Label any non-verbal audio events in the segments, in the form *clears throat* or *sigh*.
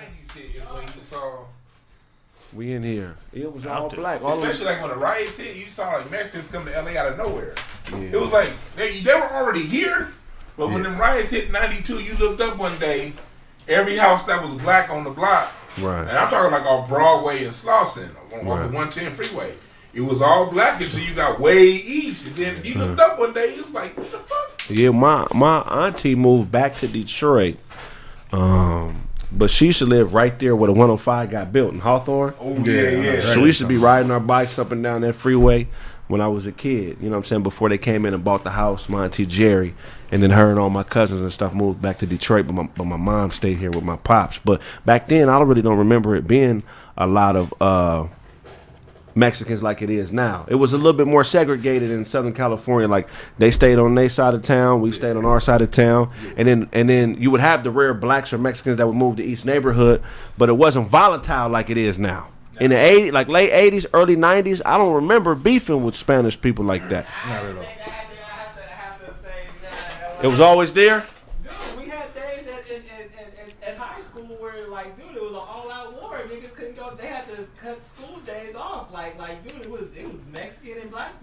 nineties hit is when you saw. We in here. It was all there. black. All of Especially like when the riots hit, you saw like Mexicans come to LA out of nowhere. Yeah. It was like they, they were already here, but when the riots hit '92, you looked up one day, every house that was black on the block, Right. and I'm talking like off Broadway and Slauson, on off Right. the 110 freeway. It was all black until you got way east, and then you looked up one day, it was like, what the fuck? Yeah, my my auntie moved back to Detroit. Um, but she should live right there where the 105 got built in Hawthorne. Oh yeah, yeah. So we should be riding our bikes up and down that freeway when I was a kid. You know what I'm saying? Before they came in and bought the house, my auntie Jerry, and then her and all my cousins and stuff moved back to Detroit. But my, but my mom stayed here with my pops. But back then, I really don't remember it being a lot of uh, Mexicans like it is now. It was a little bit more segregated in Southern California. Like they stayed on their side of town, we stayed on our side of town, and then and then you would have the rare blacks or Mexicans that would move to each neighborhood, but it wasn't volatile like it is now. In the 80s, like late 80s, early 90s, I don't remember beefing with Spanish people like that. Not at all. It was always there. Dude, we had days at, in, in, in, in, in high school where, like, dude, it was an all-out war. Niggas couldn't go. They had to cut school days off. Like, like, dude, it was it was Mexican and black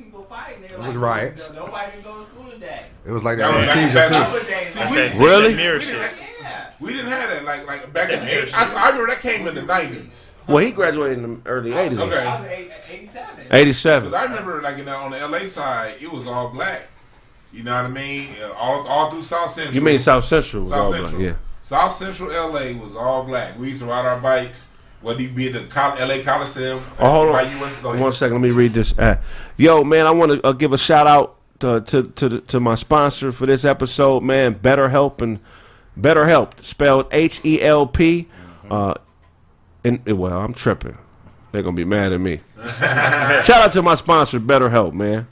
people fighting. Was like, riots. Nobody can go to school today. It was like That that was in back- Teaser too. See, we- Said- Really? Mirror We shit. didn't, yeah. we didn't have that like like back in the 80s. I, I remember that came in the 90s. Well, he graduated in the early 80s. Okay. I was 87. 87. Because I remember, like, in the, on the LA side, it was all black. You know what I mean? Uh, All, all through South Central. You mean South Central was South all Central? black, yeah. South Central LA was all black. We used to ride our bikes, whether it be the LA Coliseum. Oh, hold on. US go ahead. One second. Let me read this. ad. Yo, man, I want to uh, give a shout out to to to, the- to my sponsor for this episode, man. BetterHelp and BetterHelp, spelled H E L P. Uh, and well, I'm tripping. They're gonna be mad at me. *laughs* shout out to my sponsor, BetterHelp, man.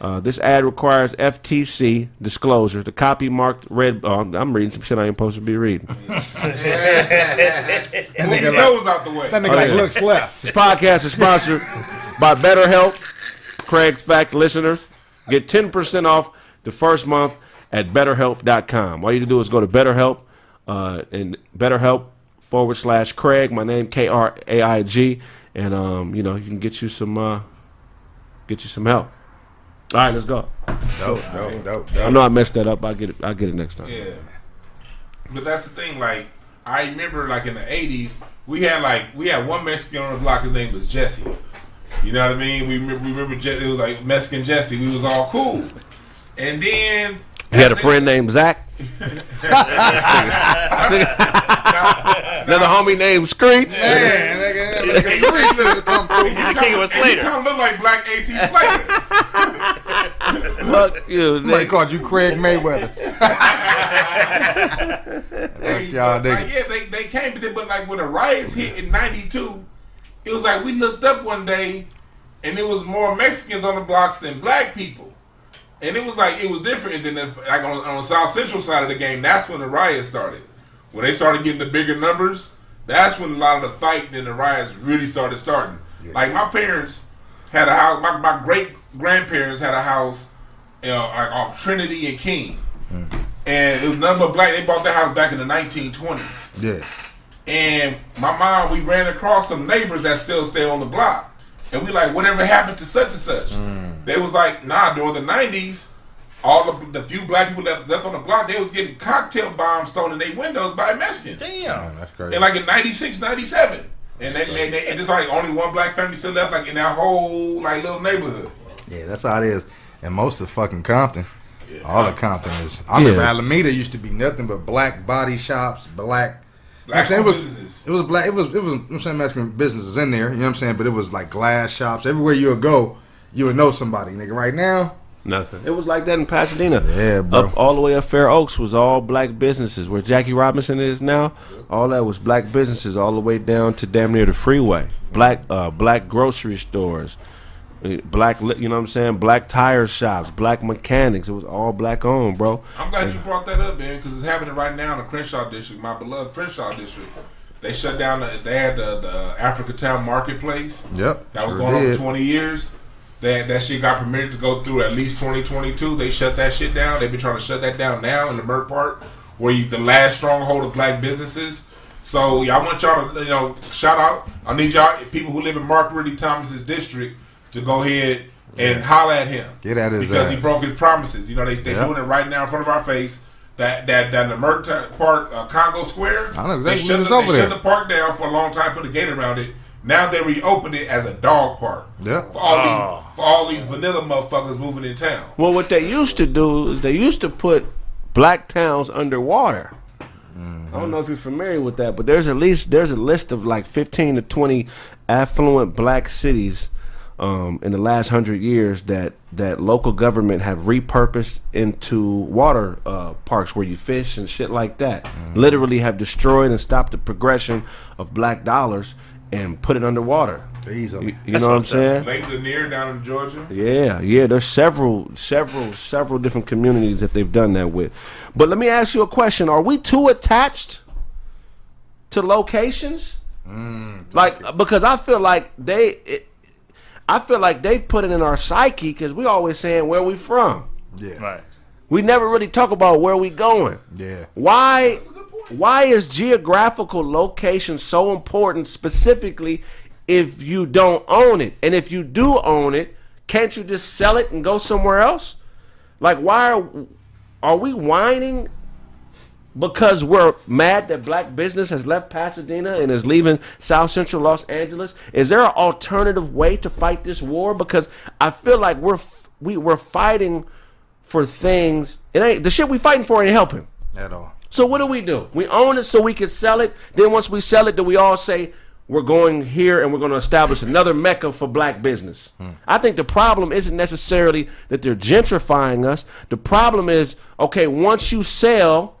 Uh, this ad requires FTC disclosure. The copy marked red. Oh, I'm- I'm reading some shit I ain't supposed to be reading. Move your nose out the way. That nigga Oh, like yeah. looks left. This podcast is sponsored *laughs* by BetterHelp. Kraig's Fact listeners get 10% off the first month at BetterHelp.com. All you have to do is go to BetterHelp uh, and BetterHelp forward slash Kraig. My name K R A I G, and um, you know you can get you some uh, get you some help. All right, let's go. Dope, dope, dope, I know I messed that up. I get it. I get it next time. Yeah. But that's the thing. Like, I remember, like in the '80s, we had like we had one Mexican on the block. His name was Jesse. You know what I mean? We remember, we remember Je- it was like Mexican Jesse. We was all cool. And then He had a friend named Zach. *laughs* Another homie named Screech. Man, nigga, nigga, Screech lived to come through. The king was He Slater. kind of looked like Black AC Slater. Fuck you. Somebody They called you Kraig Mayweather. *laughs* Hey, y'all but, like, yeah, they, they came, but, then- but like when the riots hit in '92, it was like we looked up one day, and it was more Mexicans on the blocks than black people, and it was like it was different. And then if, like on, on the South Central side of the game, that's when the riots started. When they started getting the bigger numbers, that's when a lot of the fighting and the riots really started starting. Like my parents had a house. My, my great grandparents had a house you know, like off Trinity and King. Mm. And it was nothing but black. They bought the house back in the 1920s. Yeah. And my mom, we ran across some neighbors that still stay on the block. And we like, whatever happened to such and such? Mm. They was like, nah, during the 90s, all the, the few black people that left on the block, they was getting cocktail bombs thrown in their windows by Mexicans. Damn. That's crazy. And like in 96, 97. And they, they, they, and it's like only one black family still left, like in that whole like little neighborhood. Yeah, that's how it is. And most of fucking Compton, all of Compton is. I remember Yeah. Alameda used to be nothing but black body shops, black. Black you know what I'm saying? it was businesses. it was black. It was it was. I'm saying Mexican businesses in there. You know what I'm saying? But it was like glass shops everywhere you would go. You would know somebody, nigga. Right now, Nothing. It was like that in Pasadena. Yeah, bro. Up all the way up Fair Oaks was all black businesses. Where Jackie Robinson is now, all that was black businesses all the way down to damn near the freeway. Black uh, black grocery stores, Uh, black you know what I'm saying, black tire shops, black mechanics. It was all black owned, bro. I'm glad you brought that up, man, because it's happening right now in the Crenshaw district, my beloved Crenshaw district. They shut down. The, they had the, the Africa Town Marketplace. yep, That was sure going on for 20 years. That that shit got permitted to go through at least 2022. They shut that shit down. They've been trying to shut that down now in the Merck Park, where you, the last stronghold of black businesses. So yeah, I want y'all to you know shout out. I need y'all people who live in Mark Ridley-Thomas's district to go ahead and holler at him. Get at his because he broke his promises. You know they they Yeah. doing it right now in front of our face. That that that the Merton Park uh, Congo Square. I know they exactly shut, what's the, over they shut the park down for a long time. Put a gate around it. Now they reopened it as a dog park. Yeah. For all Oh. these for all these vanilla motherfuckers moving in town. Well, what they used to do is they used to put black towns underwater. I don't know if you're familiar with that, but there's at least there's a list of like 15 to 20 affluent black cities um, in the last hundred years that that local government have repurposed into water uh, parks where you fish and shit like that. Literally have destroyed and stopped the progression of black dollars and put it underwater. Easily. You, you know what I'm saying? Lake Lanier down in Georgia. Yeah, yeah. There's several, several, several different communities that they've done that with. But let me ask you a question: Are we too attached to locations? like, because I feel like they, it, I feel like they've put it in our psyche because we always saying where we from. Yeah. Right. We never really talk about where we going. Yeah. Why? Why is geographical location so important specifically if you don't own it? And if you do own it, can't you just sell it and go somewhere else? Like why are are we whining because we're mad that black business has left Pasadena and is leaving South Central Los Angeles? Is there an alternative way to fight this war? Because I feel like we're f- we we're fighting for things. It ain't the shit we fighting for ain't helping. At all. So what do we do? We own it so we can sell it. Then once we sell it, do we all say we're going here and we're going to establish another mecca for black business? Hmm. I think the problem isn't necessarily that they're gentrifying us. The problem is, okay, once you sell,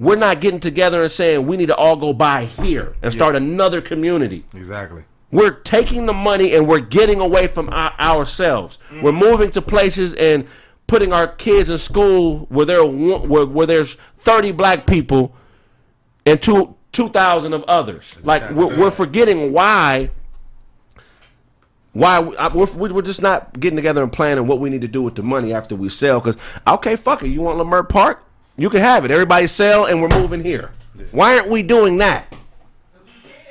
we're not getting together and saying we need to all go buy here and start another community. Exactly. We're taking the money and we're getting away from our, ourselves. Mm. We're moving to places and putting our kids in school where there where, where there's 30 black people and two 2,000 of others. Like we're, we're forgetting why why we're, we're just not getting together and planning what we need to do with the money after we sell. Because okay, fuck it, you want Leimert Park? You can have it. Everybody sell, and we're moving here. Why aren't we doing that?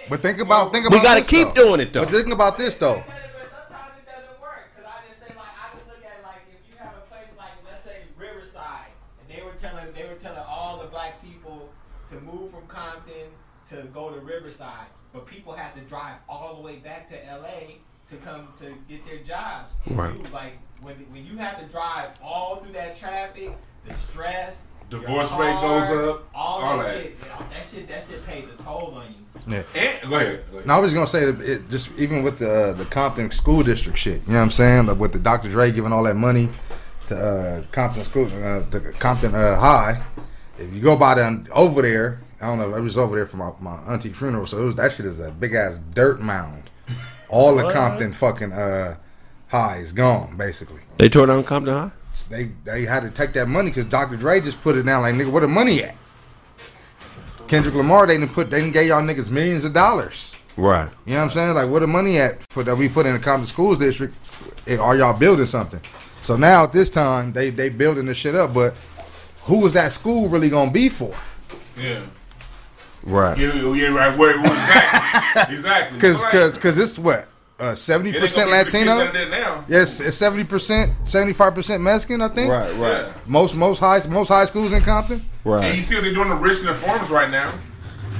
But think about think about. We gotta this, keep though. doing it, though. But think about this though. But sometimes it doesn't work because I just say like I just look at it like if you have a place like let's say Riverside and they were telling they were telling all the black people to move from Compton to go to Riverside, but people had to drive all the way back to LA to come to get their jobs. And Right. You, like when when you have to drive all through that traffic, the stress. Your Divorce rate goes up, All, all that, that. shit. yeah, That shit. That shit pays a toll on you. Yeah. And, go ahead. Go ahead. No, I was gonna say that it just even with the uh, the Compton school district shit. You know what I'm saying? Like with the Dr. Dre giving all that money to uh, Compton school, uh, to Compton uh, High. If you go by them over there, I don't know. I was over there for my, my auntie funeral, so it was, that shit is a big ass dirt mound. All the Compton fucking uh, High is gone basically. They tore down Compton High. They they had to take that money because Dr. Dre just put it down like nigga, where the money at? Kendrick Lamar, they didn't put they didn't gave y'all niggas millions of dollars. Right. You know what I'm saying? Like, where the money at for that we put in the Compton Schools District? Are y'all building something? So now at this time, they they building this shit up, but who is that school really gonna be for? Yeah. Right. Yeah, yeah, yeah, right. Where, where exactly? *laughs* exactly. Because Like, because because it's what Uh, seventy it ain't percent gonna be the kids that Latino. now. Yes, it's seventy percent, seventy five percent Mexican. I think. Right. Right. Yeah. Most most high most high schools in Compton. Right. And you see what they're doing the rich in Richland Farms right now.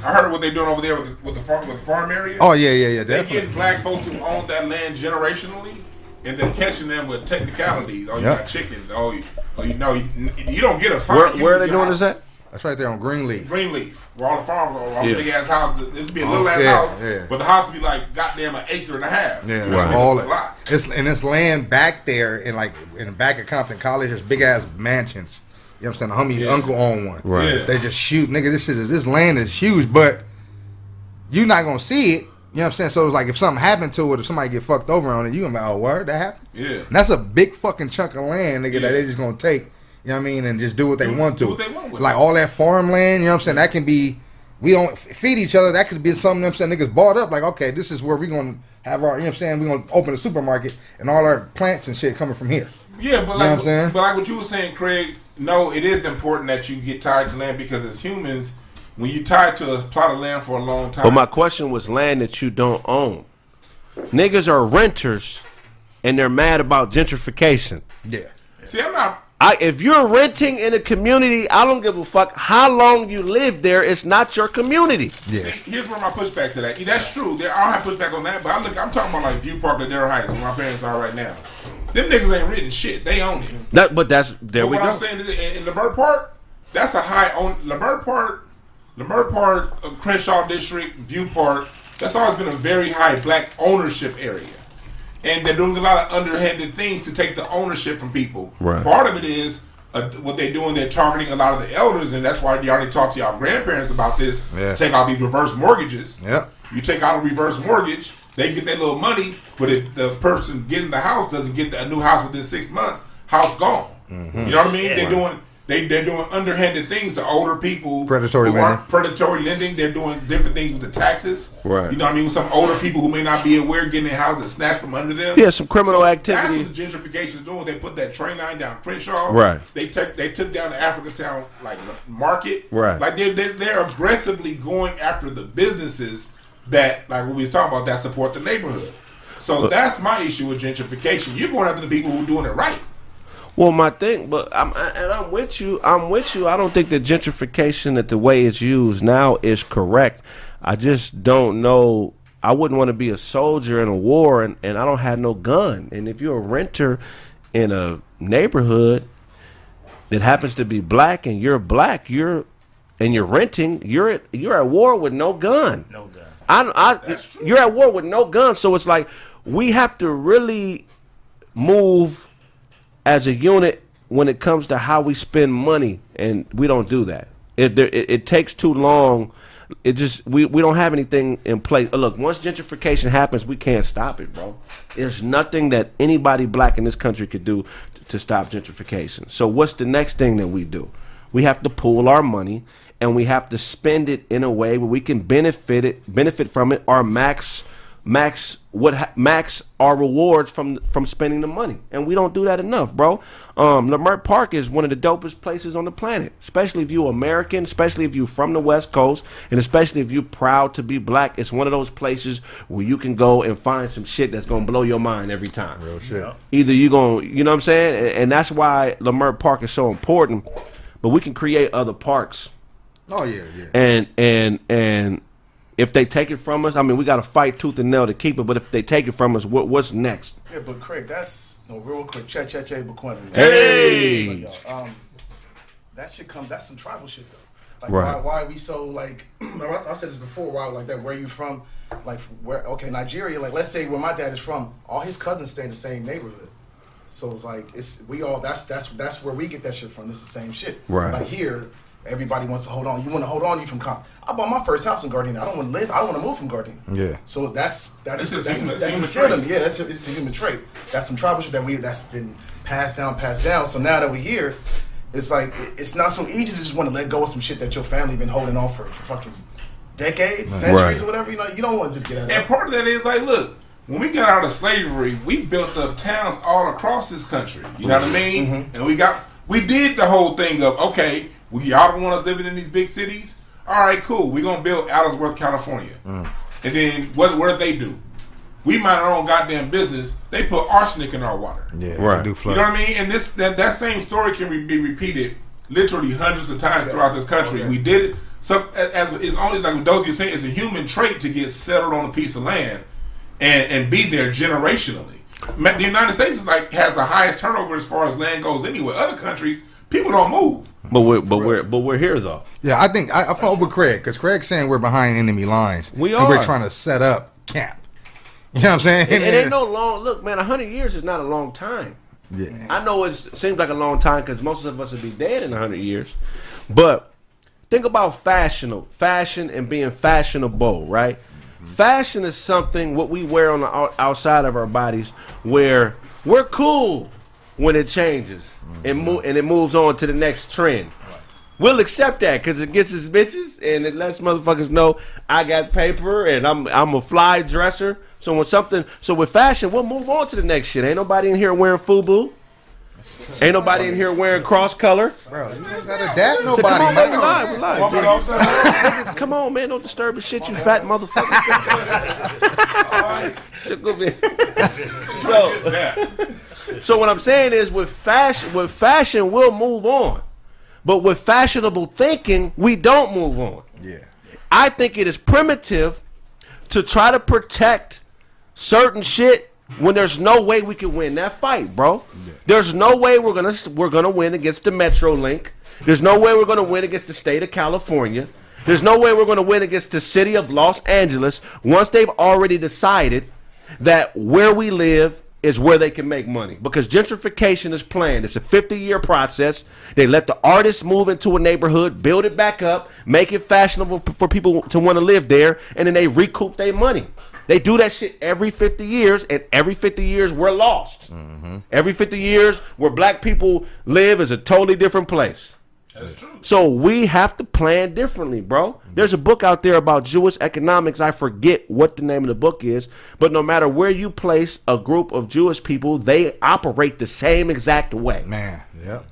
I heard what they're doing over there with the, with the farm with the farm area. Oh yeah yeah yeah they definitely. getting black folks who own that land generationally, and then catching them with technicalities. Oh, you Yep. got chickens. Oh, you, oh, you know, you, you don't get a fine. Where, where are they doing this at? That's right there on Greenleaf. Greenleaf, where all the farms are, all Yeah. the big ass houses. It'd be a little Oh, ass yeah, house, yeah. but the house would be like goddamn an acre and a half. Yeah, a all it. It's and it's land back there in like in the back of Compton College. There's big ass mansions. You know what I'm saying? The homie Yeah. uncle owned one. Right. They just shoot, nigga. This is this land is huge, but you're not gonna see it. You know what I'm saying? So it's like if something happened to it, if somebody get fucked over on it, you gonna be like, oh word that happened. Yeah. And that's a big fucking chunk of land, nigga, that they just gonna take. You know what I mean? And just do what they Do- want to. do what they want with like it. all that farmland. You know what I'm saying? That can be. We don't feed each other. That could be something them saying niggas bought up. Like okay, this is where we're gonna have our. You know what I'm saying? we're gonna open a supermarket and all our plants and shit coming from here. Yeah, but know like, what I'm saying? but like what you were saying, Kraig. No, it is important that you get tied to land because as humans, when you tied to a plot of land for a long time. But my question was land that you don't own. Niggas are renters, and they're mad about gentrification. Yeah. See, I'm not. I, if you're renting in a community, I don't give a fuck how long you live there. It's not your community. Yeah. See, here's where my pushback to that. That's true. There, I don't have pushback on that, but I look. I'm talking about like View Park, Ladera Heights, where my parents are right now. Them niggas ain't written shit. They own it. That, but that's there But we what go. I'm saying is, in, in Leimert Park, that's a high own. Leimert Park, Leimert Park, uh, Crenshaw District, View Park. That's always been a very high black ownership area, and they're doing a lot of underhanded things to take the ownership from people. Right. Part of it is. Uh, what they're doing, they're targeting a lot of the elders, and that's why you already talked to y'all grandparents about this. Yeah. Take out these reverse mortgages. Yep. You take out a reverse mortgage, they get that little money, but if the person getting the house doesn't get a new house within six months, house gone. Mm-hmm. You know what I mean? They're doing they they're doing underhanded things to older people. Predatory who lending. aren't predatory lending. They're doing different things with the taxes. Right. You know what I mean? With some older people who may not be aware getting their houses snatched from under them. Yeah, some criminal That's activity. what the gentrification is doing. They put that train line down Crenshaw. Right. They took they took down the Africa Town like market. Right. Like they're, they're they're aggressively going after the businesses that like what we was talking about that support the neighborhood. So that's my issue with gentrification. You're going after the people who are doing it right. Well, my thing, but I'm and I'm with you. I'm with you. I don't think the gentrification, that the way it's used now, is correct. I just don't know. I wouldn't want to be a soldier in a war, and, and I don't have no gun. And if you're a renter in a neighborhood that happens to be black, and you're black, you're and you're renting, you're at, you're at war with no gun. No gun. I, I That's true. you're at war with no gun, so it's like we have to really move as a unit when it comes to how we spend money, and we don't do that. It there, it, it takes too long. It just we, we don't have anything in place. Uh, Look, once gentrification happens, we can't stop it, bro. There's nothing that anybody black in this country could do to, to stop gentrification. So what's the next thing that we do? We have to pool our money and we have to spend it in a way where we can benefit it, benefit from it, or max, max what ha- max our rewards from from spending the money. And we don't do that enough, bro. Um, Leimert Park is one of the dopest places on the planet, especially if you're American, especially if you're from the West Coast, and especially if you're proud to be black. It's one of those places where you can go and find some shit that's gonna blow your mind every time Real shit. either you going to you know what i'm saying and, and that's why leimert park is so important but we can create other parks Oh yeah, yeah. and and and if they take it from us i mean we got to fight tooth and nail to keep it but if they take it from us what, what's next Yeah, but Kraig, that's no real quick. Che che che Baquina. Hey! um, that should come. That's some tribal shit though. Like Right. why, why are we so like? *clears throat* I've I've said this before. Why like that? Where you from? Like where? Okay, Nigeria. Like let's say where my dad is from. All his cousins stay in the same neighborhood. So it's like it's we all. That's that's that's where we get that shit from. It's the same shit. Right. Like here. Everybody wants to hold on. You want to hold on. You from Compton. I bought my first house in Gardena. I don't want to live. I don't want to move from Gardena. Yeah. So that's that is It's that's human- that's human instilled in me. Yeah, that's it's a human trait. That's some tribal shit that we that's been passed down, passed down. So now that we're here, it's like it- it's not so easy to just want to let go of some shit that your family been holding on for, for fucking decades, centuries, Right. or whatever. You know, you don't want to just get out of And part of that is like, look, when we got out of slavery, we built up towns all across this country. You know what I mean? Mm-hmm. And we got we did the whole thing of okay, we y'all don't want us living in these big cities. All right, cool. We're gonna build Allensworth, California. Mm. And then what what did they do? We mind our own goddamn business. They put arsenic in our water. Yeah, Right. they do You know what I mean? And this that, that same story can re- be repeated literally hundreds of times throughout this country. Okay. We did it. So as as- it's only like those you saying, it's a human trait to get settled on a piece of land and and be there generationally. The United States is like has the highest turnover as far as land goes. Anyway, other countries people don't move. but we're but we're but we're here though Yeah, I think I, I fought with Kraig because Kraig's saying we're behind enemy lines. We and We're trying to set up camp. *laughs* You know what I'm saying? it, it ain't *laughs* no long look man 100 years is not a long time Yeah. I know it's, it seems like a long time because most of us would be dead in 100 years. But think about fashion, fashion and being fashionable, right? Fashion is something what we wear on the outside of our bodies where we're cool when it changes and, mo- and it moves on to the next trend. We'll accept that because it gets us bitches and it lets motherfuckers know I got paper and I'm I'm a fly dresser. So when something so with fashion, we'll move on to the next shit. Ain't nobody in here wearing FUBU. Ain't nobody in here wearing cross color. Bro, you ain't gotta dap So nobody, come on, man, we man. live, we live. Woman Jay. outside. Niggas, Come on, man, don't disturb the shit, you fat motherfucker. *laughs* Shit gonna be- so, so what I'm saying is, with fashion, with fashion, we'll move on, but with fashionable thinking, we don't move on. Yeah. I think it is primitive to try to protect certain shit when there's no way we can win that fight, bro. There's no way we're gonna we're gonna win against the Metro Link. There's no way we're gonna win against the state of California. There's no way we're gonna win against the city of Los Angeles once they've already decided that where we live is where they can make money because gentrification is planned. It's a 50 year process. They let the artists move into a neighborhood, build it back up, make it fashionable for people to want to live there, and then they recoup their money. They do that shit every 50 years, and every 50 years we're lost. Mm-hmm. Every 50 years where black people live is a totally different place. That's true. So we have to plan differently, bro. Mm-hmm. There's a book out there about Jewish economics. I forget what the name of the book is, but no matter where you place a group of Jewish people, they operate the same exact way. Man, yep.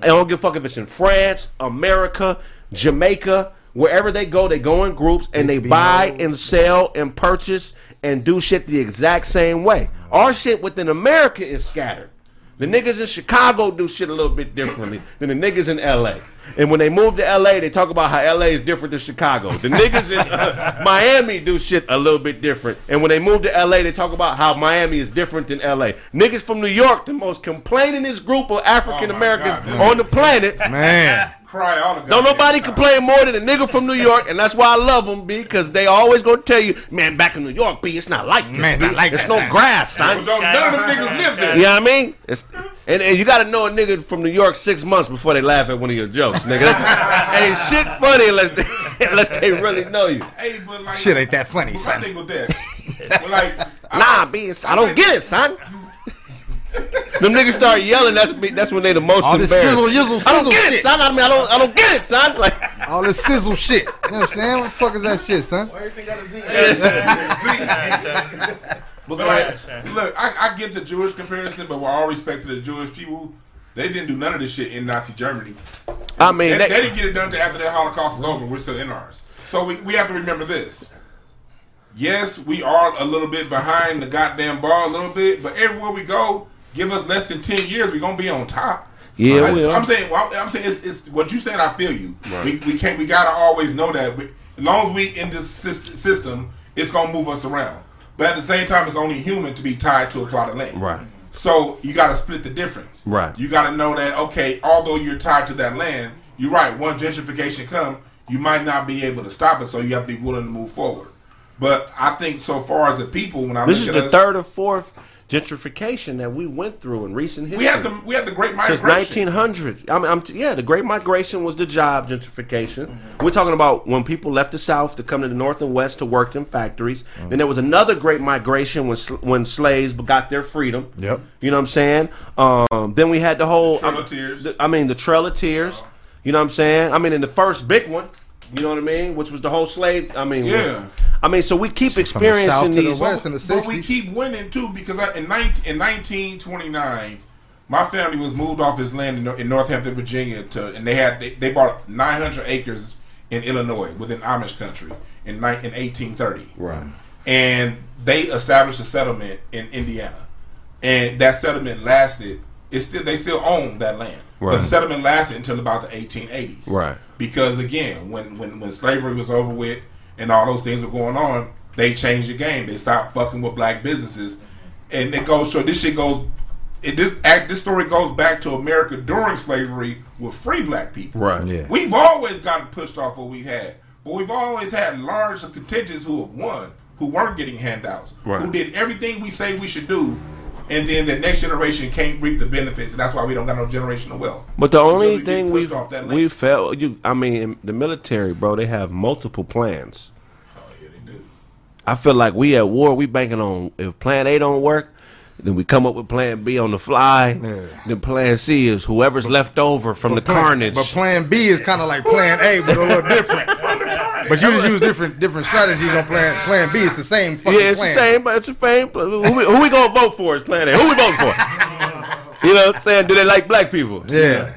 I don't give a fuck if it's in France, America, Jamaica, wherever they go, they go in groups and they buy and sell and purchase and do shit the exact same way. Our shit within America is scattered. The niggas in Chicago do shit a little bit differently than the niggas in LA. And when they move to LA, they talk about how LA is different than Chicago. The niggas in uh, *laughs* Miami do shit a little bit different. And when they move to LA, they talk about how Miami is different than LA. Niggas from New York, the most complainingest group of African Americans God, man. on the planet, Man. Cry all the don't nobody time. complain more than a nigga from New York, and that's why I love them, B, because they always gonna tell you, man, back in New York, B, it's not like this, Man, B. not like It's that, no son." grass, son. don't- None of them niggas live there. You know what I mean? It's, and, and you gotta know a nigga from New York six months before they laugh at one of your jokes, nigga. That's, ain't *laughs* shit funny unless they, *laughs* unless they really know you. Hey, but like, Shit ain't that funny, but son. My thing with that, *laughs* but like, I- Nah, B, it's, I don't get it, son. Them niggas start yelling. That's me. That's when they the most All this sizzle, yizzle, sizzle I don't sizzle get it, shit. son. I mean, I don't. I don't get it, son. Like, All this sizzle shit. You know what I'm saying? What the fuck is that shit, son? Everything got a Z. But like, look, I, I get the Jewish comparison, but with all respect to the Jewish people, they didn't do none of this shit in Nazi Germany. I mean, They, they- they didn't get it done until after the Holocaust is over. We're still in ours. So we, we have to remember this. Yes, we are a little bit behind the goddamn ball a little bit, but everywhere we go, give us less than ten years, we're gonna be on top. Yeah, I, we are. I'm saying, well, I'm saying, it's, it's what you said. I feel you. We, we can't. We gotta always know that. But as long as we in this system, it's gonna move us around. But at the same time, it's only human to be tied to a plot of land. Right. So you got to split the difference. Right. You got to know that okay, although you're tied to that land, you're right. Once gentrification come, you might not be able to stop it. So you have to be willing to move forward. But I think so far as the people, when I This is the us, third or fourth gentrification that we went through in recent history. we had the we have the Great Migration since Migration. 1900. I mean, I'm t- yeah, the Great Migration was the job gentrification. Mm-hmm. We're talking about when people left the South to come to the North and West to work in factories. Mm-hmm. Then there was another Great Migration when sl- when slaves got their freedom. Yep. You know what I'm saying? Um, then we had the whole. Trail I- of um, Tears. the- I mean, the Trail of Tears. Uh-huh. You know what I'm saying? I mean, in the first big one. You know what I mean? Which was the whole slave. I mean, Yeah. I mean, so we keep From the experiencing south to the these. west in the But we keep winning too because I, in, 19, in 1929, my family was moved off his land in, in Northampton, Virginia, to and they had they, they bought 900 acres in Illinois within Amish country in, ni- in 1830. Right. and they established a settlement in Indiana, and that settlement lasted. It's still they still own that land, but the settlement lasted until about the 1880s. Right. Because again, when when when slavery was over with and all those things were going on, they changed the game. They stopped fucking with black businesses, and it goes. So this shit goes. It, this act. This story goes back to America during slavery with free black people. Right. Yeah. We've always gotten pushed off what we've had, but we've always had large contingents who have won, who weren't getting handouts, Right. who did everything we say we should do, and then the next generation can't reap the benefits, and that's why we don't got no generational wealth. But the only we thing we we land. felt you. I mean, the military, bro. They have multiple plans. Oh, yeah, they do. I feel like we at war. We banking on if Plan A don't work, then we come up with Plan B on the fly. Yeah. Then Plan C is whoever's left over from the Plan- carnage. But Plan B is kind of like Plan A, but a little different. *laughs* But you just use different different strategies on Plan Plan B. It's the same fucking yeah, it's plan. the same, but it's the same. Who we, who we gonna vote for is Plan A? Who we voting for? You know what I'm saying? Do they like black people? Yeah.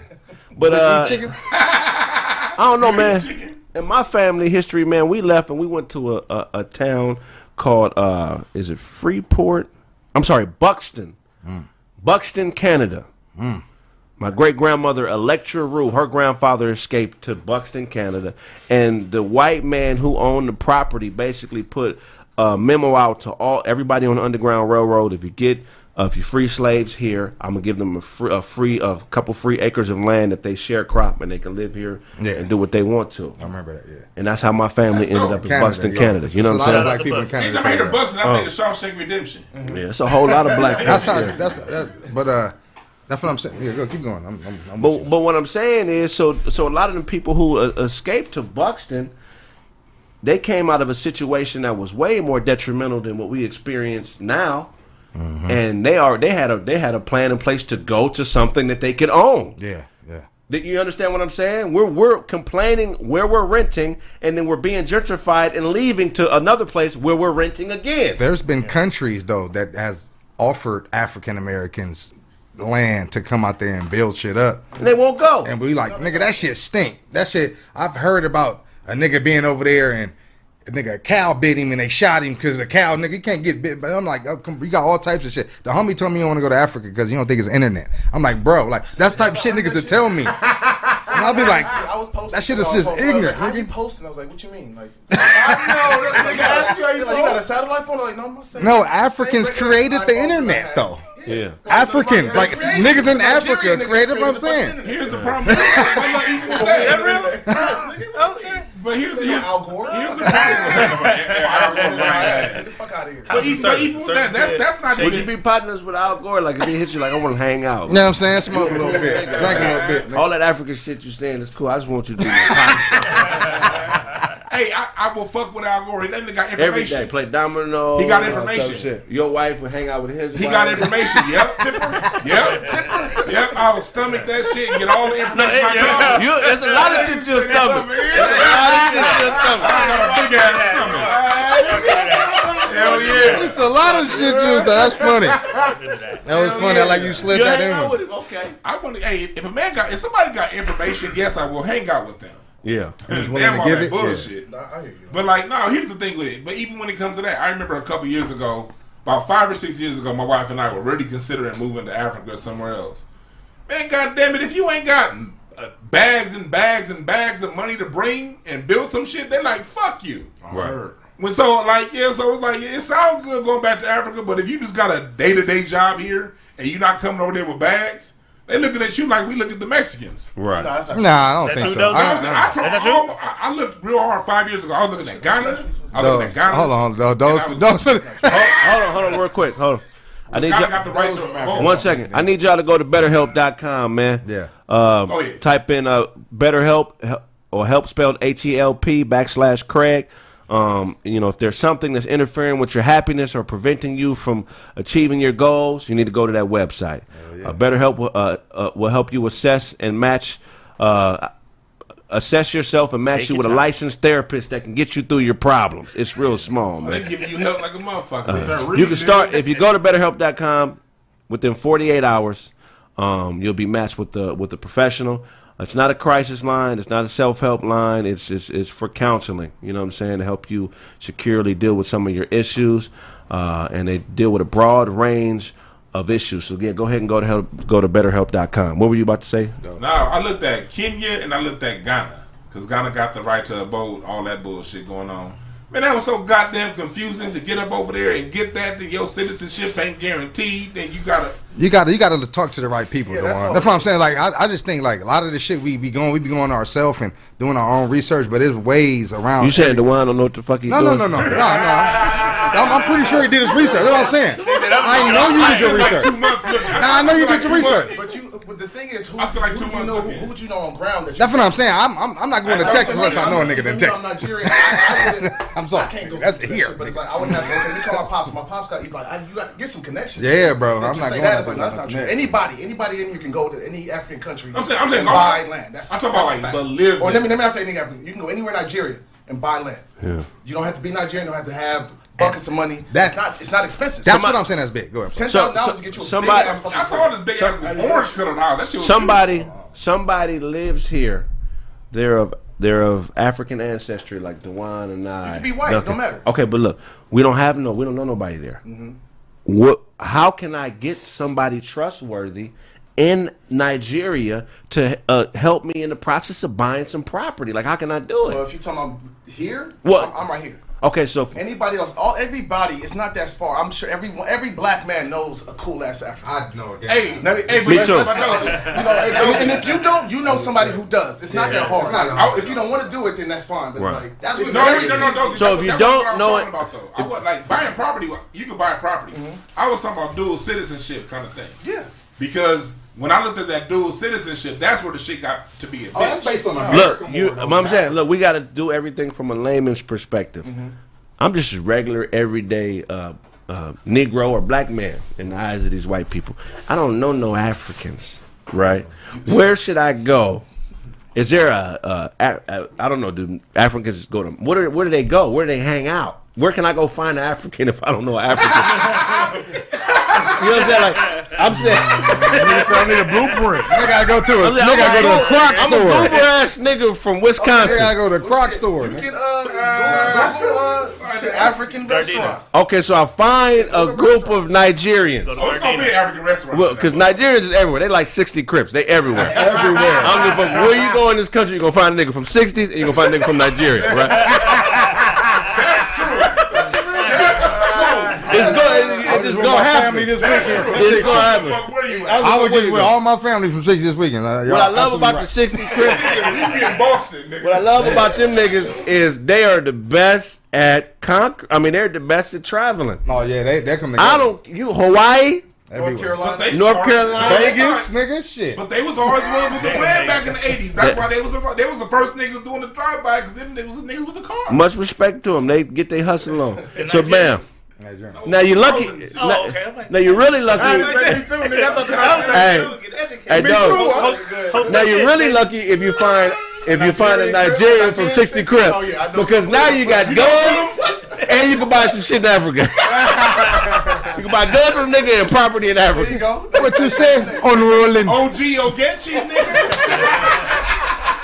But uh, chicken? I don't know, man. In my family history, man, we left and we went to a, a, a town called uh, is it Freeport? I'm sorry, Buxton, Buxton, Canada. My great grandmother Electra Rue, her grandfather escaped to Buxton, Canada, and the white man who owned the property basically put a memo out to all everybody on the Underground Railroad. If you get uh, if you free slaves here, I'm gonna give them a free, a free, a couple free acres of land that they share crop and they can live here Yeah. and do what they want to. I remember that. Yeah. And that's how my family That's ended dope. up in Canada, Buxton, yeah. Canada. You know what I'm lot of saying? black people in Anytime Canada. I hear the that- Bucks, I think of Shawshank Redemption. Yeah, it's a whole lot of black. That's folks how. here. That's that, but uh, that's what I'm saying. Yeah, go keep going. I'm. I'm, I'm But but what I'm saying is, so so a lot of the people who uh, escaped to Buxton, they came out of a situation that was way more detrimental than what we experience now, Mm-hmm. and they are they had a they had a plan in place to go to something that they could own. yeah, yeah. Did you understand what I'm saying? We're we're complaining where we're renting, and then we're being gentrified and leaving to another place where we're renting again. There's been countries though that has offered African Americans land to come out there and build shit up, And they won't go. and we like, nigga, that shit stink. That shit. I've heard about a nigga being over there and. A nigga, a cow bit him and they shot him because the cow, nigga, you can't get bit. But I'm like, oh, we got all types of shit. The homie told me you want to go to Africa because you don't think it's internet. I'm like, bro, like that's the type of shit niggas to tell me. And I'll be like, I was posting. that shit is just posting, I was ignorant, Like, How you posting? I was like, what you mean? Like, *laughs* I know. Like, you, got, like, you got a satellite phone? I'm like, no, I'm not saying. no, it's the same Africans created the iPhone that I internet though. Yeah. Africans, like Created- niggas in Nigerian Africa niggas created what I'm saying. Here's the problem. *laughs* Why not even with that? Yes. Okay. But here's the You know, here's, Al Gore. here's the Fuck problem. Get the fuck out of here. But even, but even with that, that, that's not Would you be partners with Al Gore? Like if he hits you, like I want to hang out. You know what I'm saying? Smoke a little bit, drink a little bit. All that African shit you're saying is cool. I just want you to be my partner Hey, I, I will fuck with Al Gore. That nigga got information. day. Play domino. He got information. shit. Your wife would hang out with his. He wife. got information. Yep. *laughs* Yep. Yep. I'll stomach that shit and get all the information I can. You, there's a lot of shit to your stomach. There's a lot of shit to your stomach. I got a big ass stomach. Hell yeah. It's a lot of shit you was That's funny. *laughs* That was funny. I like you slid You that hang out in. with him, okay? I want to. Hey, if a man got, if somebody got information, yes, I will hang out with them. Yeah. willing Damn to all give that it? Yeah. bullshit. Nah, I hear you. But like, no, here's the thing with it. But even when it comes to that, I remember a couple years ago, about five or six years ago, my wife and I were really considering moving to Africa or somewhere else. Man, goddamn it, if you ain't got uh, bags and bags and bags of money to bring and build some shit, they're like, fuck you. Right. When so like yeah, so it's like it sounds good going back to Africa, but if you just got a day to day job here and you're not coming over there with bags, they looking at you like we look at the Mexicans. Right. Nah, that's not Nah, I don't That's think so. I, I, was, I, I, tried, Is that? I, I looked real hard five years ago. I was looking at Ghana. I was looking at Ghana. hold on, hold on. Those, And those, *laughs* Hold, hold on, hold on, real quick. Hold on. I need Ghana y'all, got the right to hold one I need y'all to go to BetterHelp.com, man. Yeah. Um, Oh, yeah. Type in uh, BetterHelp or help spelled H E L P backslash Kraig. Um, you know, if there's something that's interfering with your happiness or preventing you from achieving your goals, you need to go to that website. Uh, BetterHelp will, uh, uh, will help you assess and match. Uh, Assess yourself and match Take you with a licensed therapist that can get you through your problems. It's real small, man. They giving you help like a motherfucker. Uh, You can start if you go to BetterHelp.com within 48 hours. Um, you'll be matched with the with the professional. It's not a crisis line. It's not a self help line. It's, it's it's for counseling. You know what I'm saying to help you securely deal with some of your issues, uh, and they deal with a broad range of issues. So again, go ahead and go to help, go to BetterHelp.com. What were you about to say? No. I looked at Kenya and I looked at Ghana because Ghana got the right to abode, all that bullshit going on. Man, that was so goddamn confusing to get up over there and get that. That your citizenship ain't guaranteed. Then you gotta. You got to you got to talk to the right people. Yeah, that's that's what I'm saying. Like I, I just think like a lot of the shit we be going, we be going ourselves and doing our own research, but there's ways around. You saying every- Dewan don't know what the fuck he's No, no, doing? no, no, no, no. I'm, I'm pretty sure he did his research. That's what I'm saying. I know you did your research. Two months looking. Nah, I know you did your research. But you, but the thing is, who, I feel like who two would you know? looking. Who would you know on ground that? That's what I'm saying. I'm, I'm, I'm not going to Texas unless I know a nigga even in Texas. I'm Nigerian. I, I wouldn't. *laughs* I'm sorry. I can't go That's to here. but it's like I wouldn't have to. Okay, you call my pops. My pops got. He's like, you got to get some connections. Yeah, bro, I'm to not say going that is like that's not true. connection. Anybody, anybody in here can go to any African country. I'm saying- I'm saying and all- buy land. That's I'm talking about, that's a like, fact. live Or let me let me not say any African. You can go anywhere in Nigeria and buy land. Yeah. You don't have to be Nigerian. You don't have to have buckets of money. That's- not. It's not expensive. That's what I'm saying. That's big. Go ahead. Ten So- thousand dollars so- to get you a somebody- big ass fucking I saw this big ass orange colored house. That shit was somebody somebody lives here. They're of they're of African ancestry, like Dewan and I. You can be white, Okay. don't matter. Okay, but look, we don't have no, we don't know nobody there. Mm-hmm. What? How can I get somebody trustworthy in Nigeria to uh, help me in the process of buying some property? Like, how can I do it? Well, if you're talking about here, What? I'm, I'm right here. Okay, so f- Anybody else? All everybody. It's not that far. I'm sure everyone, every black man knows a cool ass African. I know. that. Hey, Let me- hey, Me but too. let's- *laughs* you know, and, and if you don't, you know somebody who does. It's not Yeah, that hard. not Like, hard. if you don't want to do it, then that's fine. But Right. it's like That's what- No, very no, no, no. easy. So that- if you don't what I was know it- about though, I was like buying property. You can buy property. Mm-hmm. I was talking about dual citizenship kind of thing. Yeah. Because when I looked at that dual citizenship, that's where the shit got to be a bitch. Oh, that's based on America. look, more you. than I'm saying, look, we got to do everything from a layman's perspective. I'm just a regular, everyday uh, uh, Negro or black man in the eyes of these white people. I don't know no Africans, right? Where should I go? Is there a, a, a, a I don't know? Do Africans go to where? Do, where do they go? Where do they hang out? Where can I go find an African if I don't know an African? *laughs* *laughs* you know what I'm saying? Like I'm saying. *laughs* Nigga said I need a blueprint. They gotta go to a. I'm, They gotta go to a Croc I'm a store. boomer ass nigga from They Wisconsin. gotta go to a Croc store. You man. can uh, Google, Google uh, shit, African restaurant. Okay, so I find a group of Nigerians. Oh, it's gonna be an African restaurant. Well, because Nigerians is everywhere. They like 60 Crips. They everywhere. *laughs* everywhere. I don't give a fuck where you go in this country, you're going to find a nigga from 60s and you're going to find a nigga from Nigeria, right? *laughs* going I it's was with going to happen. this weekend. from It's going to happen. Fuck, where you I at? was I was just with all my family from 60 this weekend. Uh, What I love about right. the 60 Crips, We be in Boston, what I love about them niggas is they are the best at conquer. I mean, they're the best at traveling. Oh yeah, they they come together. I don't, you, Hawaii, North. Carolina. North Carolina. Vegas, nigga, shit. But they was always ones with the plan back in the eighties. That's why they was the, they was the first niggas doing the drive by because them niggas was the niggas with the car. much respect to them. They get their hustle on. *laughs* So, Nigerians. bam. Nigerian. Now you're lucky. Oh, now, okay. Like- now you're really lucky. hey, hey, dog. Now you're really lucky if you find if you find a Nigerian from 60 Crips Oh, yeah, I know. because now you got guns and you can buy some shit in Africa. *laughs* you can buy guns from a nigga and property in There you Africa. go. What you say? On Unrolling. OG Ogechi nigga.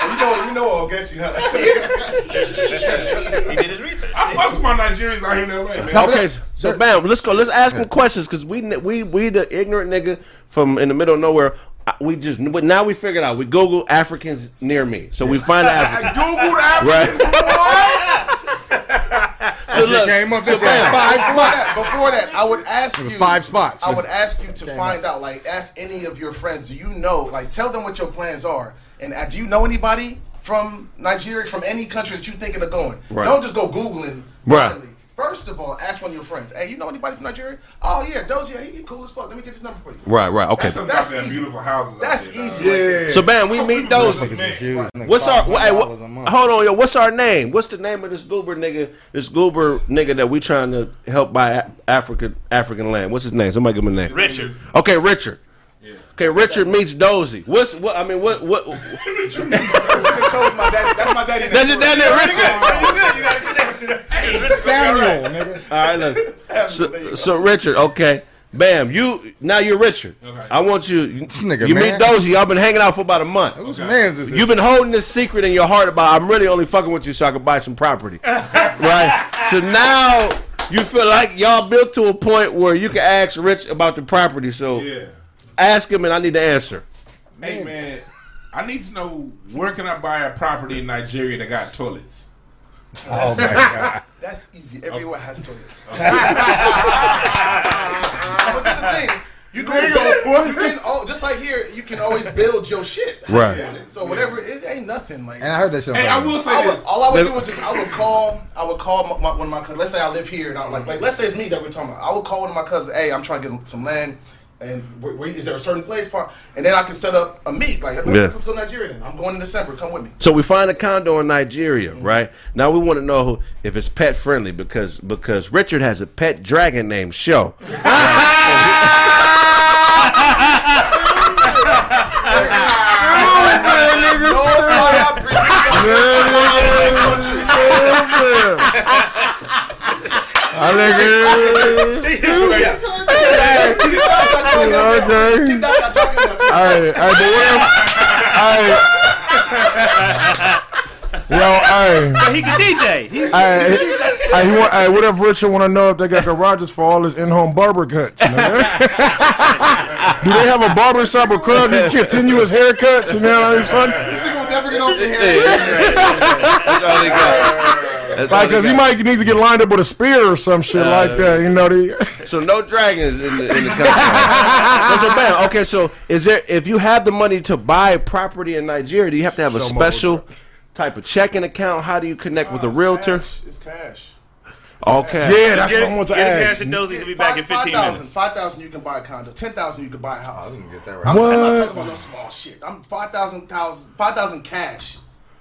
You know, you know, I'll get you. Huh? *laughs* *laughs* He did his research. I fucks with my Nigerians out here in LA, man. Okay, so bam, let's go. Let's ask him questions because we we we the ignorant nigga from in the middle of nowhere. We just but now we figured out. We Google Africans near me, so we find I African. *laughs* googled African. Right. *laughs* so Shit came up. So bam. five Before spots. that, before that, I would ask you five spots. I would ask you to find out, like, ask any of your friends. Do you know? Like, tell them what your plans are, and uh, do you know anybody from Nigeria, from any country that you're thinking of going? Right. Don't just go googling. Right. blindly. First of all, ask one of your friends. Hey, you know anybody from Nigeria? Oh yeah, Dozy, he, he cool as fuck. Let me get his number for you. Right, right, okay. That's- That's That's easy. beautiful houses. That's there, easy. dog. right there. So bam, we meet those. Niggas is What's our? Hey, what, $500 a month. hold on, yo. What's our name? What's the name of this goober nigga? This goober nigga that we trying to help buy African African land. What's his name? Somebody give him a name. Richard. Okay, Richard. Okay, Richard meets Dozy. What's what? I mean, what? What? That's what they chose my daddy. That's my daddy. That's your daddy, Richard. *laughs* Samuel, nigga. All right, look. *laughs* So, so Richard, okay. Bam, you now you're Richard. Okay. I want you. You, nigga, you man. meet Dozy. I've been hanging out for about a month. Whose man's this? You've been holding this secret in your heart about I'm really only fucking with you so I can buy some property. *laughs* right? So now you feel like y'all built to a point where you can ask Rich about the property. So Yeah. Ask him and I need the answer. Hey man, I need to know where can I buy a property in Nigeria that got toilets? Oh *laughs* my god. That's easy. Everywhere has toilets. *laughs* but that's the thing. You can go. You can. Oh, just like here, you can always build your shit. Right. So whatever it is, ain't nothing like. And I heard that shit. on Hey, I will say I would, this. all I would do is just I would call I would call my, my, one of my cousins. Let's say I live here and I like like let's say it's me that we're talking about. I would call one of my cousins. Hey, I'm trying to get some land. And where, where, is there a certain place for? And then I can set up a meet. Like let's, Yeah. let's go to Nigeria. Then I'm going in December. Come with me. So we find a condo in Nigeria, right? Now we want to know if it's pet friendly because because Richard has a pet dragon named Show. No, I bring you up in this country. I think it is. Okay. Hey, hey, but whatever. Hey. Yo, hey. But he can DJ. He's, Hey, hey, he want, hey, what if Richard want to know if they got garages for all his in-home barber cuts? You know? Do they have a barber shop or club to continue his haircuts? You know what I'm saying? never get over the hair. That's all he got. That's Like, cause he might need to get lined up with a spear or some shit uh, like that. You know, the, *laughs* So no dragons in the, in the country. *laughs* so bam. Okay, so is there if you have the money to buy property in Nigeria, do you have to have a special type of checking account? How do you connect with a realtor? It's cash. Okay. yeah, that's get, what I want to get his ask. cash and Dozy to be back in 15 minutes. 5,000 you can buy a condo. 10,000 you can buy a house. I didn't get that I'm, right. I'm not talking about no small shit. I'm 5,000 5,000 cash.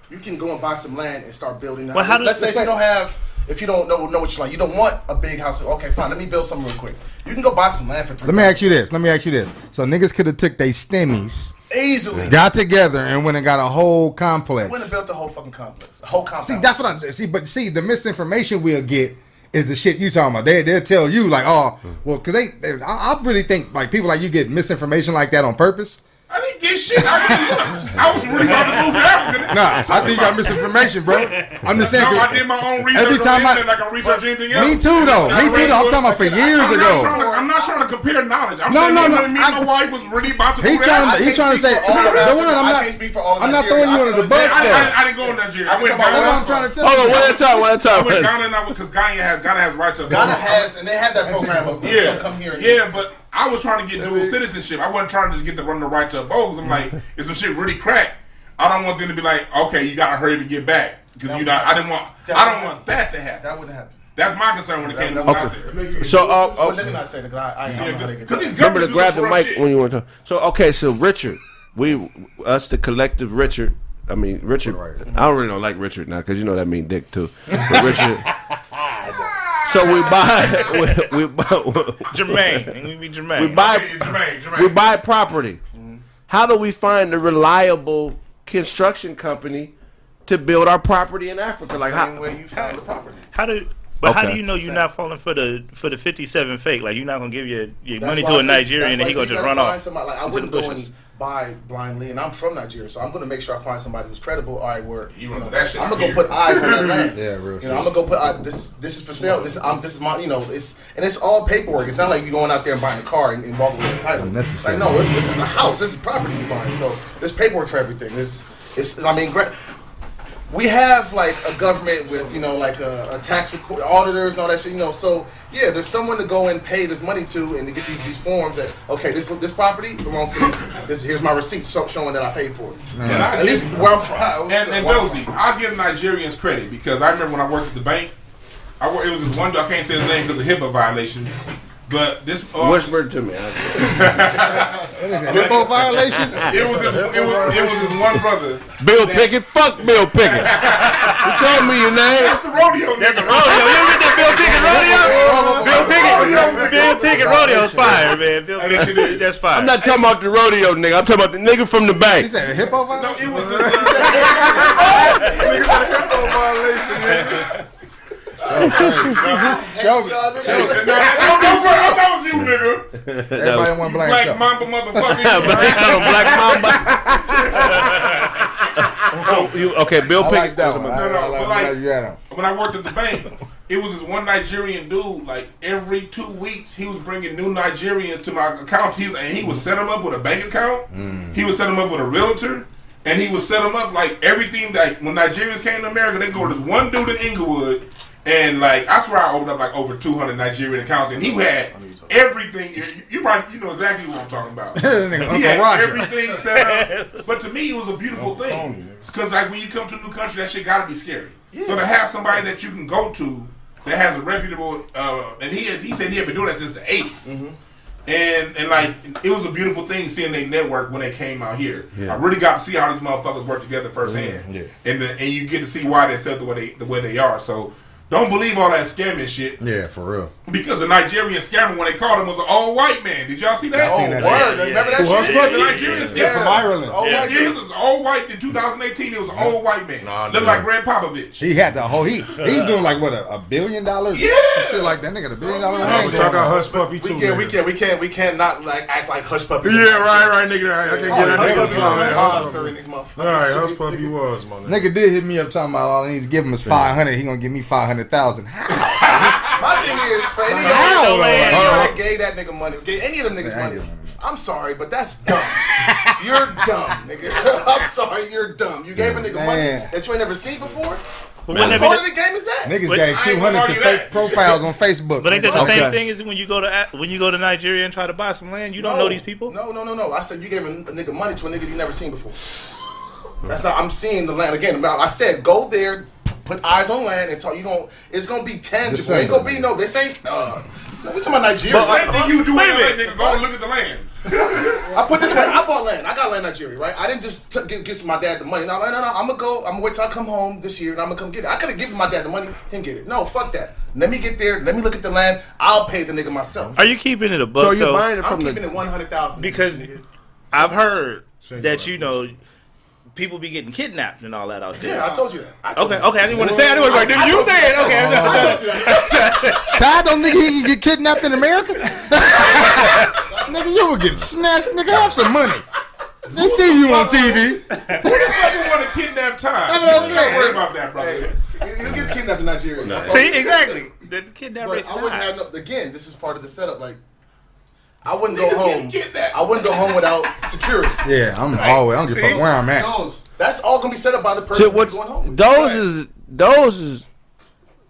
You can go and buy some land and start building. Well, how Let's say if you don't have, if you don't know know what you like, you don't want a big house. Okay, fine. Let me build something real quick. You can go buy some land for three. Let me ask you this. Let me ask you this. So niggas could have took their stemmies, easily. got together, and went and got a whole complex. Went and built the whole fucking complex, a whole compound. See, that's what I'm see. But see, the misinformation we'll get is the shit you talking about. They they'll tell you like, oh, well, because they, they I, I really think like people like you get misinformation like that on purpose. I didn't get shit. I, really, I was really about to move to Africa. Nah, I think you got misinformation, bro. I'm just saying. No, I did my own research. Every time on I- internet like I research anything else. Me too, though. Me too, though. I'm talking about for years I'm ago. Not to, I'm not trying to compare knowledge. I'm No, saying no, me no, and Me I- and my wife was really about to He move trying to he trying to say. speak for all of The Africa. one I'm not. can't speak for all of I'm not throwing you under the bus only I, tell I, though. I didn't go to Nigeria. I went talk about That's what I'm trying to tell you. Hold on, you. one at a time, one at a I time. went Ghana now because Ghana has Ghana has right to Ghana has, and they have that program of Yeah, come here. Yeah, but I was trying to get dual citizenship. I wasn't trying to just get the run the right to abode. 'cause I'm like, *laughs* if some shit really crack, I don't want them to be like, okay, you gotta hurry to get back because you know I didn't want That I don't want that to happen. that wouldn't happen. That's my concern when it came to That- out there. So, uh, So uh, let me not say that 'cause I, I, I don't know how they get Because these remember to grab the mic shit. when you want to. So okay, so Richard, we us the collective Richard. I mean Richard. I don't really don't like Richard now because you know that mean dick too. But *laughs* Richard. So we *laughs* buy we, we buy Jermaine. *laughs* We be Jermaine. we buy Jermaine, Jermaine. we buy property. Mm-hmm. How do we find a reliable construction company to build our property in Africa? Like Same how? way you find the property. How do but how do you know you're not falling for the for the 57 fake? Like you're not gonna give your, your That's money to a Nigerian that's and why he gonna just run off. Somebody, like, I into wouldn't the go bushes. and buy blindly, and I'm from Nigeria, so I'm gonna make sure I find somebody who's credible. All right, where You run that shit I'm gonna go here. put eyes on that land. *laughs* Yeah, real You know, I'm gonna go put uh, this. This is for sale. This I'm. This is my. You know, it's and it's all paperwork. It's not like you going out there and buying a car and, and walking with the title. Unnecessary. Like no, this, this is a house. This is property you're buying. So there's paperwork for everything. It's. It's. I mean, gra- we have like a government with you know like a, a tax record, auditors and all that shit. You know, so yeah, there's someone to go and pay this money to and to get these these forms that okay, this this property belongs to me. This here's my receipt show, showing that I paid for it. And I At least give- where I'm from. And, and Dozy, I'll give Nigerians credit because I remember when I worked at the bank, I worked, it was this one dude, I can't say his name because of HIPAA violations, but this uh, Whisper to me. Hippo violations. *laughs* it was this it was it was this one brother. Bill Pickett, fuck Bill Pickett. you told me your name. That's the rodeo That's a nigga. rodeo. You ever get that Bill Pickett rodeo? Bill Pickett. Bill Pickett rodeo's fire, man. Bill Hey, that shit is. Pickett, that's fire. I'm not talking about the rodeo nigga. I'm talking about the nigga from the He bank. said a hippo No, violation. it was this, Show me. no, no, no, bro, that was you, nigga. Everybody want black Black stuff. Mamba motherfucker. *laughs* Black Mamba. *laughs* so you okay? Bill I Pickett. like that one. No, no, I like but like- that you had him. when I worked at the bank, it was this one Nigerian dude. Like every two weeks, he was bringing new Nigerians to my account. He and he would set them up with a bank account. Mm. He would set them up with a realtor, and he would set them up like everything. That when Nigerians came to America, they go to this one dude in Inglewood, and like I swear I opened up like over two hundred Nigerian accounts, and he had everything. You, you probably you know exactly what I'm talking about. *laughs* He had everything set up. *laughs* But to me, it was a beautiful thing. Because like when you come to a new country, that shit gotta be scary. So to have somebody that you can go to that has a reputable, uh, and he has, he said he had been doing that since the 80s. And and like it was a beautiful thing seeing they network when they came out here. I really got to see how these motherfuckers work together firsthand. Yeah. And the, and you get to see why they're set the way they the way they are. So Don't believe all that scamming shit. Yeah, for real. Because the Nigerian scammer, when they called him, was an old white man. Did y'all see that? Oh, that word. shit. Remember that Who, shit? Hush The Puppy? Nigerian scammer. Yeah, from Ireland. Oh, Yeah, white he was old white in 2018. He was an old white man. Nah, Looked nah. like Gregg Popovich. He had the whole he he was doing like what a, a billion dollars. Yeah. Shit like that nigga, a billion dollar Yeah, range. But y'all got Hushpuppi too. We can't, we can't, we can't, we can't not like act like Hush Puppy. Yeah, right, right, nigga. I, I can Oh, get that Hush nigga. Puppy's a monster in these motherfuckers. All right, Hushpuppi was, my nigga. Nigga did hit me up talking about all I need to give him is five hundred. He gonna give me five hundred thousand. My thing is, for any of How, y'all man? that gave that nigga money, gave any of them niggas money. I'm sorry, but that's dumb. you're dumb, nigga. *laughs* I'm sorry, you're dumb. You gave a nigga money that you ain't never seen before. But What wouldn't part of the game is that? Niggas But gave I ain't two gonna hundred to argue fake that. profiles on Facebook. But ain't that the Okay. same thing as when you go to when you go to Nigeria and try to buy some land? You don't know these people. No, no, no, no. I said you gave a, a nigga money to a nigga you never seen before. That's not. I'm seeing the land again. Now, I said go there, p- put eyes on land, and talk. You don't. It's gonna be tangible. Just Ain't gonna be no. This ain't. Uh, no, we talking about Nigeria. But, Same thing you do Wait a when that minute. nigga go look at the land. *laughs* I put this way. I bought land. I got land in Nigeria, right? I didn't just t- give, give my dad the money. No, no, no, no. I'm gonna go. I'm gonna wait till I come home this year, and I'm gonna come get it. I could have given my dad the money, him get it. No, fuck that. Let me get there. Let me look at the land. I'll pay the nigga myself. Are you keeping it a So you buying it from I'm from keeping the it one hundred thousand Because I've heard Shake that you know people be getting kidnapped and all that out there. yeah, I told you that. I told Okay, you okay. I didn't want to say. I didn't want to. I You say it. Okay. that. I told you that. *laughs* Ty don't think he can get kidnapped in America? *laughs* nigga, you will get snatched. Nigga, have some money. They see you on TV. Who the fuck you want to kidnap time? That's what I'm You saying. Don't worry about that, brother. He'll get kidnapped in Nigeria. See exactly. The kidnap But is I wouldn't have no. Again, this is part of the setup. Like, I wouldn't go home. get kidnapped. I wouldn't go home without security. *laughs* Yeah, I'm always. I don't give a fuck where I'm at. Those. That's all gonna be set up by the person So what's going home. those is those is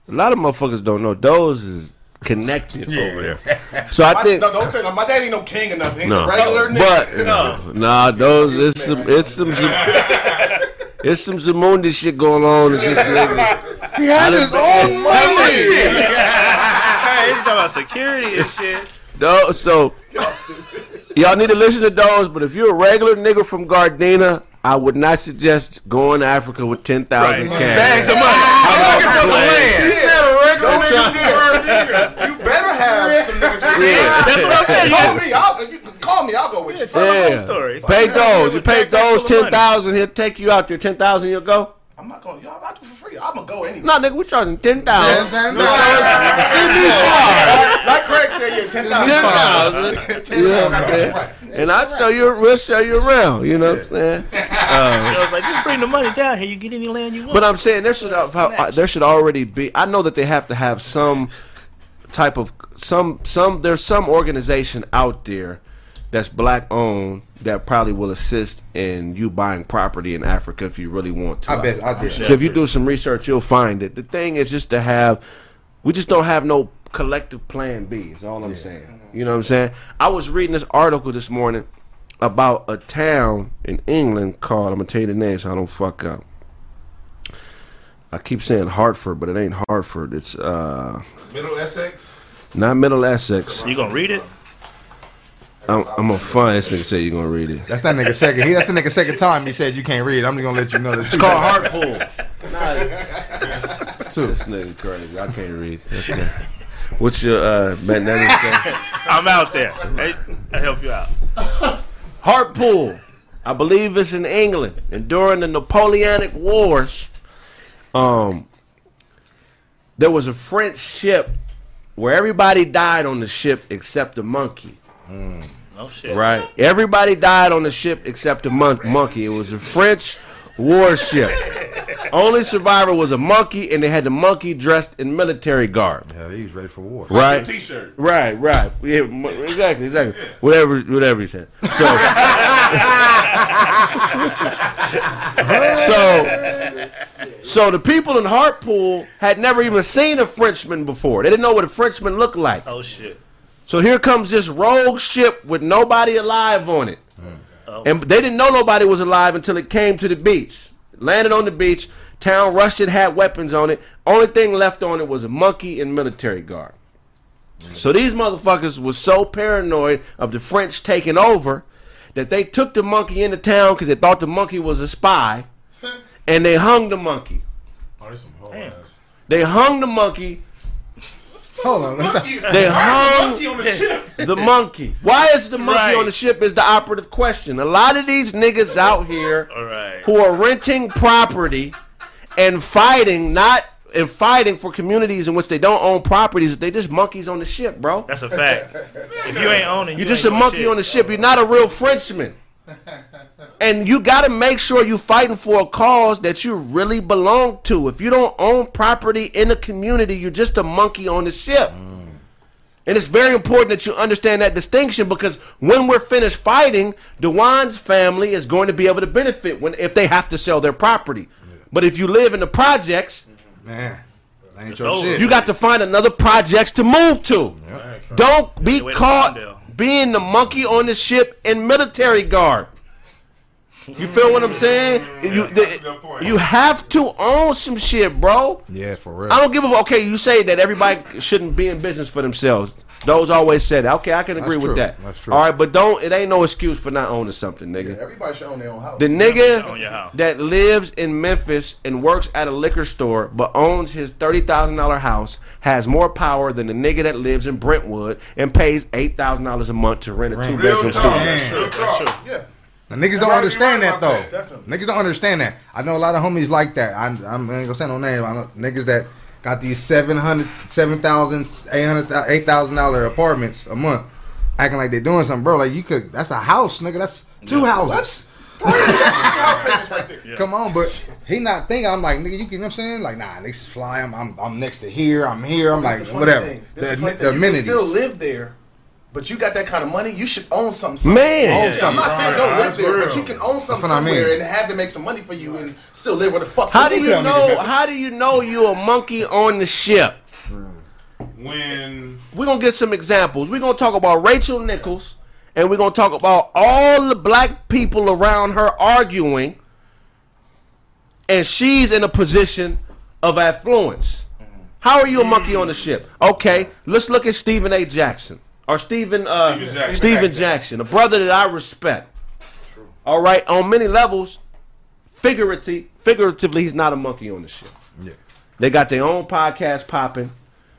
a lot of motherfuckers don't know those is connected over there. *laughs* So I My, think no, don't say that. My dad ain't no king or nothing. He's no, a regular nigga. but nah, those it's some it's some *laughs* it's some Zamundi shit going on. with this nigga. He has his own money. Hey, you talking about security and shit. Those, so y'all need to listen to those. But if you're a regular nigga from Gardena, I would not suggest going to Africa with ten thousand Right. cash. Bags of money. I'm looking for some land. Don't you. You better have some niggas with. Yeah. That's what I'm saying. Call You- me. I'll, if you call me, I'll go with you. Yeah. story. Pay those. You pay Backpack those ten thousand. He'll take you out there. Ten thousand. You'll go. I'm not going. Y'all, I do it for free. I'm gonna go anyway. No, nigga, we charging ten thousand. Like Kraig said, yeah, ten thousand. Ten thousand. Ten thousand. Right. And I'll show you. We'll show you around. You know what I'm saying? I was like, just bring the money down here. You get any land you want. But I'm saying there should uh, there should already be. I know that they have to have some type of some some. There's some organization out there that's black owned that probably will assist in you buying property in Africa if you really want to. I bet. I did. So if you do some research, you'll find it. The thing is just to have. We just don't have no collective plan B. Is all I'm saying. You know what I'm saying? I was reading this article this morning about a town in England called. I'm gonna tell you the name so I don't fuck up. I keep saying Hartford, but it ain't Hartford. It's uh Middle Essex. not Middle Essex. you gonna read it? I'm, I'm gonna find this nigga say you're gonna read it. That's that nigga second. He, that's the nigga second time he said you can't read. I'm just gonna let you know that. It's called Hartpool. too. This nigga crazy. I can't read. Okay. What's your uh magnetic thing? I'm out there. Hey, I help you out. Hartpool. I believe it's in England. And during the Napoleonic Wars, um, there was a French ship where everybody died on the ship except the monkey. Oh shit. Right? Everybody died on the ship except the mon- monkey. It was a French warship. *laughs* Only survivor was a monkey, and they had the monkey dressed in military garb. Yeah, he was ready for war. Right? T-shirt. Right, right. Yeah, mo- exactly, exactly. Whatever, whatever you said. So, *laughs* so, so the people in Hartpool had never even seen a Frenchman before. They didn't know what a Frenchman looked like. Oh shit. So here comes this rogue ship with nobody alive on it. And they didn't know nobody was alive until it came to the beach. Landed on the beach. Town rushed it, had weapons on it. Only thing left on it was a monkey in military garb. So these motherfuckers was so paranoid of the French taking over that they took the monkey into town because they thought the monkey was a spy, *laughs* and they hung the monkey. Oh, some. They hung the monkey. Hold on. let me- Monkey, They *laughs* hung- the monkey *laughs* the monkey. Why is the monkey Right. on the ship? Is the operative question. A lot of these niggas out here All right. who are renting property and fighting, not and fighting for communities in which they don't own properties. They just monkeys on the ship, bro. That's a fact. If you ain't owning, You're just a monkey on the ship. You're not a real Frenchman. And you got to make sure you're fighting for a cause that you really belong to. If you don't own property in the community, you're just a monkey on the ship. Mm. And it's very important that you understand that distinction because when we're finished fighting, Dewan's family is going to be able to benefit when if they have to sell their property. But if you live in the projects, mm-hmm. Man, ain't your shit. you got to find another projects to move to. Don't be caught minute, being the monkey on the ship in military guard. You feel what I'm saying? You, that's a good point. you have to own some shit, bro. yeah, for real. I don't give a okay. You say that everybody shouldn't be in business for themselves. Those always said that. Okay, I can agree That's with true. that. That's true. All right, but don't. It ain't no excuse for not owning something, nigga. Yeah, everybody should own their own house. The Own nigga house. that lives in Memphis and works at a liquor store but owns his thirty thousand dollar house has more power than the nigga that lives in Brentwood and pays eight thousand dollars a month to rent a two bedroom talk. studio. That's true. That's true. yeah. The niggas don't understand you that though. that, definitely. Niggas don't understand that. I know a lot of homies like that. I, I'm I ain't gonna say no name. I know niggas that got these 700 7,000 800 8000 dollar apartments a month, acting like they're doing something, bro. Like you could. That's a house, nigga. That's two houses. Three, *laughs* three house right there. Come on, but *laughs* he not thinking. I'm like, nigga, you. Know what I'm saying? Like, nah, niggas fly. I'm, I'm, I'm next to here. I'm here. I'm This like, the whatever. Thing. The, This the, the. Amenities. still live there, but you got that kind of money. You should own something. something. Man, Yeah, I'm not saying don't live That's there, but you can own something That's what I mean. somewhere and have to make some money for you and still live where the fuck. how do you you know? How do you know you a monkey on the ship? When We're gonna get some examples. We're gonna talk about Rachel Nichols, and we're gonna talk about all the black people around her arguing, and she's in a position of affluence. How are you a monkey on the ship? Okay, let's look at Stephen A. Jackson or Stephen uh, Stephen Jackson. Stephen Jackson, a brother that I respect. All right, on many levels, figuratively, figuratively, he's not a monkey on the ship. Yeah. They got their own podcast popping.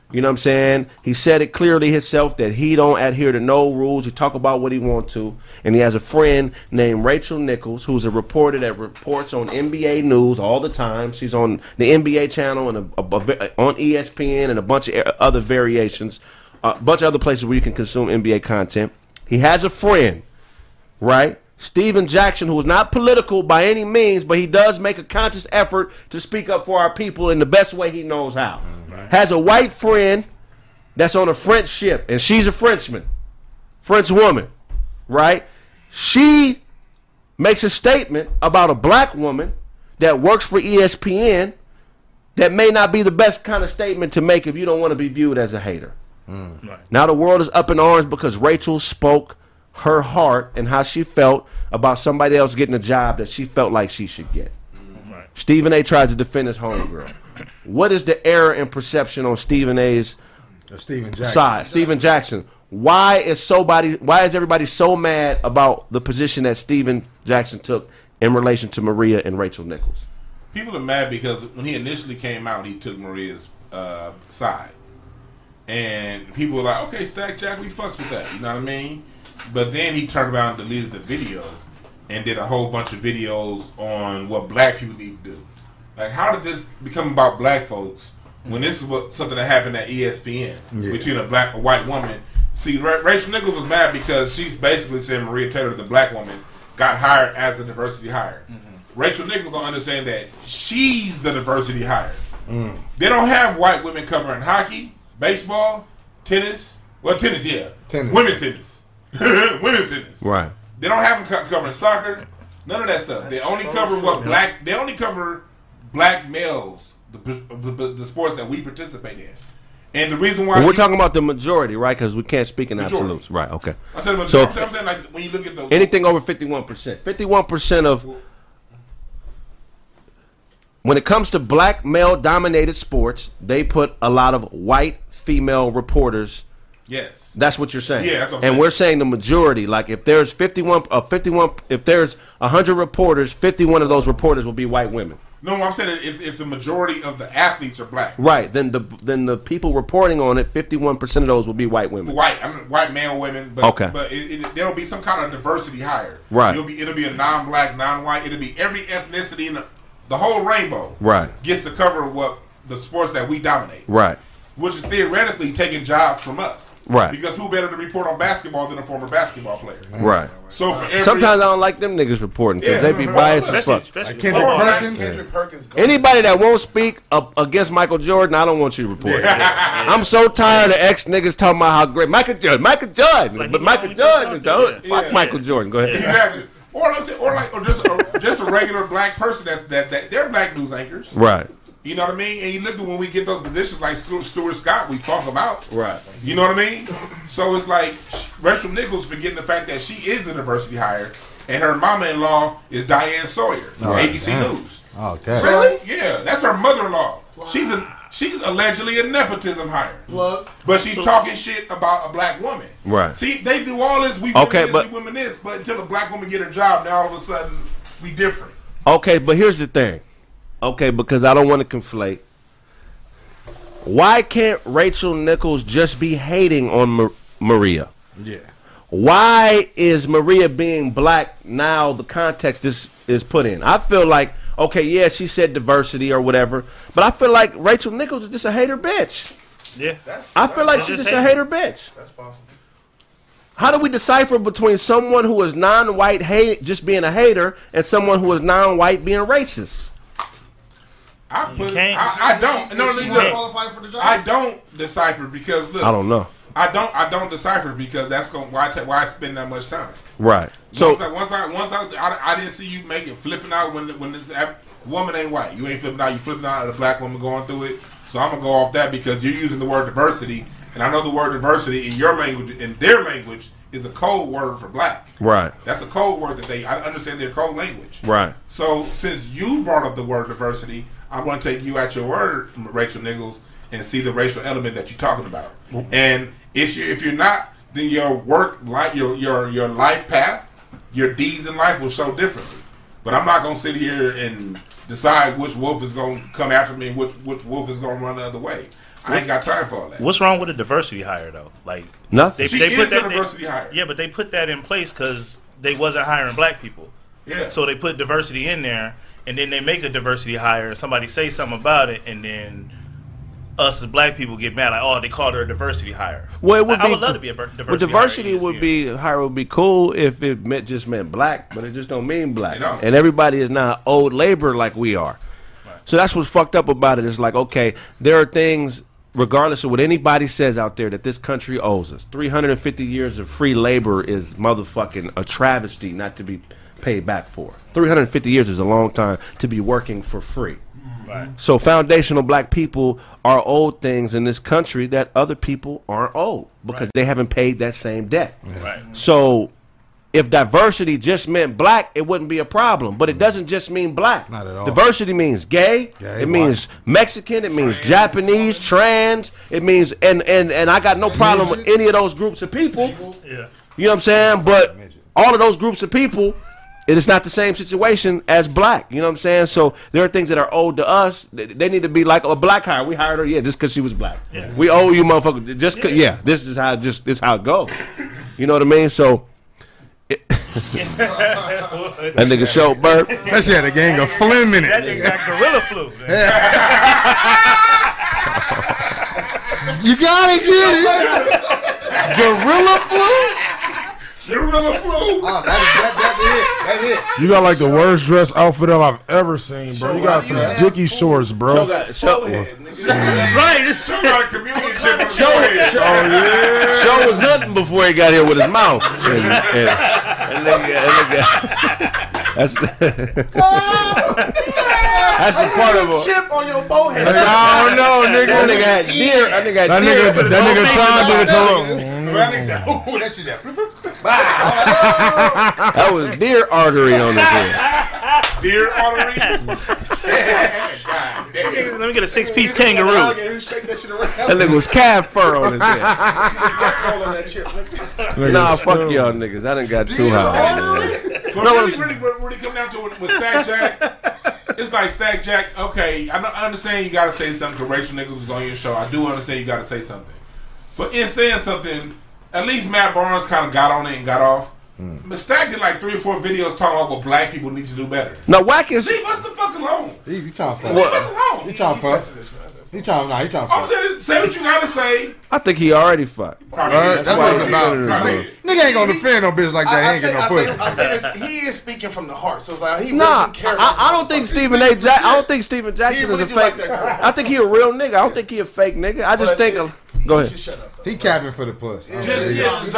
You know what I'm saying? He said it clearly himself that he don't adhere to no rules. He talk about what he want to, and he has a friend named Rachel Nichols, who's a reporter that reports on NBA news all the time. She's on the NBA channel and a, a- a- on ESPN and a bunch of other variations, a bunch of other places where you can consume NBA content. He has a friend, right? Stephen Jackson, who is not political by any means, but he does make a conscious effort to speak up for our people in the best way he knows how. Has a white friend that's on a French ship, and she's a Frenchman, French woman, right? She makes a statement about a black woman that works for ESPN that may not be the best kind of statement to make if you don't want to be viewed as a hater. Mm. Now the world is up in arms because Rachel spoke her heart and how she felt about somebody else getting a job that she felt like she should get. Mm. Stephen A. tries to defend his homegirl. What is the error in perception on Stephen A.'s uh, Or Steven Jackson. side? Stephen Jackson. Why is somebody? Why is everybody so mad about the position that Stephen Jackson took in relation to Maria and Rachel Nichols? people are mad because when he initially came out, he took Maria's uh, side, and people were like, "Okay, Stack Jack, we fucks with that." You know what I mean? But then he turned around and deleted the video, and did a whole bunch of videos on what black people need to do. Like, how did this become about black folks when this is what something that happened at ESPN Yeah. between a black a white woman? See, Ra- Rachel Nichols was mad because she's basically saying Maria Taylor, the black woman, got hired as a diversity hire. Mm-hmm. Rachel Nichols don't understand that she's the diversity hire. Mm. They don't have white women covering hockey, baseball, tennis. Well, tennis, yeah, Tennis. women's tennis, *laughs* women's tennis. Right. They don't have them covering soccer. None of that stuff. they only so cover true, what yeah. black. They only cover black males, the, the, the, the sports that we participate in. And the reason why But we're you- talking about the majority, right? Because we can't speak in Majority. absolutes, right? Okay. I said, So so I'm saying like when you look at the anything over 51%. 51% of when it comes to black male dominated sports, they put a lot of white female reporters. yes, That's what you're saying. Yeah, that's what I'm and saying. we're saying the majority. Like if there's 51 uh, 51 if there's 100 reporters, 51 of those reporters will be white women. No, I'm saying if, if the majority of the athletes are black, Right. Then the then the people reporting on it, fifty one percent of those will be white women. white, I mean, white male women, but Okay. but it, it, there'll be some kind of diversity hire. Right. It'll be it'll be a non-black, non-white. It'll be every ethnicity in the, the whole rainbow. Right. Gets to cover what the sports that we dominate. Right. Which is theoretically taking jobs from us. Right. Because who better to report on basketball than a former basketball player? Right. So for every Sometimes I don't like them niggas reporting because Yeah. they be biased as Especially, fuck. especially Like Kendrick Oh. Perkins. Kendrick Perkins. goes- Anybody that won't speak up against Michael Jordan, I don't want you to report. *laughs* I'm so tired of ex niggas talking about how great Michael Jordan, Michael Jordan, Like, but Michael Jordan, does don't fuck Yeah. Michael Jordan. Go ahead. exactly. Or let's say, or like, or just a, just a regular black person that's that, that they're black news anchors. Right. You know what I mean? And you look at when we get those positions like Stu- Stuart Scott, we fuck them out. Right. You know what I mean? So it's like Rachel Nichols forgetting the fact that she is a diversity hire, and her mama-in-law is Diane Sawyer, ABC damn. News. Okay. So, yeah, that's her mother-in-law. She's a she's allegedly a nepotism hire, Plug. but she's talking shit about a black woman. Right. See, they do all this. We Okay, women this, but- we women this, but until a black woman get a job, now all of a sudden we different. Okay, but here's the thing. Okay, because I don't want to conflate. Why can't Rachel Nichols just be hating on Ma- Maria? Yeah. Why is Maria being black now the context is is put in? I feel like okay, yeah, she said diversity or whatever, but I feel like Rachel Nichols is just a hater bitch. Yeah. That's, I that's, feel like she's just just a hater bitch. that's possible. How do we decipher between someone who is non-white hate just being a hater and someone who is non-white being racist? I put, can't- I, I don't. Is No, she no, no. qualified for the job? I don't decipher because look, I don't know. I don't. I don't decipher because that's going. Why? ta- why spend that much time? Right. So once I, once I, once I, was, I, I didn't see you making flipping out when when this app- woman ain't white. You ain't flipping out. You flipping out at a black woman going through it. So I'm gonna go off that because you're using the word diversity, and I know the word diversity in your language, in their language, is a code word for black. right. That's a code word that they. I understand their code language. Right. So since you brought up the word diversity, I want to take you at your word, Rachel Nichols, and see the racial element that you're talking about. And if you if you're not, then your work like your your your life path, your deeds in life will show differently. But I'm not going to sit here and decide which wolf is going to come after me and which which wolf is going to run the other way. I ain't got time for all that. What's wrong with a diversity hire though? Like Nothing. She is the diversity hire. Yeah, but they put that in place because they wasn't hiring black people. Yeah. So they put diversity in there, and then they make a diversity hire. and Somebody say something about it, and then us as black people get mad. Like, oh, they called her a diversity hire. Well, it would I, be. I would love to be a diversity. Well, diversity hire would be higher would be cool if it meant just meant black, but it just don't mean black. Don't. And everybody is not old labor like we are. So that's what's fucked up about it. It's like okay, there are things, regardless of what anybody says out there, that this country owes us. Three hundred and fifty years of free labor is motherfucking a travesty not to be paid back for. Three hundred and fifty years is a long time to be working for free. Right. So foundational black people are owed things in this country that other people aren't owed because they haven't paid that same debt. Right. So if diversity just meant black, it wouldn't be a problem. But it mm-hmm. doesn't just mean black. Not at all. Diversity means gay. Gay, it means Mexican. It means Japanese, trans. It means and and and I got no problem with any of those groups of people. Yeah. You know what I'm saying? But all of those groups of people, it is not the same situation as black. You know what I'm saying? So there are things that are owed to us. They, need to be like a black hire. We hired her, yeah, just because she was black. Yeah. We owe you, motherfucker, just cause, yeah. This is how just this how it goes. You know what I mean? So. It, that nigga show burp. *laughs* That shit had a gang of phlegm in it. That nigga got gorilla flu. *laughs* You gotta get it. *laughs* Gorilla flu? Gorilla flu. Oh, ah, that, that, that, that it. You got like the worst dress outfit up I've ever seen, bro. You got some dicky shorts, Show bro. got, show, right. This Show got a communion chip on his Show forehead. it. Oh, show was nothing before he got here with his mouth. And, and, and nigga, and nigga, that's that's a part of a. Chip on your forehead. I don't know, That nigga. nigga had deer. That nigga had That deer. nigga, that nigga Tom did it to him. That nigga said, "Ooh, that shit that." That was deer artery on his head. *laughs* Deer artery. Let me get a six piece kangaroo. Alligator, Shake that shit nigga was calf fur on his head. Roll on that chip. nigga. Nah, fuck y'all niggas. I didn't got too high. man. But really, really, what really come down to it with Stack Jack, it's like Stack Jack. Okay, I, I understand you got to say something. Rachel Nichols was on your show. I do understand you got to say something, but in saying something, at least Matt Barnes kind of got on it and got off. Hmm. But Stack did like three or four videos talking about what black people need to do better. Now, whack is Leave us the fuck alone. He, he trying to Leave fuck. us alone. He trying to He's fuck. He trying. Nah, he trying to I'm fuck. saying, say what you gotta say. I think he already fucked. Probably Alright, that's what it's Probably about. did. Probably did. Nigga ain't gonna defend no bitch like that. I, He I, ain't say, get no I, say. I say this. He is speaking from the heart. So it's like he Nah, really do care. about I, I don't think. Stephen A. Jack. I don't think Stephen Jackson really is a do fake. like. I think he a real nigga. I don't think he a fake nigga. I just But think. it- Of, he go ahead. shut up. Though. He capping for the puss. Yeah, Just, *laughs* just,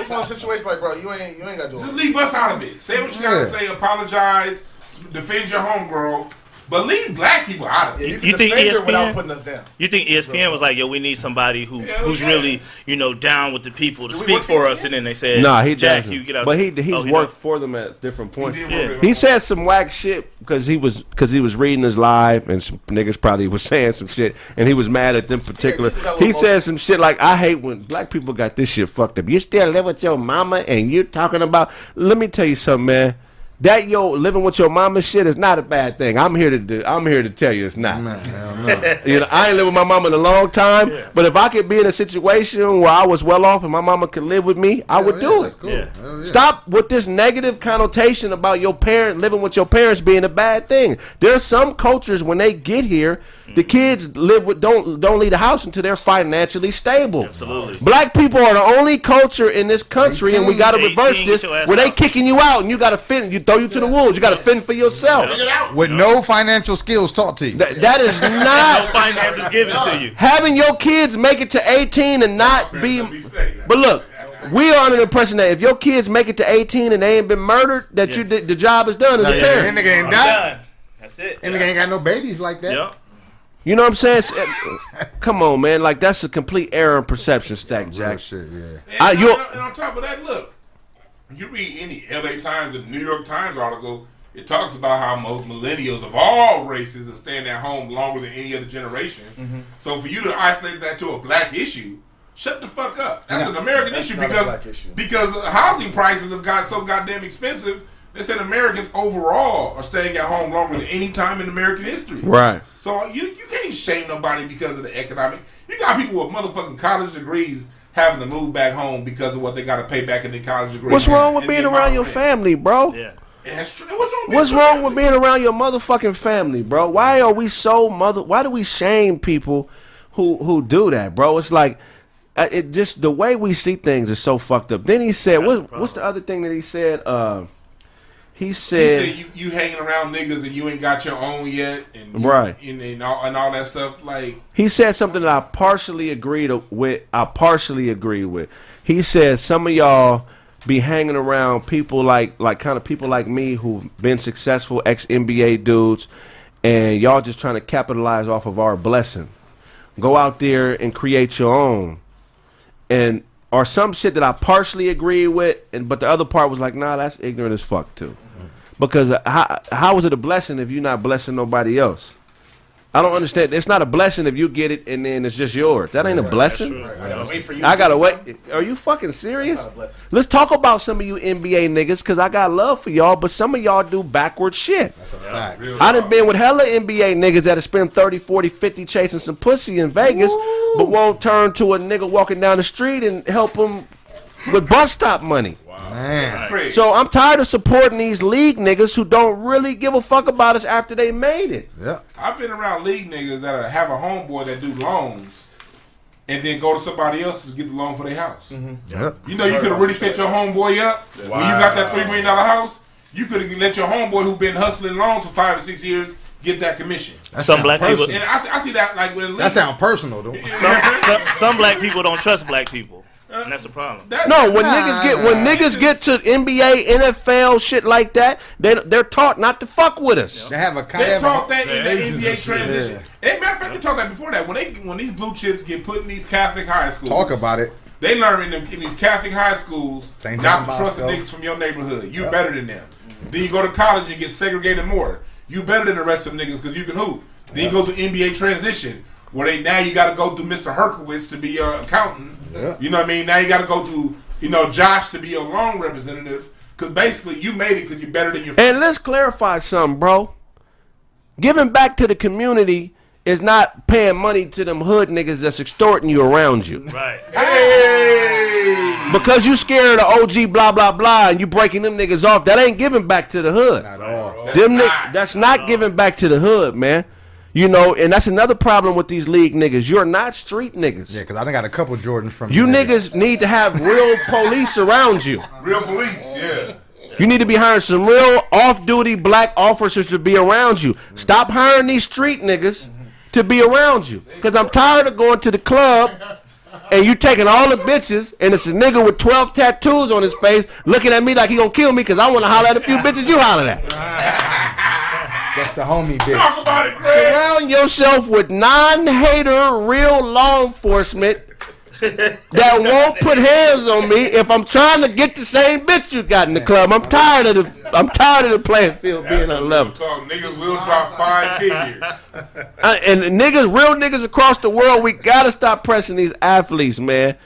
It's one of them situations like, bro, you ain't you ain't got to do just leave us out of it. Say what you gotta say. Apologize. Defend your homegirl. But leave black people out of Yeah, it. you You think ESPN without putting us down. You think ESPN was like, yo, we need somebody who Hell who's yeah. really, you know, down with the people to Do speak for for us, and then they said, Nah, he Jack, doesn't. you get out. But he he's Oh, he worked does? for them at different points. He Yeah. He said some whack shit because he was because he was reading his live and some niggas probably was *laughs* saying some shit and he was mad at them particular. just he little said some shit like I hate when black people got this shit fucked up. You still live with your mama and you're talking about. Let me tell you something, man. That yo living with your mama shit is not a bad thing. I'm here to do. I'm here to tell you it's not. Man, no. You know, I ain't lived with my mama in a long time, but if I could be in a situation where I was well off and my mama could live with me, I would Hell do it. Cool. Yeah. Yeah. Stop with this negative connotation about your parent living with your parents being a bad thing. There's some cultures when they get here, the kids live with don't don't leave the house until they're financially stable. Absolutely. Black people are the only culture in this country, and we got to reverse this. get your ass Where they out. kicking you out, and you got to fend, you throw you to the wolves. You got to fend for yourself. Figure it out. With no financial skills taught to you. That, that is *laughs* No not finances given to you. having your kids make it to 18 and not be. Be. But look, we are under the impression that if your kids make it to 18 and they ain't been murdered, that you did, the job is done as a yeah. parent. That nigga ain't done. That's it. And nigga ain't got no babies like that. Yep. You know what I'm saying? *laughs* Come on, man. Like that's a complete error in perception, Stack Real Jack. shit, yeah. And, I- and you- on- and on top of that, look, you read any LA Times or New York Times article, it talks about how most millennials of all races are staying at home longer than any other generation. Mm-hmm. So for you to isolate that to a black issue, shut the fuck up. That's Yeah. an American That's issue not a because black issue. because housing prices have got so goddamn expensive. They said Americans overall are staying at home longer than any time in American history. Right. So you you can't shame nobody because of the economic. You got people with motherfucking college degrees having to move back home because of what they got to pay back in their college degree. What's wrong with being around your amount of rent. family, bro? Yeah. That's true. What's wrong? What's being wrong with being around your motherfucking family, bro? Why are we so mother? Why do we shame people who who do that, bro? It's like uh, it just the way we see things is so fucked up. Then he said, That's what, the what's the other thing that he said? Uh, he He said, said you, you hanging around niggas and you ain't got your own yet, and you- Right. and, and all and all that stuff. Like he said something that I partially agreed with. I partially agree with. He said some of y'all be hanging around people like like kind of people like me who've been successful ex NBA dudes, and y'all just trying to capitalize off of our blessing. Go out there and create your own, and or some shit that I partially agree with, and but the other part was like, nah, that's ignorant as fuck too. Because uh, how how is it a blessing if you're not blessing nobody else? I don't understand. It's not a blessing if you get it and then it's just yours. That ain't a blessing. I gotta wait for you. I gotta wait. Are you fucking serious? That's not a blessing. Let's talk about some of you NBA niggas because I got love for y'all, but some of y'all do backward shit. Fact. I done been with hella NBA niggas that have spent 30, 40, 50 chasing some pussy in Vegas, but won't turn to a nigga walking down the street and help him with bus stop money. Man. Kraig, So I'm tired of supporting these league niggas who don't really give a fuck about us after they made it. Yeah. I've been around league niggas that are, have a homeboy that do loans, and then go to somebody else to get the loan for their house. Mm-hmm. Yeah. You know, you could have really set your homeboy up when you got that three million dollar house. You could have let your homeboy who been hustling loans for five or six years get that commission. That Some black personal. people- And I, see- I see that like with That sound personal, though. *laughs* Some, some some black people don't trust black people, Uh, and that's a problem. That, No, when Nah, niggas get when nah. niggas get to NBA, NFL, shit like that, they they're taught not to fuck with us. They have a kind They of taught that in the NBA and shit, transition. As matter of fact, they taught that before that. When they when these blue chips get put in these Catholic high schools, Talk about it. They learn in, them, in these Catholic high schools St. not to trust the niggas from your neighborhood. You better than them. Then you go to college and get segregated more. You better than the rest of them niggas because you can hoop. Then you go to NBA transition where they now you got to go through Mr. Herkowitz to be your accountant. Yeah. You know what I mean? Now you got to go through you know Josh to be a loan representative because basically you made it because you're better than your. And let's clarify something, bro. Giving back to the community is not paying money to them hood niggas that's extorting you around you. Right. Hey! Because you scared of OG blah blah blah and you breaking them niggas off, that ain't giving back to the hood. At all. Them ni- that's not giving back to the hood, man. You know, and that's another problem with these league niggas. You're not street niggas. Yeah, because I done got a couple Jordans from You the niggas need to have real *laughs* police around you. Real police, yeah. You need to be hiring some real off-duty black officers to be around you. Stop hiring these street niggas to be around you. Cause I'm tired of going to the club and you taking all the bitches and it's a nigga with 12 tattoos on his face looking at me like he gonna kill me cause I want to holler at a few bitches you holler at. That's the homie bitch. Talk about it, Greg. Surround yourself with non-hater real law enforcement that won't put hands on me if I'm trying to get the same bitch you got in the club. I'm tired of the I'm tired of the playing field being That's on what level. talk. Niggas will drop five figures. *laughs* Uh, and niggas, real niggas across the world, we gotta stop pressing these athletes, man.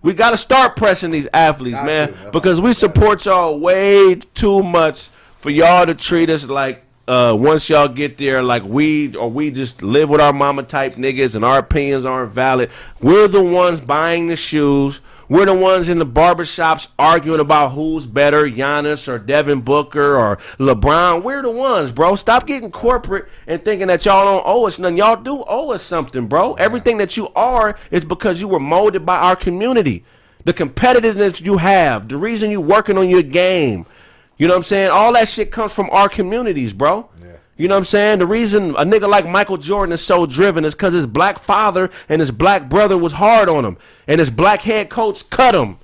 We gotta start pressing these athletes, Got man, to. because we support y'all way too much for y'all to treat us like. Uh, once y'all get there, like we or we just live with our mama type niggas, and our opinions aren't valid. We're the ones buying the shoes. We're the ones in the barbershops arguing about who's better, Giannis or Devin Booker or LeBron. We're the ones, bro. Stop getting corporate and thinking that y'all don't owe us nothing. Y'all do owe us something, bro. Everything that you are is because you were molded by our community. The competitiveness you have, the reason you're working on your game. You know what I'm saying? All that shit comes from our communities, bro. Yeah. You know what I'm saying? The reason a nigga like Michael Jordan is so driven is because his black father and his black brother was hard on him, and his black head coach cut him,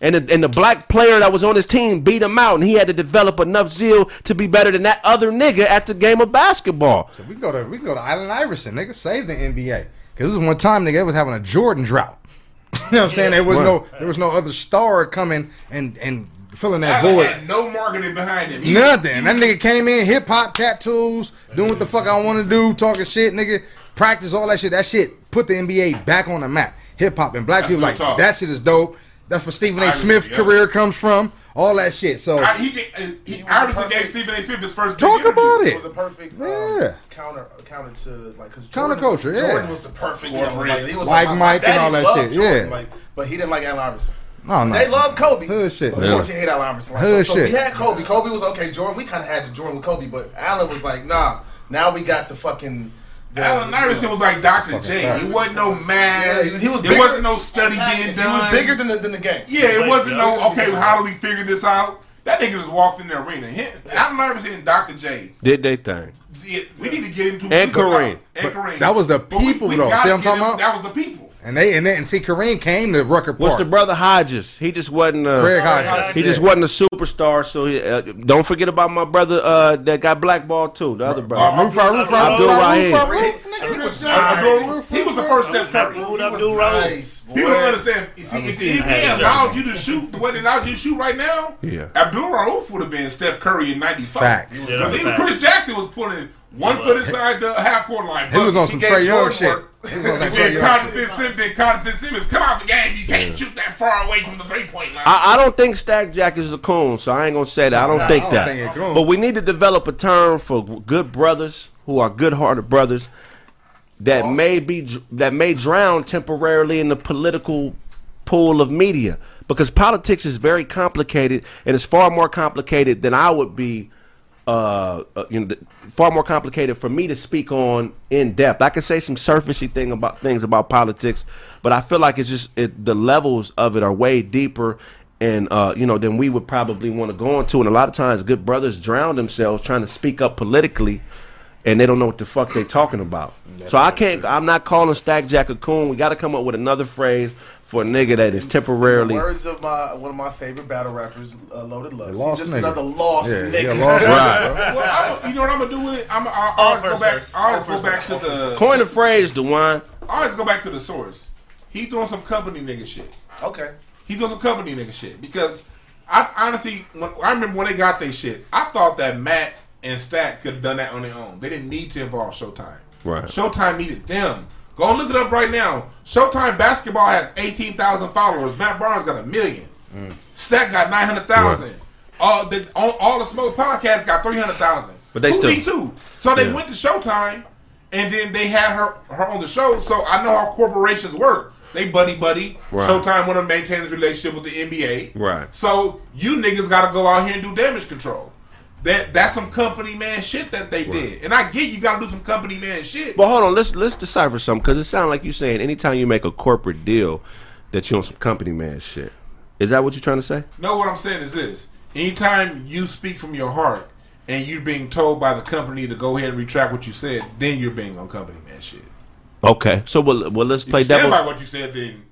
and the, and the black player that was on his team beat him out, and he had to develop enough zeal to be better than that other nigga at the game of basketball. We can go to we go to Allen Iverson, nigga. Save the NBA. Cause this was one time nigga they was having a Jordan drought. *laughs* you know what I'm saying? There was no there was no other star coming and and filling that Allen void. had no marketing behind him. He- Nothing. That nigga came in, hip hop tattoos, doing what the fuck I want to do, talking shit, nigga. Practice all that shit. That shit put the NBA back on the map. Hip hop and black That's people like talk. that shit is dope. That's where Stephen A. Iverson, Smith yeah. career comes from. All that shit. So I, he, get- uh, he, He was gave Stephen A. Smith his first. big Talk interview. about It it. was a perfect um, Yeah. counter counter to like because Counterculture, yeah. Jordan was the perfect you know, like, he was Like like, Mike and all that shit, Jordan, yeah. like, but he didn't like Allen Iverson. No, no. They love Kobe. Hood shit. Of Yeah. course, he hated Allen Iverson. Like, Hood so, so we had Kobe. Kobe was okay. Jordan, we kind of had the Jordan with Kobe, but Allen was like, nah. Now we got the fucking. The, Allen Iverson was like Dr. J. fact. It wasn't no math. Yeah, he was There bigger- wasn't no study being done. He was bigger than the, than the game. Yeah, it Like, wasn't yeah. no. Okay, how do we figure this out? That nigga just walked in the arena. Him, Allen Iverson and Dr. J. Did they thing? We need to get into And Kareem. And Kareem. that was the But we- people, we though. See what I'm talking him- about? That was the people. And they and, they, and see Kareem came to Rucker Park. What's the brother Hodges? He just wasn't. Uh, Craig Hodges. He just wasn't a superstar. So he, uh, don't forget about my brother uh, that got blackballed too. The other brother. Roof, roof, roof, Abdul Rauf, Rahim. roof, roof. He was nice. He was the first Steph Curry. Abdul He was nice. People don't understand. You See, if the NBA Yeah. allowed you to shoot the way they allowed you to shoot right now, Yeah. Abdul Rauf would have been Steph Curry in '95. Facts. Yeah, Because even facts. Chris Jackson was putting one foot inside the half court line. He was on some gave Trae Young shit. work. He was on that And Trae then Young Jonathan Simmons, then Jonathan Simmons, come out the game. You can't shoot that far away from the three point line. I, I don't think Stack Jack is a coon, so I ain't gonna say that. I don't Nah, think I don't that. think he a coon. but we need to develop a term for good brothers who are good-hearted brothers that may be that may drown temporarily in the political pool of media because politics is very complicated and it's far more complicated than I would be. Uh, uh, you know, far more complicated for me to speak on in depth. I can say some surfacey thing about things about politics, but I feel like it's just it, the levels of it are way deeper, and uh, you know, than we would probably want to go into. And a lot of times, good brothers drown themselves trying to speak up politically, and they don't know what the fuck they're talking about. So I can't. I'm not calling Stack Jack a coon. We got to come up with another phrase for a nigga that is temporarily. Words of my one of my favorite battle rappers, uh, Loaded Lux. He's just nigga. another lost Yeah, nigga. yeah, lost Right. well, I'm, you know what I'm gonna do with it? I'm, I, I All always go first back. verse. I always All go first back to verse. the. Coin a phrase, Dewan. I always go back to the source. He doing some company nigga shit. Okay. He doing some company nigga shit because I honestly, when, I remember when they got their shit, I thought that Matt and Stack could have done that on their own. They didn't need to involve Showtime. Right. Showtime needed them. Go look it up right now. Showtime basketball has eighteen thousand followers. Matt Barnes got a million. Mm. Stat got nine hundred thousand. All the all, all the smoke podcasts got three hundred thousand. But they Who still- need two? So they Yeah. went to Showtime, and then they had her her on the show. So I know how corporations work. They buddy buddy. Right. Showtime want to maintain his relationship with the NBA. Right. So you niggas got to go out here and do damage control. That that's some company man shit that they did, and I get you got to do some company man shit. But hold on, let's let's decipher something because it sounds like you're saying anytime you make a corporate deal that you on some company man shit. Is that what you're trying to say? No, what I'm saying is this: anytime you speak from your heart and you're being told by the company to go ahead and retract what you said, then you're being on company man shit. Okay, so well, well let's play stand devil. by what you said, then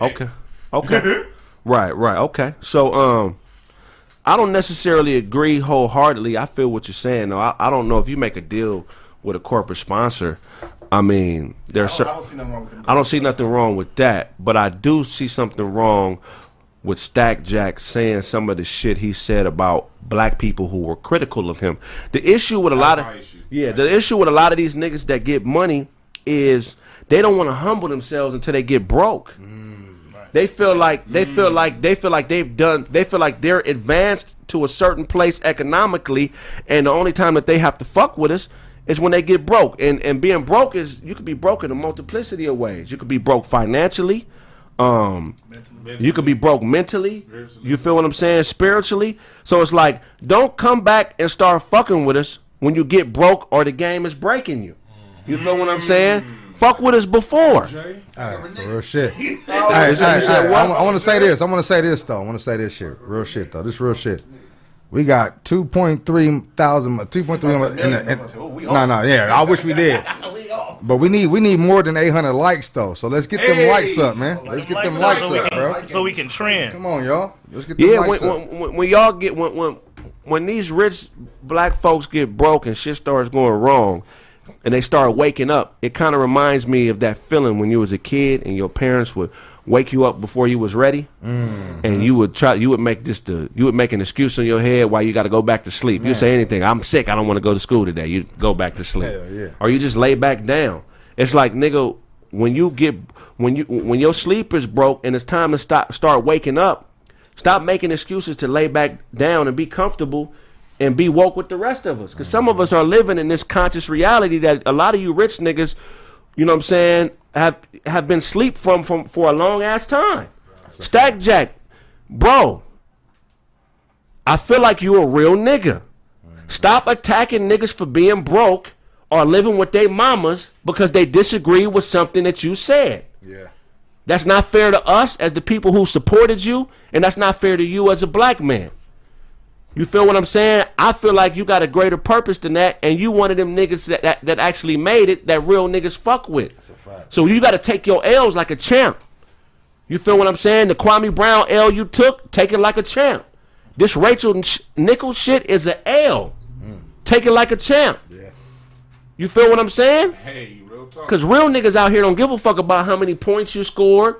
Okay. Okay. *laughs* right, right. Okay. So um I don't necessarily agree wholeheartedly. I feel what you're saying though. I, I don't know if you make a deal with a corporate sponsor. I mean, I there's don't, I don't see nothing wrong with them. I don't see nothing wrong with that, but I do see something wrong with Stack Jack saying some of the shit he said about black people who were critical of him. The issue with a lot of issue. yeah, the issue with a lot of these niggas that get money is they don't want to humble themselves until they get broke. Mm-hmm. They feel like they feel like they feel like they've done they feel like they're advanced to a certain place economically and the only time that they have to fuck with us is when they get broke. And and being broke is you could be broke in a multiplicity of ways. You could be broke financially, um you could be broke mentally. You feel what I'm saying? Spiritually. So it's like don't come back and start fucking with us when you get broke or the game is breaking you. You feel what I'm saying? Fuck with us before. Hey, real shit. hey, *laughs* you hey, said hey. I, want to say this. I want to say this though. I want to say this shit. Real shit though. This real shit. We got 2.3 thousand, uh, 2.3 in the, in, no, no, yeah. I wish we *laughs* did, but we need we need more than 800 likes though. So let's get them Hey. likes up, man. Let's get them likes so we up, can, bro. So we can trend. Come on, y'all. Let's get them Yeah, when, up. when, when, when y'all get when, when when these rich black folks get broke and shit starts going wrong, and they start waking up, it kind of reminds me of that feeling when you was a kid and your parents would wake you up before you was ready, mm-hmm. and you would try you would make just the you would make an excuse in your head why you got to go back to sleep. You say anything, I'm sick, I don't want to go to school today. You go back to sleep, yeah. or you just lay back down. It's like nigga, when you get when you when your sleep is broke and it's time to stop start waking up. Stop making excuses to lay back down and be comfortable and be woke with the rest of us. Because some of us are living in this conscious reality that a lot of you rich niggas, you know what I'm saying, have have been sleep from from for a long ass time. Stack Jack, bro, I feel like you a real nigga. Stop attacking niggas for being broke or living with their mamas because they disagree with something that you said. Yeah. That's not fair to us as the people who supported you, and that's not fair to you as a black man. You feel what I'm saying? I feel like you got a greater purpose than that, and you one of them niggas that, that, that actually made it that real niggas fuck with. So you got to take your L's like a champ. You feel what I'm saying? The Kwame Brown L you took, take it like a champ. This Rachel Ch- Nichols shit is an a L. Take it like a champ. Yeah. You feel what I'm saying? hey, real talk. Because real niggas out here don't give a fuck about how many points you scored.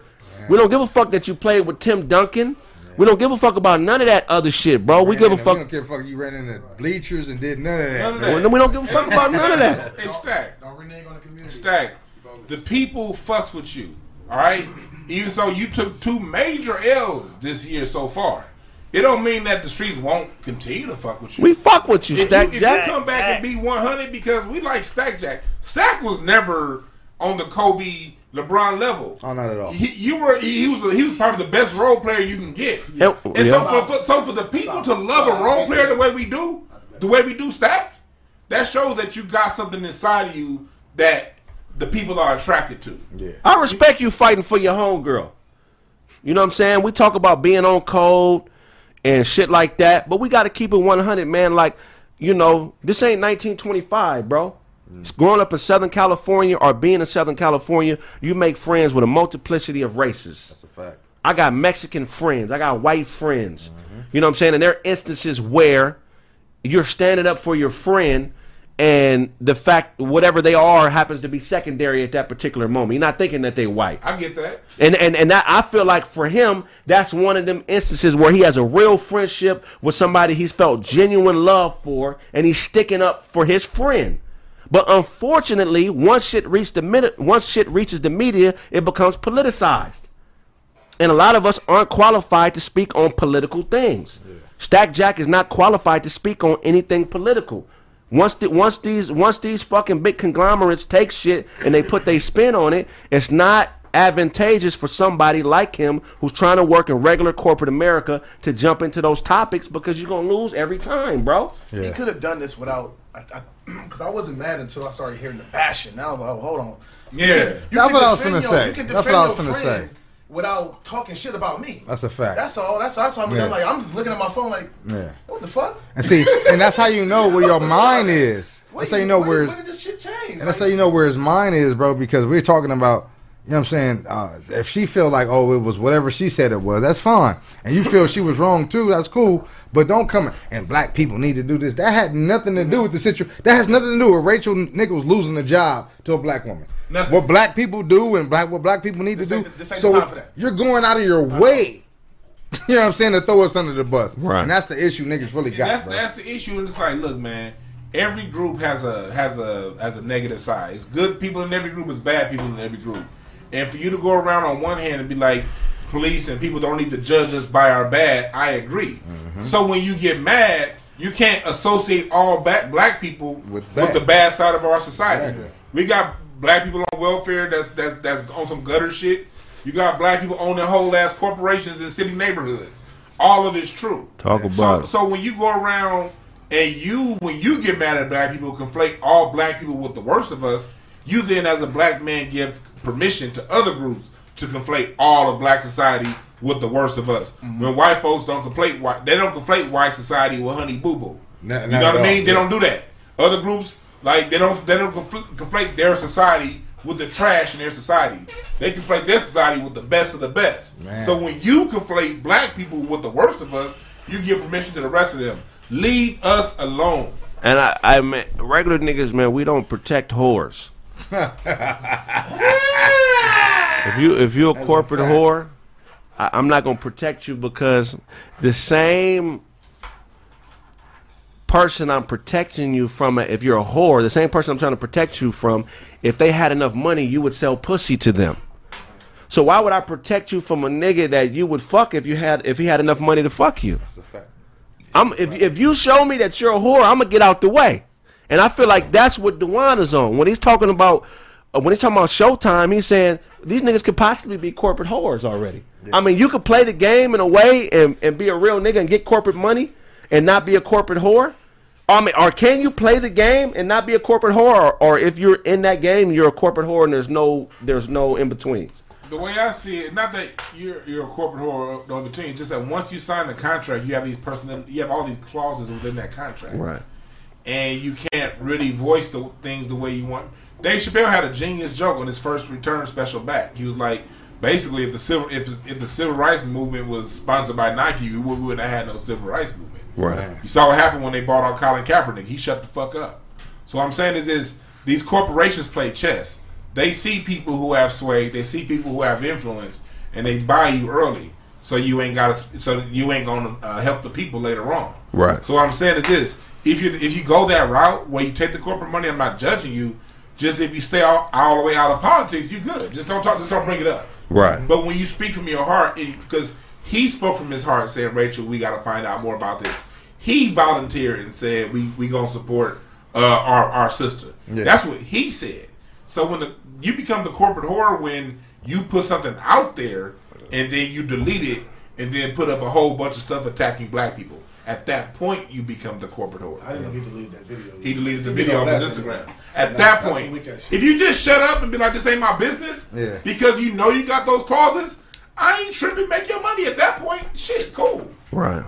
We don't give a fuck that you played with Tim Duncan. We don't give a fuck about none of that other shit, bro. We give a Man, We fuck. don't give a fuck. You ran in the bleachers and did none of that. None of man. that. We don't give a fuck about none of that. Hey, Stack. Don't renege on the community. Stack. The people fucks with you. All right. Even so, you took two major L's this year so far. It don't mean that the streets won't continue to fuck with you. We fuck with you, if Stack you, if you come back and be 100 because we like Stack Jack. Stack was never on the Kobe LeBron level. Oh, not at all. He, you were he, he was he was probably the best role player you can get. Yeah. And Yeah. so, for, for, so for the people to love a role player the way we do, the way we do Stack, that shows that you got something inside of you that the people are attracted to. Yeah. I respect you fighting for your homegirl. You know what I'm saying? We talk about being on code and shit like that, but we got to keep it 100, man. Like, you know, this ain't 1925, bro. Growing up in Southern California or being in Southern California, you make friends with a multiplicity of races. That's a fact. I got Mexican friends. I got white friends. You know what I'm saying? And there are instances where you're standing up for your friend and the fact whatever they are happens to be secondary at that particular moment. You're not thinking that they white. I get that. And and and that, I feel like for him, that's one of them instances where he has a real friendship with somebody he's felt genuine love for, and he's sticking up for his friend. But unfortunately, once shit reaches the minute, once shit reaches the media, it becomes politicized, and a lot of us aren't qualified to speak on political things. Stack Jack is not qualified to speak on anything political. Once the, once these once these fucking big conglomerates take shit and they put their spin on it, it's not advantageous for somebody like him who's trying to work in regular corporate America to jump into those topics because you're gonna lose every time, bro. He could have done this without, because *clears throat* I, wasn't mad until I started hearing the bashing. Now I was like, oh, hold on. You Yeah. can- you That's can what I was defend finna your- say. You can That's what I was your finna friend say. without talking shit about me. That's a fact. That's all. That's that's how I'm, Yeah. I'm like. I'm just looking at my phone like, Yeah. what the fuck? And see, and that's how you know where your *laughs* mind is. Wait, That's how you know where. When did this shit change? And that's how you know where his mind is, bro. Because we're talking about, you know what I'm saying. Uh, if she feel like, oh, it was whatever she said it was, that's fine. And you feel she was wrong too, that's cool. But don't come and black people need to do this. That had nothing to do with the situation. That has nothing to do with Rachel Nichols losing a job to a black woman. Nothing. What black people do and black what black people need This to ain't do. the- this ain't so the time for that. you're going out of your way. *laughs* You know what I'm saying to throw us under the bus, Right. And that's the issue niggas really got, that's bro. that's the issue, and it's like, look, man. Every group has a has a has a negative side. It's good people in every group. It's bad people in every group. And for you to go around on one hand and be like, police and people don't need to judge us by our bad, I agree. Mm-hmm. So when you get mad, you can't associate all black black people With with, the bad side of our society. Exactly. We got black people on welfare that's that's that's on some gutter shit. You got black people owning whole ass corporations in city neighborhoods. All of it's true. Talk about. So, so when you go around and you, when you get mad at black people, conflate all black people with the worst of us, you then, as a black man, give permission to other groups to conflate all of black society with the worst of us. Mm-hmm. When white folks don't conflate white, they don't conflate white society with honey boo boo. Not- You know at what I mean? all, They yeah. don't do that. Other groups like they don't they don't confl- conflate their society with the trash in their society. They conflate their society with the best of the best. Man. So when you conflate black people with the worst of us, you give permission to the rest of them. Leave us alone. And I, I mean, regular niggas, man, we don't protect whores. If you if you're a corporate fact. whore, I, I'm not gonna protect you because the same person I'm protecting you from, if you're a whore, the same person I'm trying to protect you from, if they had enough money, you would sell pussy to them. So why would I protect you from a nigga that you would fuck if you had if he had enough money to fuck you? That's a fact. I'm if if you show me that you're a whore, I'm gonna get out the way. And I feel like that's what Dewan is on when he's talking about uh, when he's talking about Showtime. He's saying these niggas could possibly be corporate whores already. I mean, you could play the game in a way and, and be a real nigga and get corporate money and not be a corporate whore. I mean, or can you play the game and not be a corporate whore? Or, or if you're in that game, you're a corporate whore and there's no there's no in betweens. The way I see it, not that you're you're a corporate whore on between, just that once you sign the contract, you have these person, you have all these clauses within that contract. Right. And you can't really voice the things the way you want. Dave Chappelle had a genius joke on his first return special back. He was like, basically, if the civil if, if the civil rights movement was sponsored by Nike, we wouldn't have had no civil rights movement. Right. You saw what happened when they bought out Colin Kaepernick. He shut the fuck up. So what I'm saying is this: these corporations play chess. They see people who have sway. They see people who have influence, and they buy you early, so you ain't got to. So you ain't gonna uh, help the people later on. Right. So what I'm saying is this: if you if you go that route where you take the corporate money, I'm not judging you. Just if you stay all, all the way out of politics, you good. Just don't talk. Just don't bring it up. Right. But when you speak from your heart, because he spoke from his heart, saying, "Rachel, we got to find out more about this." He volunteered and said, "We we gonna support uh, our our sister." Yeah. That's what he said. So when the you become the corporate whore when you put something out there and then you delete it and then put up a whole bunch of stuff attacking black people. At that point, you become the corporate whore. I didn't know he deleted that video. He deleted the He video did all off his Instagram. man. At That's- that point, some weak ass shit. if you just shut up and be like, "This ain't my business," Yeah. because you know you got those clauses, I ain't tripping. Make your money at that point. Shit, cool. Right.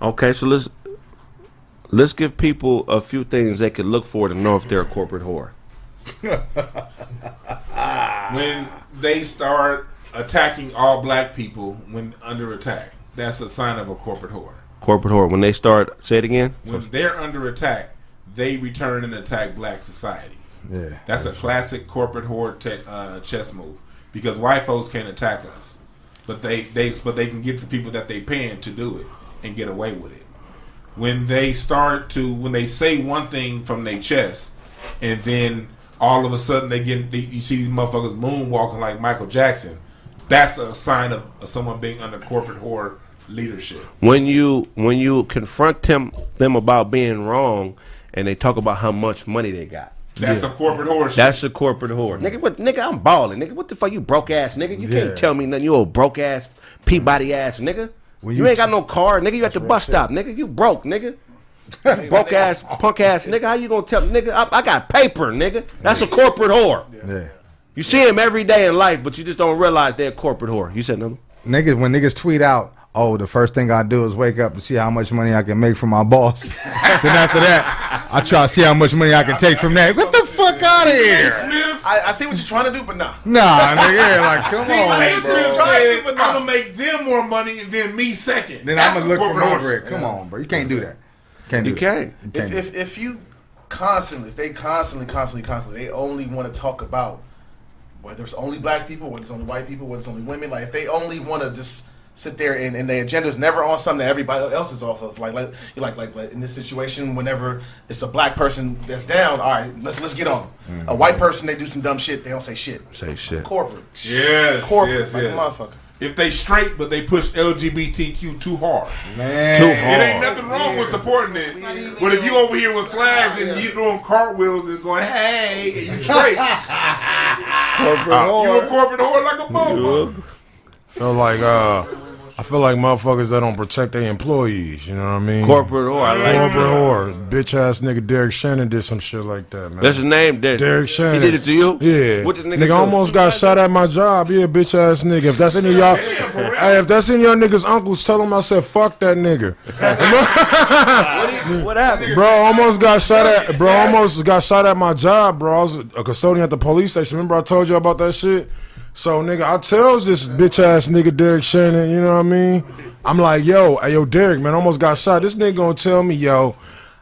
Okay, so let's let's give people a few things they could look for to know if they're a corporate whore. *laughs* When they start attacking all black people when under attack, that's a sign of a corporate whore. Corporate whore. When they start, say it again. When they're under attack, they return and attack black society. Yeah. That's a classic corporate horde te- uh, chess move because white folks can't attack us, but they they but they can get the people that they paying to do it and get away with it. When they start to when they say one thing from their chest, and then all of a sudden they get they, you see these motherfuckers moonwalking like Michael Jackson. That's a sign of, of someone being under corporate horde leadership. When you when you confront them them about being wrong, and they talk about how much money they got. That's a corporate horse. That's a corporate whore. Nigga, what nigga, I'm balling. Nigga, what the fuck you broke ass nigga? You Yeah. can't tell me nothing. You old broke ass, Peabody ass nigga. When you, you ain't got no car, nigga. You at the bus stop, nigga. You broke, nigga. *laughs* broke ass, punk ass nigga. How you gonna tell nigga? I, I got paper, nigga. That's a corporate whore. Yeah. You see him every day in life, but you just don't realize they're a corporate whore. You said nothing. Niggas when niggas tweet out, oh, the first thing I do is wake up and see how much money I can make from my boss. *laughs* then after that, I try to see how much money I can take from that. What the fuck out of here? I, I see what you're trying to do, but nah. Nah, nigga, yeah, like come Stephen on, A. bro. Smith Try said, it, but I'm gonna make them more money than me second. Then That's I'm gonna look for corporate more horse. bread. Come on, bro. You can't do that. Can't do You can't. You If, can't. if if you constantly, if they constantly, constantly, constantly, they only want to talk about whether it's only black people, whether it's only white people, whether it's only women. Like if they only want to just sit there and, and their agenda's never on something that everybody else is off of. Like like like, like like in this situation, whenever it's a black person that's down, all right, let's let's get on. A white person, they do some dumb shit, they don't say shit. Say shit. Corporate, Yes, corporate, yes, like yes. a motherfucker. If they straight, but they push LGBTQ too hard. Man, Too hard. It ain't nothing wrong with supporting it. But if you over here with flags and you doing cartwheels and going, hey, and you straight, *laughs* Corporate you a corporate whore like a motherfucker. Feel like uh, I feel like motherfuckers that don't protect their employees. You know what I mean? Corporate whore. I like Corporate whore. Bitch ass nigga Derek Shannon did some shit like that, man. That's his name, Derek. Derek Shannon. He did it to you? Yeah. What nigga, nigga almost got shot at my job. Yeah, bitch ass nigga. If that's any of y'all, hey, if that's any y'all niggas' uncles, tell them I said fuck that nigga. *laughs* What happened? Bro, almost got shot at. Bro, almost got shot at my job, bro. I was a custodian at the police station. Remember I told you about that shit? So nigga, I tells this bitch ass nigga Derek Shannon, you know what I mean? I'm like, yo, hey, yo, Derek, man, almost got shot. This nigga gonna tell me, yo,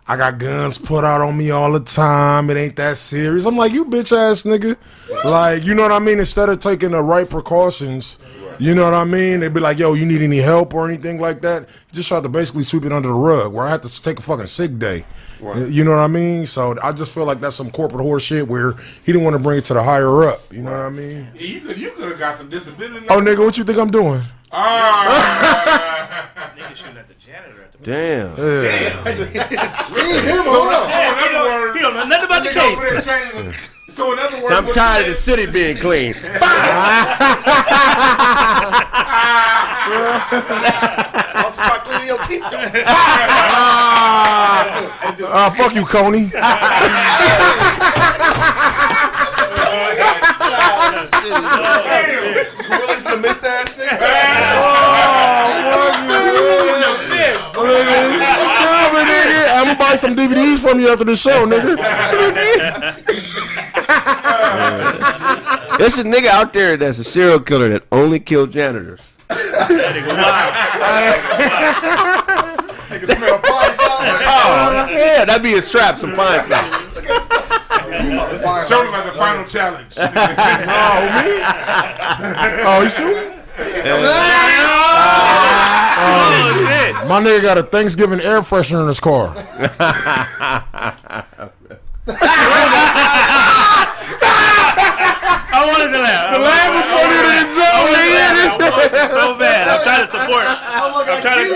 I got guns put out on me all the time. It ain't that serious. I'm like, you bitch ass nigga. Like, you know what I mean? Instead of taking the right precautions, you know what I mean? They'd be like, yo, you need any help or anything like that? Just tried to basically sweep it under the rug where I had to take a fucking sick day. You know what I mean? So I just feel like that's some corporate horse shit where he didn't want to bring it to the higher up. You know what I mean? Yeah, you could you could have got some disability. Oh, nigga, what you think I'm doing? Ah. Nigga shooting at the janitor at the Damn. Yeah. *laughs* *laughs* so, in other words, He don't know nothing about the case. *laughs* So in other words, I'm tired of the city being clean. Also, try cleaning your teeth, though. Ah, fuck you, Coney. Gorillas in the mist ass nigga. I'm gonna buy some DVDs from you after the show, nigga. There's a nigga out there that's a serial killer that only killed janitors. Nigga smell pine solid. Oh, yeah, that'd be a trap, some fine stuff. Show them as the final challenge. *laughs* Oh, me? Oh, you shooting? Oh, shit. My nigga got a Thanksgiving air freshener in his car. I wanted to laugh. The laugh was funnier than the joke. I wanted to laugh so bad. I'm trying to support. I'm trying to.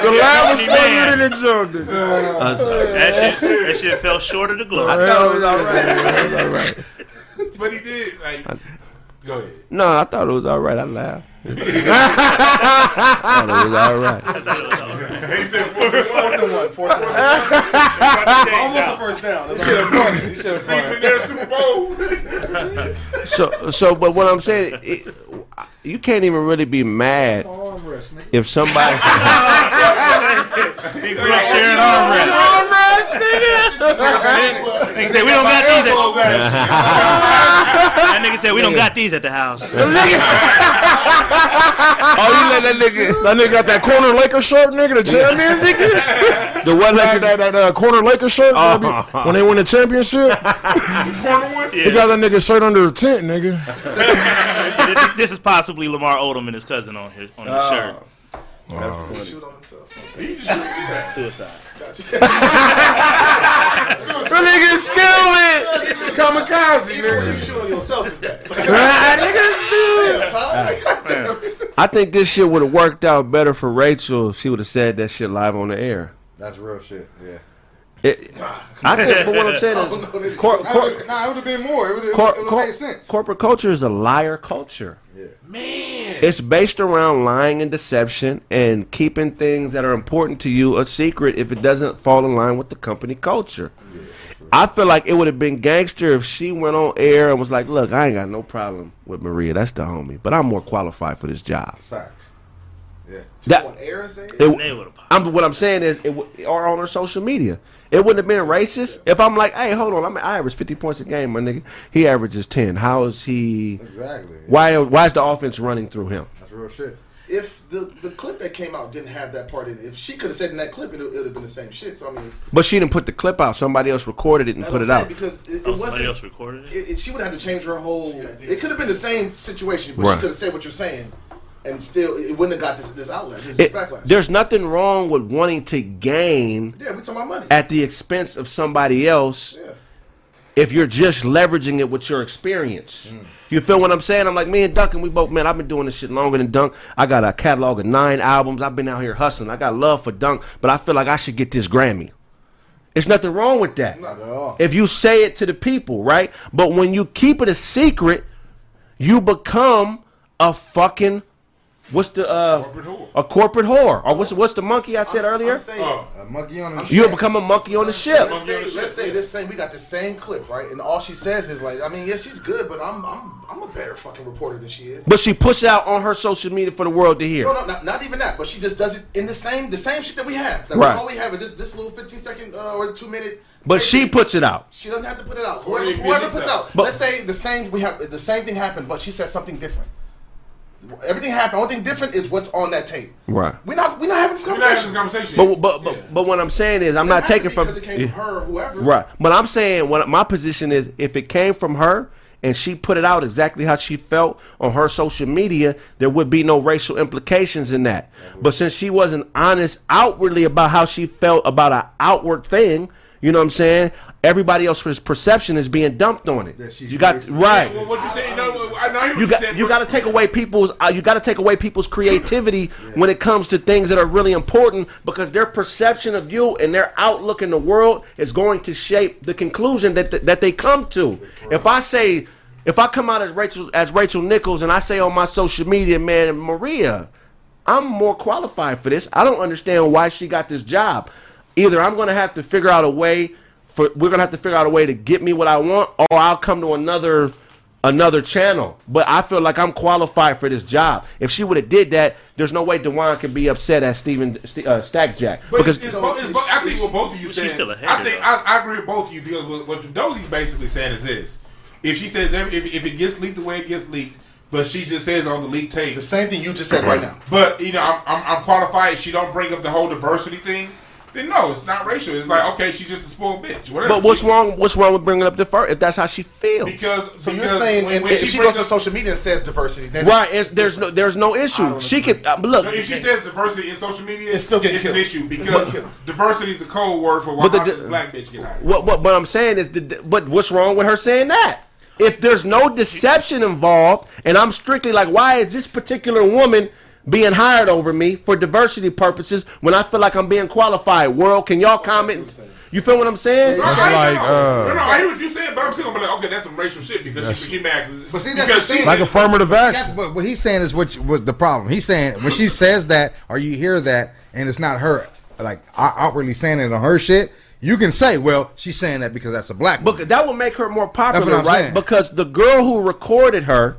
The laugh was Funny funnier man. than the joke. That shit, that shit fell short of the glory. I thought it was all right. I thought it was all right. but he did. Like, go ahead. No, I thought it was all right. I laughed. I thought it was all right. He said, fourth, fourth and one. Fourth and one. Almost a first down. That's all. Deep in their Super Bowl. So, so, but what I'm saying, it, you can't even really be mad if somebody. He grew up sharing armrests. Nigga said we don't got these. At, that nigga said we don't got these at the house. Oh, you let that nigga. That nigga got that corner Laker shirt, nigga, the champion, nigga. *laughs* The what That, that, that, uh, corner Laker shirt that be- when they win the championship. *laughs* Corner one. He got that nigga shirt under the tent, nigga. this, is, this is possibly Lamar Odom and his cousin on his on his shirt. Shoot on himself. He just shoot you back. Suicide. The nigga stupid. Kamikaze, Even when nigga. you shoot on yourself, it's bad. *laughs* I think this shit would have worked out better for Rachel if she would have said that shit live on the air. That's real shit. Yeah. It, I think, but what I'm saying *laughs* don't know is, cor- cor- would- nah, it would have been more. It would have cor- cor- made sense. corporate culture is a liar culture. Man, It's based around lying and deception and keeping things that are important to you a secret if it doesn't fall in line with the company culture. I feel like it would have been gangster if she went on air and was like, "Look, I ain't got no problem with Maria. That's the homie, but I'm more qualified for this job." Facts. Yeah. That- on air and say it? it- I'm, what I'm saying is, it, or on her social media, it wouldn't have been racist if I'm like, "Hey, hold on, I'm, I average 50 points a game, my nigga. He averages 10. How is he? Exactly. Why? Why is the offense running through him?" That's real shit. if the the clip that came out didn't have that part in it, if she could have said in that clip, it would have been the same shit. So I mean, But she didn't put the clip out. Somebody else recorded it and put it out. because it, it Oh, somebody wasn't. else recorded it. It, it, she would have to change her whole. It could have been the same situation, but Right. she could have said what you're saying, and still it wouldn't have got this this outlet, this It- backlash. there's nothing wrong with wanting to gain yeah, we talking about money. at the expense of somebody else yeah. if you're just leveraging it with your experience. Hmm. You feel what I'm saying? I'm like, me and Duncan, we both, man, I've been doing this shit longer than Dunk. I got a catalog of nine albums. I've been out here hustling. I got love for Dunk, but I feel like I should get this Grammy. It's nothing wrong with that. Not at all. If you say it to the people, right? But when you keep it a secret, you become a fucking what's the uh Corporate whore. a corporate whore or what's what's the monkey I said I'm, earlier? I'm saying, Oh. A monkey on the You'll become a monkey on the ship. let's say, let's say this same. We got the same clip, right? And all she says is like, I mean, yeah, she's good, but I'm I'm I'm a better fucking reporter than she is. But she puts out on her social media for the world to hear. No, no, not, not even that. But she just does it in the same the same shit that we have. That Right. we, all we have is this this little 15 second uh, or two minute. But tape she puts it out. She doesn't have to put it out. Or Whoever, it whoever puts out. out. But- let's say the same we have the same thing happened, but she said something different. Everything happened. Only thing different is what's on that tape. Right. We're not we're not having this we're not having conversation. this conversation. But but but, but what I'm saying is I'm It not taking from it came from her or whoever. Right. But I'm saying what my position is if it came from her and she put it out exactly how she felt on her social media, there would be no racial implications in that. But since she wasn't honest outwardly about how she felt about an outward thing, you know what I'm saying? Everybody else's perception is being dumped on it. That she's You got racist. right. Well, what you say? No, I know I hear what You got you got to take away people's uh, you got to take away people's creativity when it comes to things that are really important because their perception of you and their outlook in the world is going to shape the conclusion that that they come to. If I say if I come out as Rachel as Rachel Nichols and I say on my social media, man, Maria, I'm more qualified for this. I don't understand why she got this job. Either I'm going to have to figure out a way for we're going to have to figure out a way to get me what I want, or I'll come to another another channel. But I feel like I'm qualified for this job. If she would have did that, there's no way Dewan can be upset at Steven St- uh, Stackjack But because it's, it's, So it's, it's- I think it's- what both of you She's saying. still a I hater, think. I, I agree with both of you because what, what Dozie's basically saying is this: if she says every, if, if it gets leaked the way it gets leaked, but she just says on the leaked tape, The same thing you just said right now. but you know I'm, I'm, I'm qualified. She don't bring up the whole diversity thing. Then no, it's not racial. It's like okay, she's just a spoiled bitch. Whatever. but what's She- wrong? What's wrong with bringing up the first if that's how she feels? Because So you're saying when, when if she, she goes brings to social media and says diversity, then Right, it's, it's, there's no there's no issue. She agree. could uh, look. if she says diversity in social media, It's still getting it's killed. an issue because diversity is a code word for why But the how di- black bitch get hired. What, what, what I'm saying is, the, but what's wrong with her saying that? If there's no deception involved, and I'm strictly like, why is this particular woman being hired over me for diversity purposes when I feel like I'm being qualified? World, can y'all comment? You feel what I'm saying? No, That's I- like, no, uh, no, no, I hear what you're saying, but I'm still gonna be like, okay, that's some racial shit because she, she mad. 'cause- But see, that's because she's Like affirmative action. but what he's saying is what was the problem. He's saying when she says that, or you hear that, and it's not her, like outwardly saying it on her shit. You can say, well, she's saying that because that's a black. But woman. that would make her more popular, right? saying. Because the girl who recorded her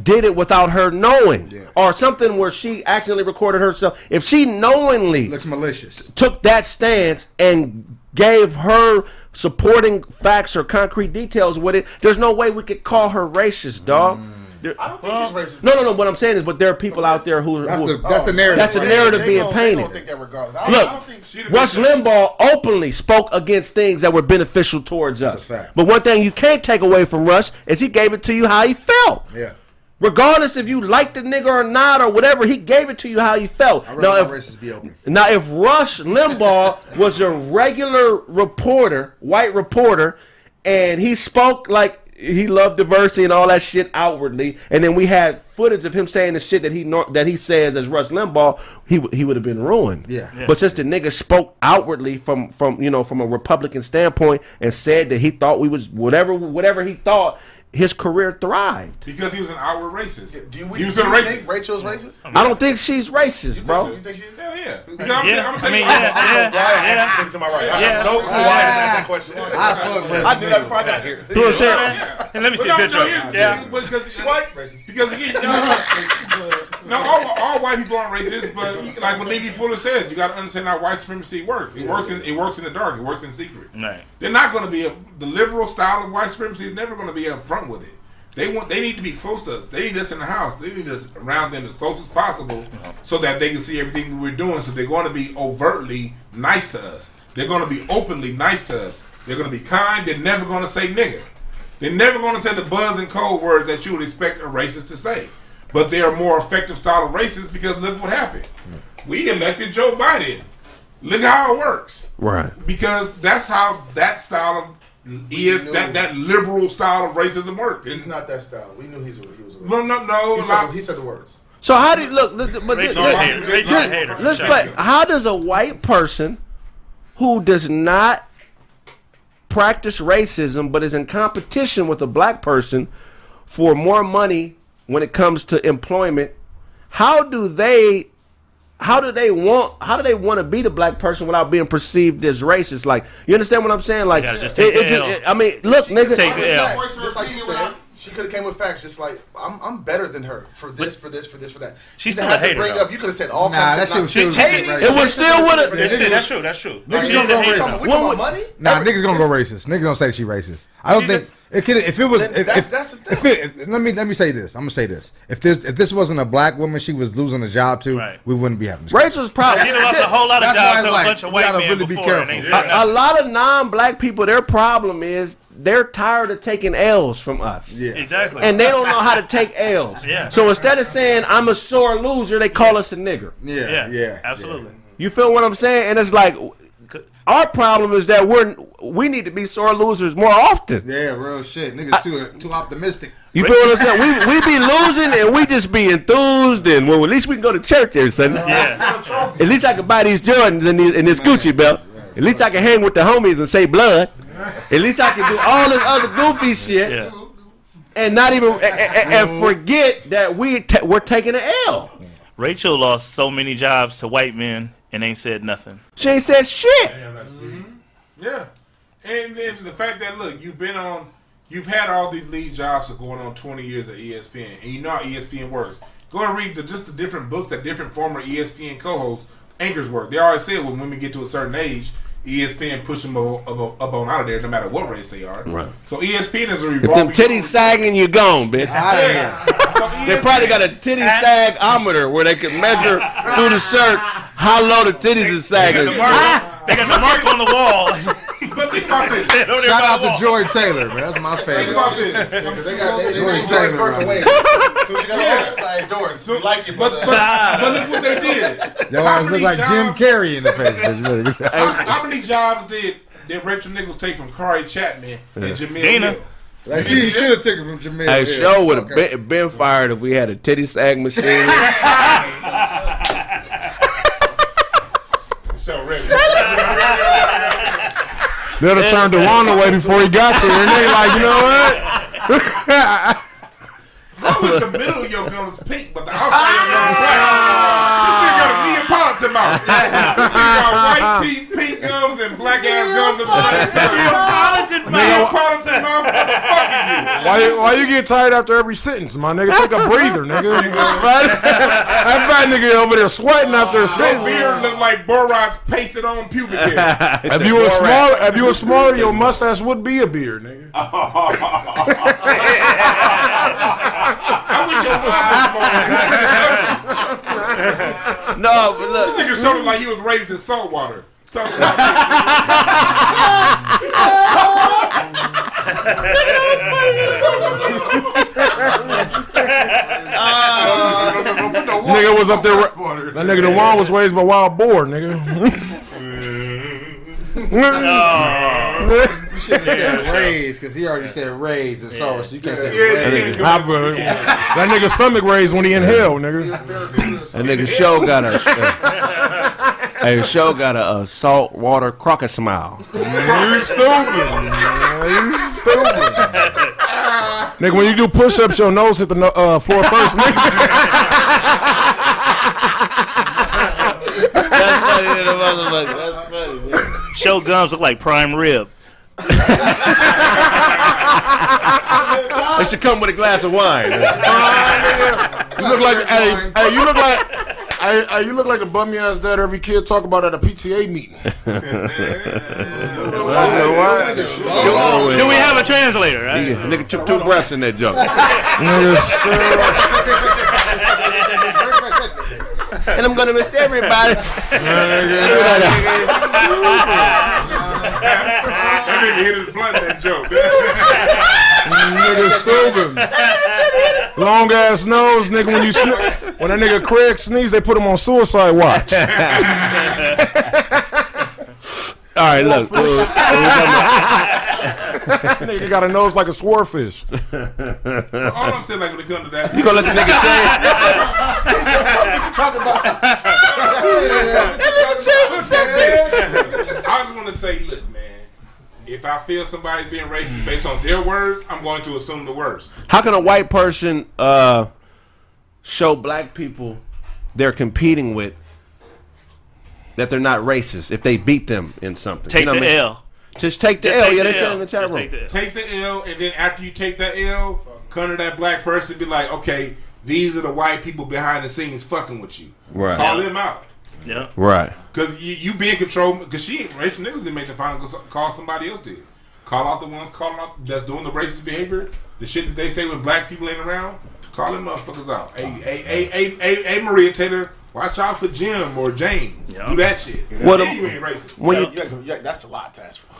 did it without her knowing, Yeah. or something where she accidentally recorded herself. If she knowingly looks malicious. took that stance and gave her supporting facts or concrete details with it, there's no way we could call her racist, dog. Mm. There- I don't think she's racist. no, no, no. What I'm saying is, but there are people out there who, That's who the that's the narrative. That's the narrative they being painted. don't think that regardless. I, I Look, don't think she the Rush bitch. Limbaugh openly spoke against things that were beneficial towards us. A fact. But one thing you can't take away from Rush is he gave it to you how he felt. Yeah. Regardless if you liked the nigga or not or whatever, he gave it to you how you felt. I Now, rather if, be open. now, if Rush Limbaugh *laughs* was a regular reporter, white reporter, and he spoke like he loved diversity and all that shit outwardly, and then we had footage of him saying the shit that he nor- that he says as Rush Limbaugh, he he would have been ruined. Yeah. Yeah. But since the nigga spoke outwardly from from you know from a Republican standpoint and said that he thought we was whatever whatever he thought, his career thrived. Because he was an outward racist. Do you, he was do a you racist. think Rachel's racist? I don't think she's racist, bro. You think she's? Hell yeah. Because I'm, Yeah. I'm I saying, mean, I'm- yeah, I'm- yeah. Why I asked to my right? I Yeah. have no clue why I asked that question. I fuck I knew that before I got here. You know what Yeah. And let me see But a picture no, of here's him. the Yeah. thing, Because, White racist. because again, *laughs* no, all, all white people aren't racist, but like what Neely Fuller says, you got to understand how white supremacy works. It works in it works in the dark. It works in secret. Right. They're not going to be a, the liberal style of white supremacy is never going to be up front with it. They want they need to be close to us. They need us in the house. They need us around them as close as possible, uh-huh. so that they can see everything we're doing. So they're going to be overtly nice to us. They're going to be openly nice to us. They're going to be kind. They're never going to say nigger. They're never going to say the buzz and code words that you would expect a racist to say. But they are more effective style of racists because look what happened. Hmm. We elected Joe Biden. Look how it works Right. because that's how that style of is that that liberal style of racism works. He's It's not that style. We knew he's a, he was a racist. no, no, no. He said, he said the words. So how do you look? Listen, but Rachel's let's- a hater. Rachel's a hater. let's Shut play. up. How does a white person who does not practice racism but is in competition with a black person for more money when it comes to employment? How do they? How do they want? How do they want to be the black person without being perceived as racist? Like, you understand what I'm saying? Like, You gotta just take the just- L. I mean, look, nigga. Take the L. Facts, just like you said. She could have came with facts, just like I'm. I'm better than her for this, for this, for this, for that. She's You still had a to Bring though. up. You could have said all Nah, kinds that of shit was shit. still Hating. racist. It was still with a. That's, that's true. That's true. Niggas She's gonna a go hater. We talking, we When talking would- about money? Nah, niggas gonna go racist. Niggas gonna say she racist. I don't think it could. If it was, if, that's- if, that's the if it, if- let me let me say this. I'm gonna say this. If this if this wasn't a black woman, she was losing a job to. Right. We wouldn't be having this. Rachel's problem. She lost a whole lot of That's jobs it's to a bunch of you white gotta men really be before, and careful. ain't a, a lot of non-black people, their problem is they're tired of taking L's from us. Yeah. Exactly. And they don't know how to take L's. *laughs* Yeah. So instead of saying I'm a sore loser, they call us a nigger. Yeah, yeah, yeah, absolutely. You feel what I'm saying? And it's like our problem is that we're we need to be sore losers more often. Yeah, real shit. Niggas too too optimistic. You feel what I'm saying? We we be losing and we just be enthused and well at least we can go to church every Sunday. Yeah. At least I can buy these Jordans and, these, and this Gucci belt. At least I can hang with the homies and say blood. At least I can do all this other goofy shit Yeah. and not even and, and- and forget that we ta we're taking an L. Rachel lost so many jobs to white men and ain't said nothing. She ain't said shit. Yeah, and then the fact that look, you've been on, you've had all these lead jobs for going on twenty years at ESPN, and you know how ESPN works. Go and read the, just the different books that different former ESPN co-hosts anchors work. They always say when women get to a certain age, ESPN push them up, up, up on out of there, no matter what race they are. Right. So ESPN is a If revolving. them titties sagging, you're gone, bitch. Yeah. So E They probably got a titty sagometer where they can measure through the shirt how low the titties is They got sagging. the mark, they got the mark on the wall. *laughs* But think about this. Over Shout out to Jordan Taylor, man. That's my Think favorite. about this. Because they got they, they Doris named Doris Taylor, Burke right. away. So she got Yeah. yeah. like Doris. We like you, But, but, but, uh, look what they did. Your How ass look many like Jim Carrey in the face. It's. *laughs* How, how many jobs did did Rachel Nichols take from Cari Champion and Jemele Dana. Hill? Like she should have took it from Jemele. Hey, Hill. show would have Okay. been, been fired if we had a titty sag machine. *laughs* So ready. They'd have turned Dewan away before he got there, and they like, you know what? *laughs* How was the middle of your gums pink, but the outside of your gums black? *laughs* This nigga got a mouth. This nigga got white teeth, pink gums, and black ass gums at the same time. Neapolitan mouth. Neapolitan mouth, motherfucking Why, why you get tired after every sentence, my nigga? Take a breather, nigga. *laughs* that fat nigga over there sweating after a you. Your sentence. beard look like Borat's pasted on pubic hair. *laughs* If you were smaller, if you were smaller, your mustache would be a beard, nigga. *laughs* I wish your mouth was more. no, but look. This nigga showed him like he was raised in salt water. Talking about *laughs* Nigga was up there. That nigga Dewan was raised by wild boar, nigga. *laughs* *laughs* shouldn't have said raised because he already said raised and so, so you can't say Yeah, That raised. nigga, I that nigga stomach raised when he inhaled, nigga. That nigga show got *laughs* a. hey, show got a, a saltwater crockett smile. You stupid. man. You stupid. nigga, when you do push-ups, your nose hit the no- uh, floor first, nigga. That's funny than a motherfucker. That's funny, man. Show gums look like prime rib. They should come with a glass of wine. *laughs* Oh, you look like, hey, hey, you look like, *laughs* hey, hey, you look like the bummy ass dad every kid talk about at a PTA meeting. *laughs* What? Do we have a translator? Right? Nigga, nigga took two breaths in that joke. And I'm gonna miss everybody. That nigga hit his blunt that joke. nigga stupid. Long ass nose, nigga. When you sn- when that nigga Kraig sneeze, they put him on suicide watch. *laughs* All right, look. *laughs* *laughs* nigga got a nose like a swordfish. *laughs* All I'm saying, like when it comes to that, You gonna let the nigga *laughs* change? What you talking about? I just want to say, look, man. If I feel somebody's being racist based on their words, I'm going to assume the worst. How can a white person uh, show black people they're competing with that they're not racist if they beat them in something? Take You know the what I mean? L. Just take the Just L. take Yeah, the they said L. in the chat Just room. take the L. Take the L, and then after you take that L, come to that black person, be like, okay, these are the white people behind the scenes fucking with you. Right. Call them out. Yeah. Right. Because you, you be in control. Because she ain't Rachel Nichols didn't make the final call. Somebody else did. Call out the ones calling out that's doing the racist behavior. The shit that they say when black people ain't around. Call them motherfuckers out. Hey, hey, hey, hey, hey, hey, Maria Taylor, watch out for Jim or James. Yeah. Do that shit. What Then am- you ain't racist. When you You gotta- you gotta- *laughs* that's a lot to ask for.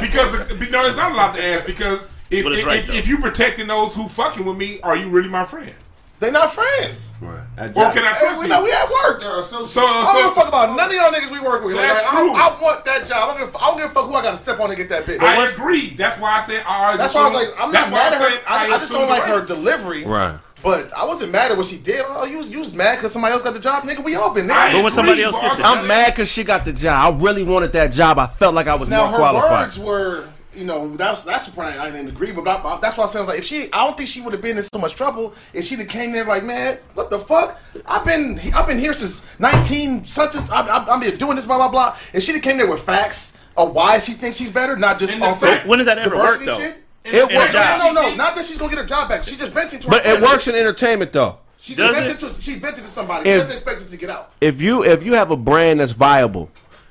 because the, no, it's not a lot to ask. Because if But it's if, right, if, if you protecting those who fucking with me, are you really my friend? They're not friends. Or can I Hey, trust we, you? know we at work. Uh, so, so, I don't give a fuck about none of y'all niggas we work with. Like, That's I, true. I, I want that job. I don't, give, a- I don't give a fuck who I got to step on to get that bitch. I agree. That's why I said I always. That's why I was like, I'm not mad at her. said I, I just don't the like her delivery. Right. But I wasn't mad at what she did. Oh, you was, you was mad because somebody else got the job, nigga. We all been I there. But when somebody else but gets I'm it- I'm mad because she got the job. I really wanted that job. I felt like I was Now more her qualified. words were, you know, that's that's the part I didn't agree. But I- that's why I sounds like if she, I don't think she would have been in so much trouble if she'd have came there like, man, what the fuck? I've been I've been here since nineteen something. I, I, I've been doing this, blah blah blah. and she'd have came there with facts of why she thinks she's better, not just And the on some fact- When does that ever work, diversity though? shit. It And works. the fact No, no, no, not that she's gonna get her job back. She just vented to her But it works in entertainment though. She just vented it? to she vented to somebody. She If- doesn't expect us to get out. If you if you have a brand that's viable,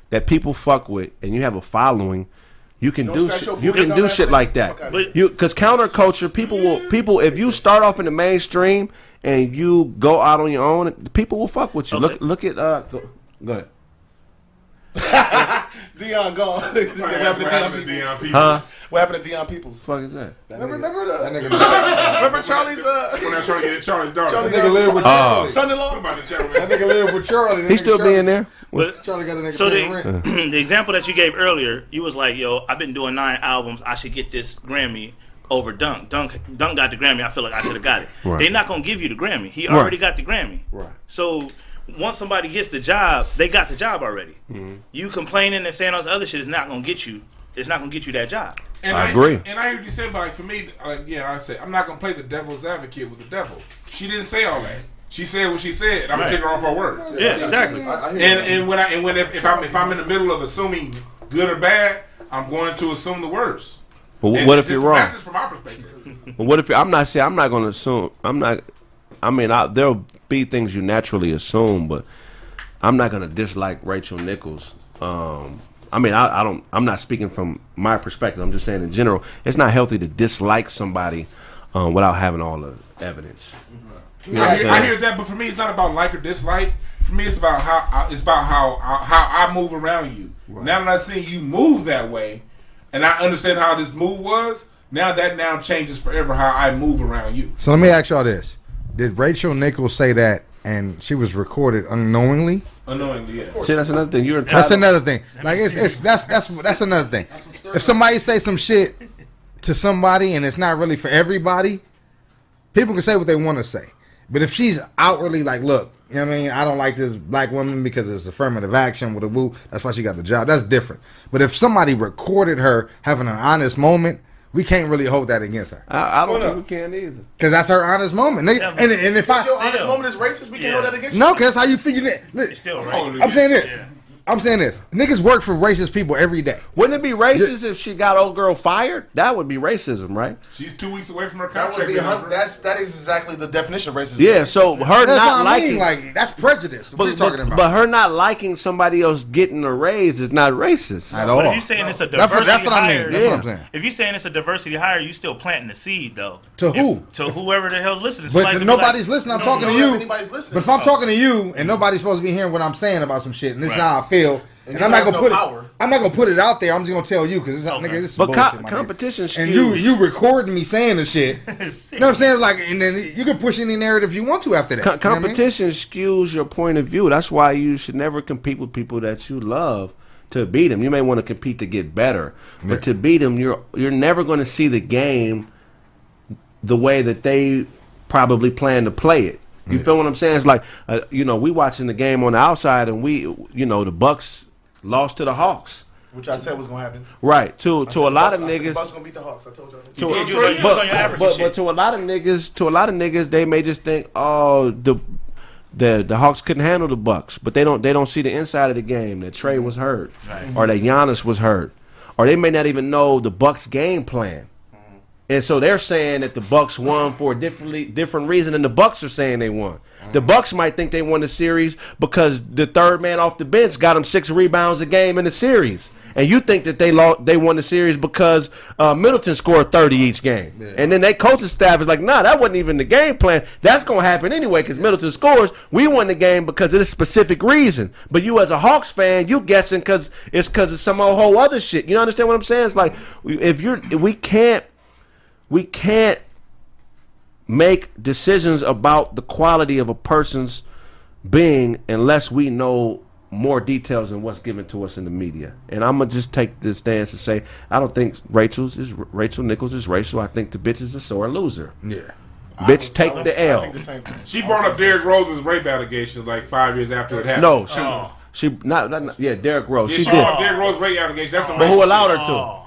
that people fuck with, and you have a following, you can Don't do scratch shit, you can do shit nigga. like that. outta But You because counterculture, people will people if you start off in the mainstream and you go out on your own, people will fuck with you. Okay. Look look at uh go, go ahead. *laughs* Dion gone. what *laughs* What happened to Dion Peoples? Huh? What happened to Dion Peoples? fuck is that? Remember, remember That the nigga, *laughs* remember Charlie's uh, When I try to get Charlie's daughter. Charlie- that nigga live with Oh. Charlie. son-in-law. Somebody chat with That nigga live with Charlie. That He still Charlie, being there? but Charlie got a nigga So the, rent. *clears throat* the example that you gave earlier, you was like, "Yo, I've been doing nine albums. I should get this Grammy over Dunk. Dunk, Dunk got the Grammy. I feel like I should have got it. Right. They're not gonna give you the Grammy. He already Right. got the Grammy. Right. So once somebody gets the job, they got the job already. Mm-hmm. You complaining and saying all this other shit is not gonna get you. It's not gonna get you that job. And I agree. And I hear what you said, but like for me, like yeah, I say I'm not gonna play the devil's advocate with the devil. She didn't say all that. She said what she said. I'm Right. gonna take her off her word. Yeah, exactly. I, I And that. and when I and when if, if I'm if I'm in the middle of assuming good or bad, I'm going to assume the worst. But And what if you're wrong? That's just from my perspective. But what if you I'm not saying I'm not going to assume. I'm not. I mean, I, there'll be things you naturally assume, but I'm not going to dislike Rachel Nichols. Um, I mean, I, I don't. I'm not speaking from my perspective. I'm just saying in general, it's not healthy to dislike somebody um, without having all the evidence. You know I hear, I hear that, but for me, it's not about like or dislike. For me, it's about how I, it's about how how I move around you. Now that I've seen you move that way, and I understand how this move was, now that now changes forever how I move around you. So let me ask y'all this: Did Rachel Nichols say that and she was recorded unknowingly. Unknowingly, yeah. See, that's another thing. You're That's another thing. Like it's, it's that's that's that's another thing. If somebody say some shit to somebody and it's not really for everybody, people can say what they want to say. But if she's outwardly like, look, you know what I mean, I don't like this black woman because it's affirmative action with a woo. That's why she got the job. That's different. But if somebody recorded her having an honest moment, we can't really hold that against her I, I don't Hold think up. we can either. because that's her honest moment. Nigga, Yeah, and and if If your honest Still. moment is racist, we can Yeah. hold that against you. no, because how you figure that? Look, It's still Hold racist. I'm saying this. Yeah. I'm saying this. Niggas work for racist people every day. Wouldn't it be racist if she got old girl fired? That would be racism, right? She's two weeks away from her That would contract. be a hun- remember? that's that is exactly the definition of racism. Yeah. So her That's not what I liking, mean. Like that's prejudice. What are you but, talking but, about? but her not liking somebody else getting a raise is not racist. At But all. if you're saying it's a That's what- diversity that's what I mean. hire, That's what I'm saying. if you're saying it's a diversity hire, you still planting the seed though. To If- who? To whoever the hell's listening. But Somebody's if gonna be nobody's like, listening. I'm "No, talking I to you. if anybody's listening. But if I'm oh. talking to you and nobody's supposed to be hearing what I'm saying about some shit, and this is Right. how I feel, and, you I'm not gonna no put power. it. I'm not gonna put it out there. I'm just gonna tell you because this, Okay. nigga, this is But bullshit, co- my nigga. competition. And you you recording me saying the shit. *laughs* You know what I'm saying? Like, and then you can push any narrative you want to after that. Co- You know I mean? competition skews your point of view. That's why you should never compete with people that you love to beat them. You may want to compete to get better, but to beat them, you're you're never going to see the game the way that they probably plan to play it. You feel what I'm saying? It's like uh, you know we watching the game on the outside, and we you know the Bucks lost to the Hawks, which I said was gonna happen. right? To I to a lot Bucks- of I said the niggas. Bucks gonna beat the Hawks. I told y'all. to- You was Troy, on- you was but, on your average but, but to a lot of niggas, to a lot of niggas, they may just think, oh, the the the Hawks couldn't handle the Bucks, but they don't they don't see the inside of the game that Trey was hurt, Right. or that Giannis was hurt, or they may not even know the Bucks game plan, and so they're saying that the Bucks won for a differently different reason than the Bucks are saying they won. The Bucks might think they won the series because the third man off the bench got them six rebounds a game in the series. And you think that they lost, they won the series because uh, Middleton scored thirty each game, and then they coaching staff is like, "Nah, that wasn't even the game plan. That's gonna happen anyway because Middleton scores. We won the game because of this specific reason. But you, as a Hawks fan, you guessing because it's because of some whole other shit. You understand what I'm saying? It's like if you're, we can't, we can't make decisions about the quality of a person's being unless we know more details than what's given to us in the media. And I'm gonna just take this stance and say I don't think Rachel's is Rachel Nichols is racial. I think the bitch is a sore loser. Yeah. Bitch, take I the L. the. She brought up Derrick Rose's rape allegations like five years after it happened. No, she, Oh. she not, not, not- yeah, Derrick Rose. Yeah, she she did. Derrick Rose rape allegations. That's some But who allowed her to? Oh,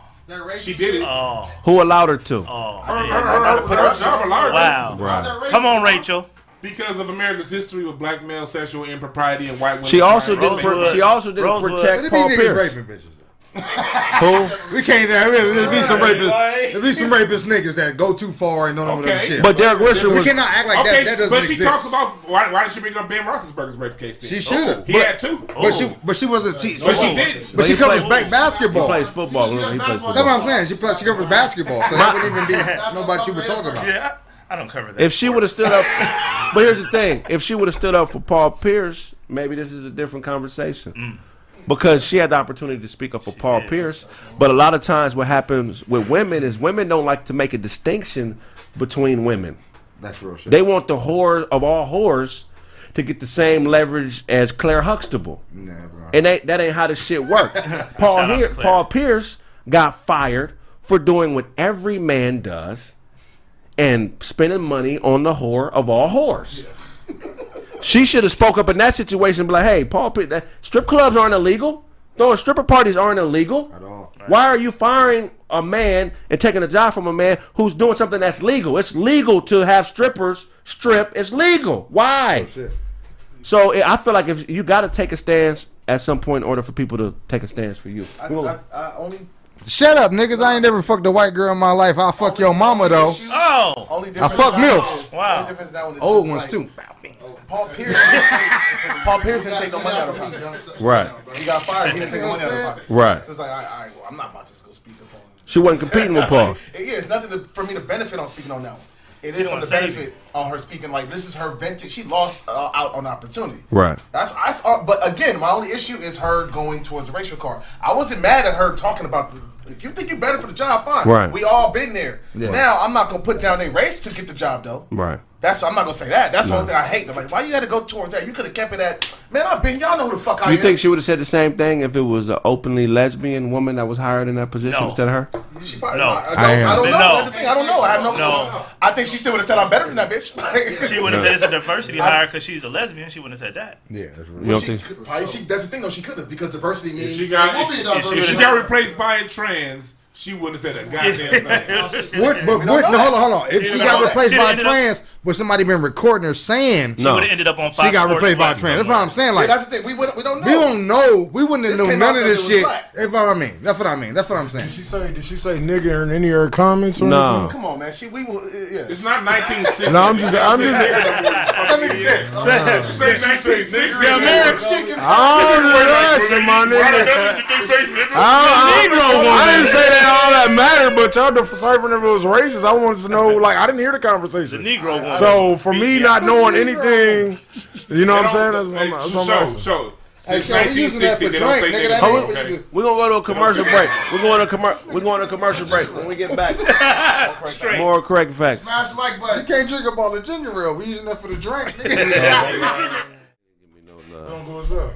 She did it. oh, Who allowed her to? oh. Her, her, her, her, her job allowed Wow. Right. Come on, Rachel. because of America's history with black male sexual impropriety and white women. She also didn't. Pro- she also didn't Rosewood. Protect it be Paul niggas Pierce. Raping. Who? We can't. There there be some rapist. Right. There be some rapist niggas that go too far and don't know Okay. that shit. But Derek Risher we cannot act like Okay, that. That doesn't but she exist. talks about why, why did she bring up Ben Roethlisberger's rape case? Then? She shoulda. He But- had two. But she, but she wasn't. She, But she Oh. did. But she oh. covers plays- back basketball. He plays football. He plays That's what I'm saying. She plays, she covers basketball, so that wouldn't even be nobody she would talk about. Yeah, I, I don't cover that. If she would have stood up, but here's the thing: if she would have stood up for Paul Pierce, maybe this is a different conversation. Mm. Because she had the opportunity to speak up for Paul Pierce, but a lot of times what happens with women is women don't like to make a distinction between women. That's real shit. They want the whore of all whores to get the same leverage as Claire Huxtable. Nah, bro. And that, that ain't how the shit work. *laughs* Paul Shout here. Paul Pierce got fired for doing what every man does and spending money on the whore of all whores. *laughs* She should have spoke up in that situation and be like, hey, Paul that, strip clubs aren't illegal. Throwing stripper parties aren't illegal. At all. Why are you firing a man and taking a job from a man who's doing something that's legal? It's legal to have strippers strip. It's legal. Why? Oh, shit. So I I feel like if you got to take a stance at some point in order for people to take a stance for you. I, I, I only Shut up, niggas. I ain't never fucked a white girl in my life. I'll fuck your mama, though. oh, only difference fuck now milfs. Wow. only now Old ones, like, too. Paul Pierce. Paul Pierce didn't take no money out of pocket. right, He got fired. He didn't take no money out of pocket. right. So it's like, all right, all right, well, I'm not about to go speak up on. She wasn't competing with Paul. *laughs* yeah, It is nothing to, for me to benefit on speaking on that one. It She is don't something to wanna save benefit on her speaking. Like this is her venting. She lost uh, out on opportunity. Right. That's I saw, but again, my only issue is her going towards the racial card. I wasn't mad at her talking about the. If you think you're better for the job, fine. Right. We all been there. Yeah. Now I'm not gonna put down a race to get the job though. Right. That's I'm not gonna say that. That's the only thing I hate. I'm like, why you had to go towards that? You could have kept it at. Man, I've been. Y'all know who the fuck I You am. You think she would have said the same thing if it was an openly lesbian woman that was hired in that position No. instead of her? She probably, No. I, I, don't, I I, don't know. No. That's the thing. I don't know. I have no. No. I think she still would have said I'm better than that bitch. *laughs* Like, She would have said it's a diversity hire because she's a lesbian. She wouldn't have said that. Yeah, that's real. You don't she, think? could- probably she, that's the thing though. She could have because diversity means She got, it will be if, a if, diversity. she got replaced by a trans, she wouldn't have said a goddamn thing. What? But what? No, hold on, hold on. If she She got replaced by a ended up- trans, would somebody been recording her saying She No. would have ended up on Fox she got replaced by a West trans? That's somewhere. what I'm saying. Yeah, Like that's the thing. We, would, we don't know. we don't know. We wouldn't have known none of this shit. black. That's what I mean. That's what I mean. That's what I'm saying. Did she say? Did she say nigga in any of her comments or No. anything? Come on, man. She we will. Yeah. It's not 1960. No, I'm just- I'm just- That makes sense. You say 1960. The American chicken. I was asking my nigga. I, I, I didn't say that all that mattered, but y'all deciphering if it was racist. I wanted to know, like, I didn't hear the conversation. The conversation. Negro woman. So for me, Yeah. not knowing anything, you know what I'm saying? That's, what I'm- that's Show, asking. show. Since Sean, we using that 1960, for they don't drink, say nigga. nigga. That Oh, ain't for Okay. you. We're gonna go to a commercial break. We're going to commercial. We're going to commercial break. When we get back, more correct facts. Smash like button. You button. can't drink up all the ginger ale. We using that for the drink. nigga. *laughs* Don't go as up.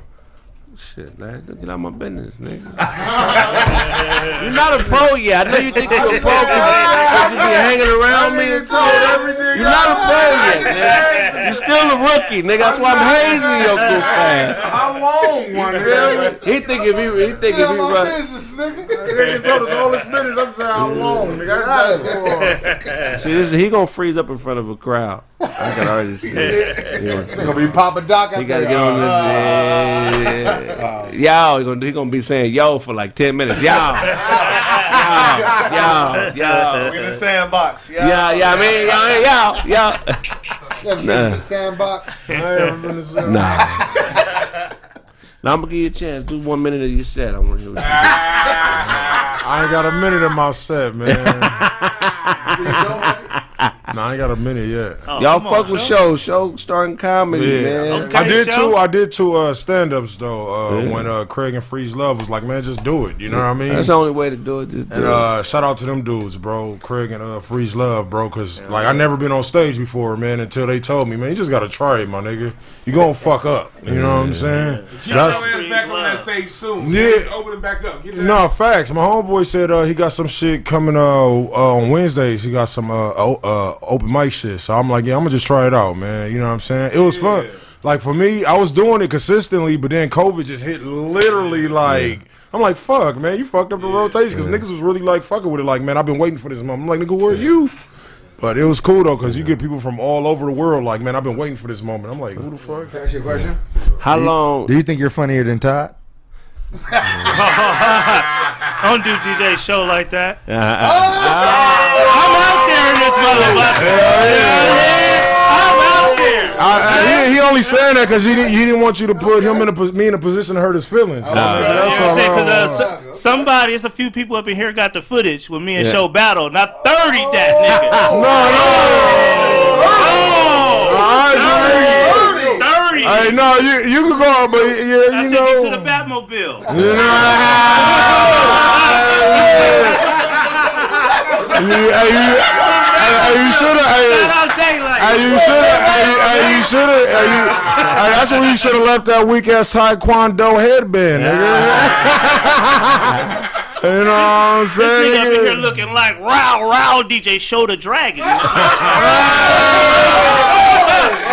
Shit, man, don't get out my business, nigga. *laughs* you're not a pro yet. I know you think you're a pro because you be hanging around me and shit. You're not a pro yet, nigga. You're still a rookie, nigga. That's why I'm hazing your goof ass. How long, one nigga? He think if he, he think Get if out he my run. business, nigga. Nigga told us all his business. I said how long, nigga. I got it. See, this, he gonna freeze up in front of a crowd. I can already see it. You know what I'm saying? Gonna be Papa Doc He gotta get on this. Uh, yeah. Yo, he gonna he gonna be saying yo for like ten minutes. Yo, yo, yo, We in yo. the sandbox. Yeah. Yeah, yeah, I mean, yo, yo, yo. You ever been Nah. to the sandbox? I ever been this Nah. now I'm gonna give you a chance. Do one minute of your set. I want to hear. What you *laughs* I ain't got a minute of my set, man. *laughs* nah, I ain't got a minute yet. Oh, Y'all fuck on, with Show. show, show starting comedy, Yeah, man. Okay. I did show. two. I did two uh, stand-ups though. Uh, Yeah. When uh, Kraig and Freeze Love was like, "Man, just do it." You know what I mean? That's the only way to do it. Just do And it. uh, shout out to them dudes, bro. Kraig and uh, Freeze Love, bro. Cause like I never been on stage before, man. Until they told me, man, you just gotta try it, my nigga. You gonna fuck up. You know what I'm saying? Get your ass back on that stage soon. Yeah. Yeah. Open it back up. Get that. no facts. My homeboy said uh, he got some shit coming uh, uh, on Wednesdays. He got some uh, uh, open mic shit. So I'm like, yeah, I'm gonna just try it out, man. You know what I'm saying? It was fun. Like for me, I was doing it consistently, but then COVID just hit literally like. I'm like, fuck, man, you fucked up the rotation because niggas was really like fucking with it. Like, man, I've been waiting for this moment. I'm like, nigga, where are you? But it was cool though, cause you get people from all over the world. Like, man, I've been waiting for this moment. I'm like, who the fuck? Can I ask you a question? How long? Do you think you're funnier than Todd? *laughs* Don't do DJ show like that. Uh, *laughs* uh, I'm out there in this motherfucker. I'm out there. I, I, he, he only saying that because he didn't, he didn't want you to put him in a me in a position to hurt his feelings. That's You know all. what I'm saying? 'Cause, uh, so- somebody, it's a few people up in here got the footage with me and Yeah. Show battle. Not 30 that nigga. no, no. Oh, 30. Hey, no, you you can go, but yeah, I you sent know, you to the Batmobile. you know. You, *laughs* hey, hey, hey, you should have. Hey, Shout out Daylight. hey, you should have. Hey, hey, you should have. Hey, hey, that's when you should have left that weak ass Taekwondo headband, nigga. *laughs* you know what I'm saying? This nigga up in here looking like Row Row DJ Show the Dragon. *laughs* Oh,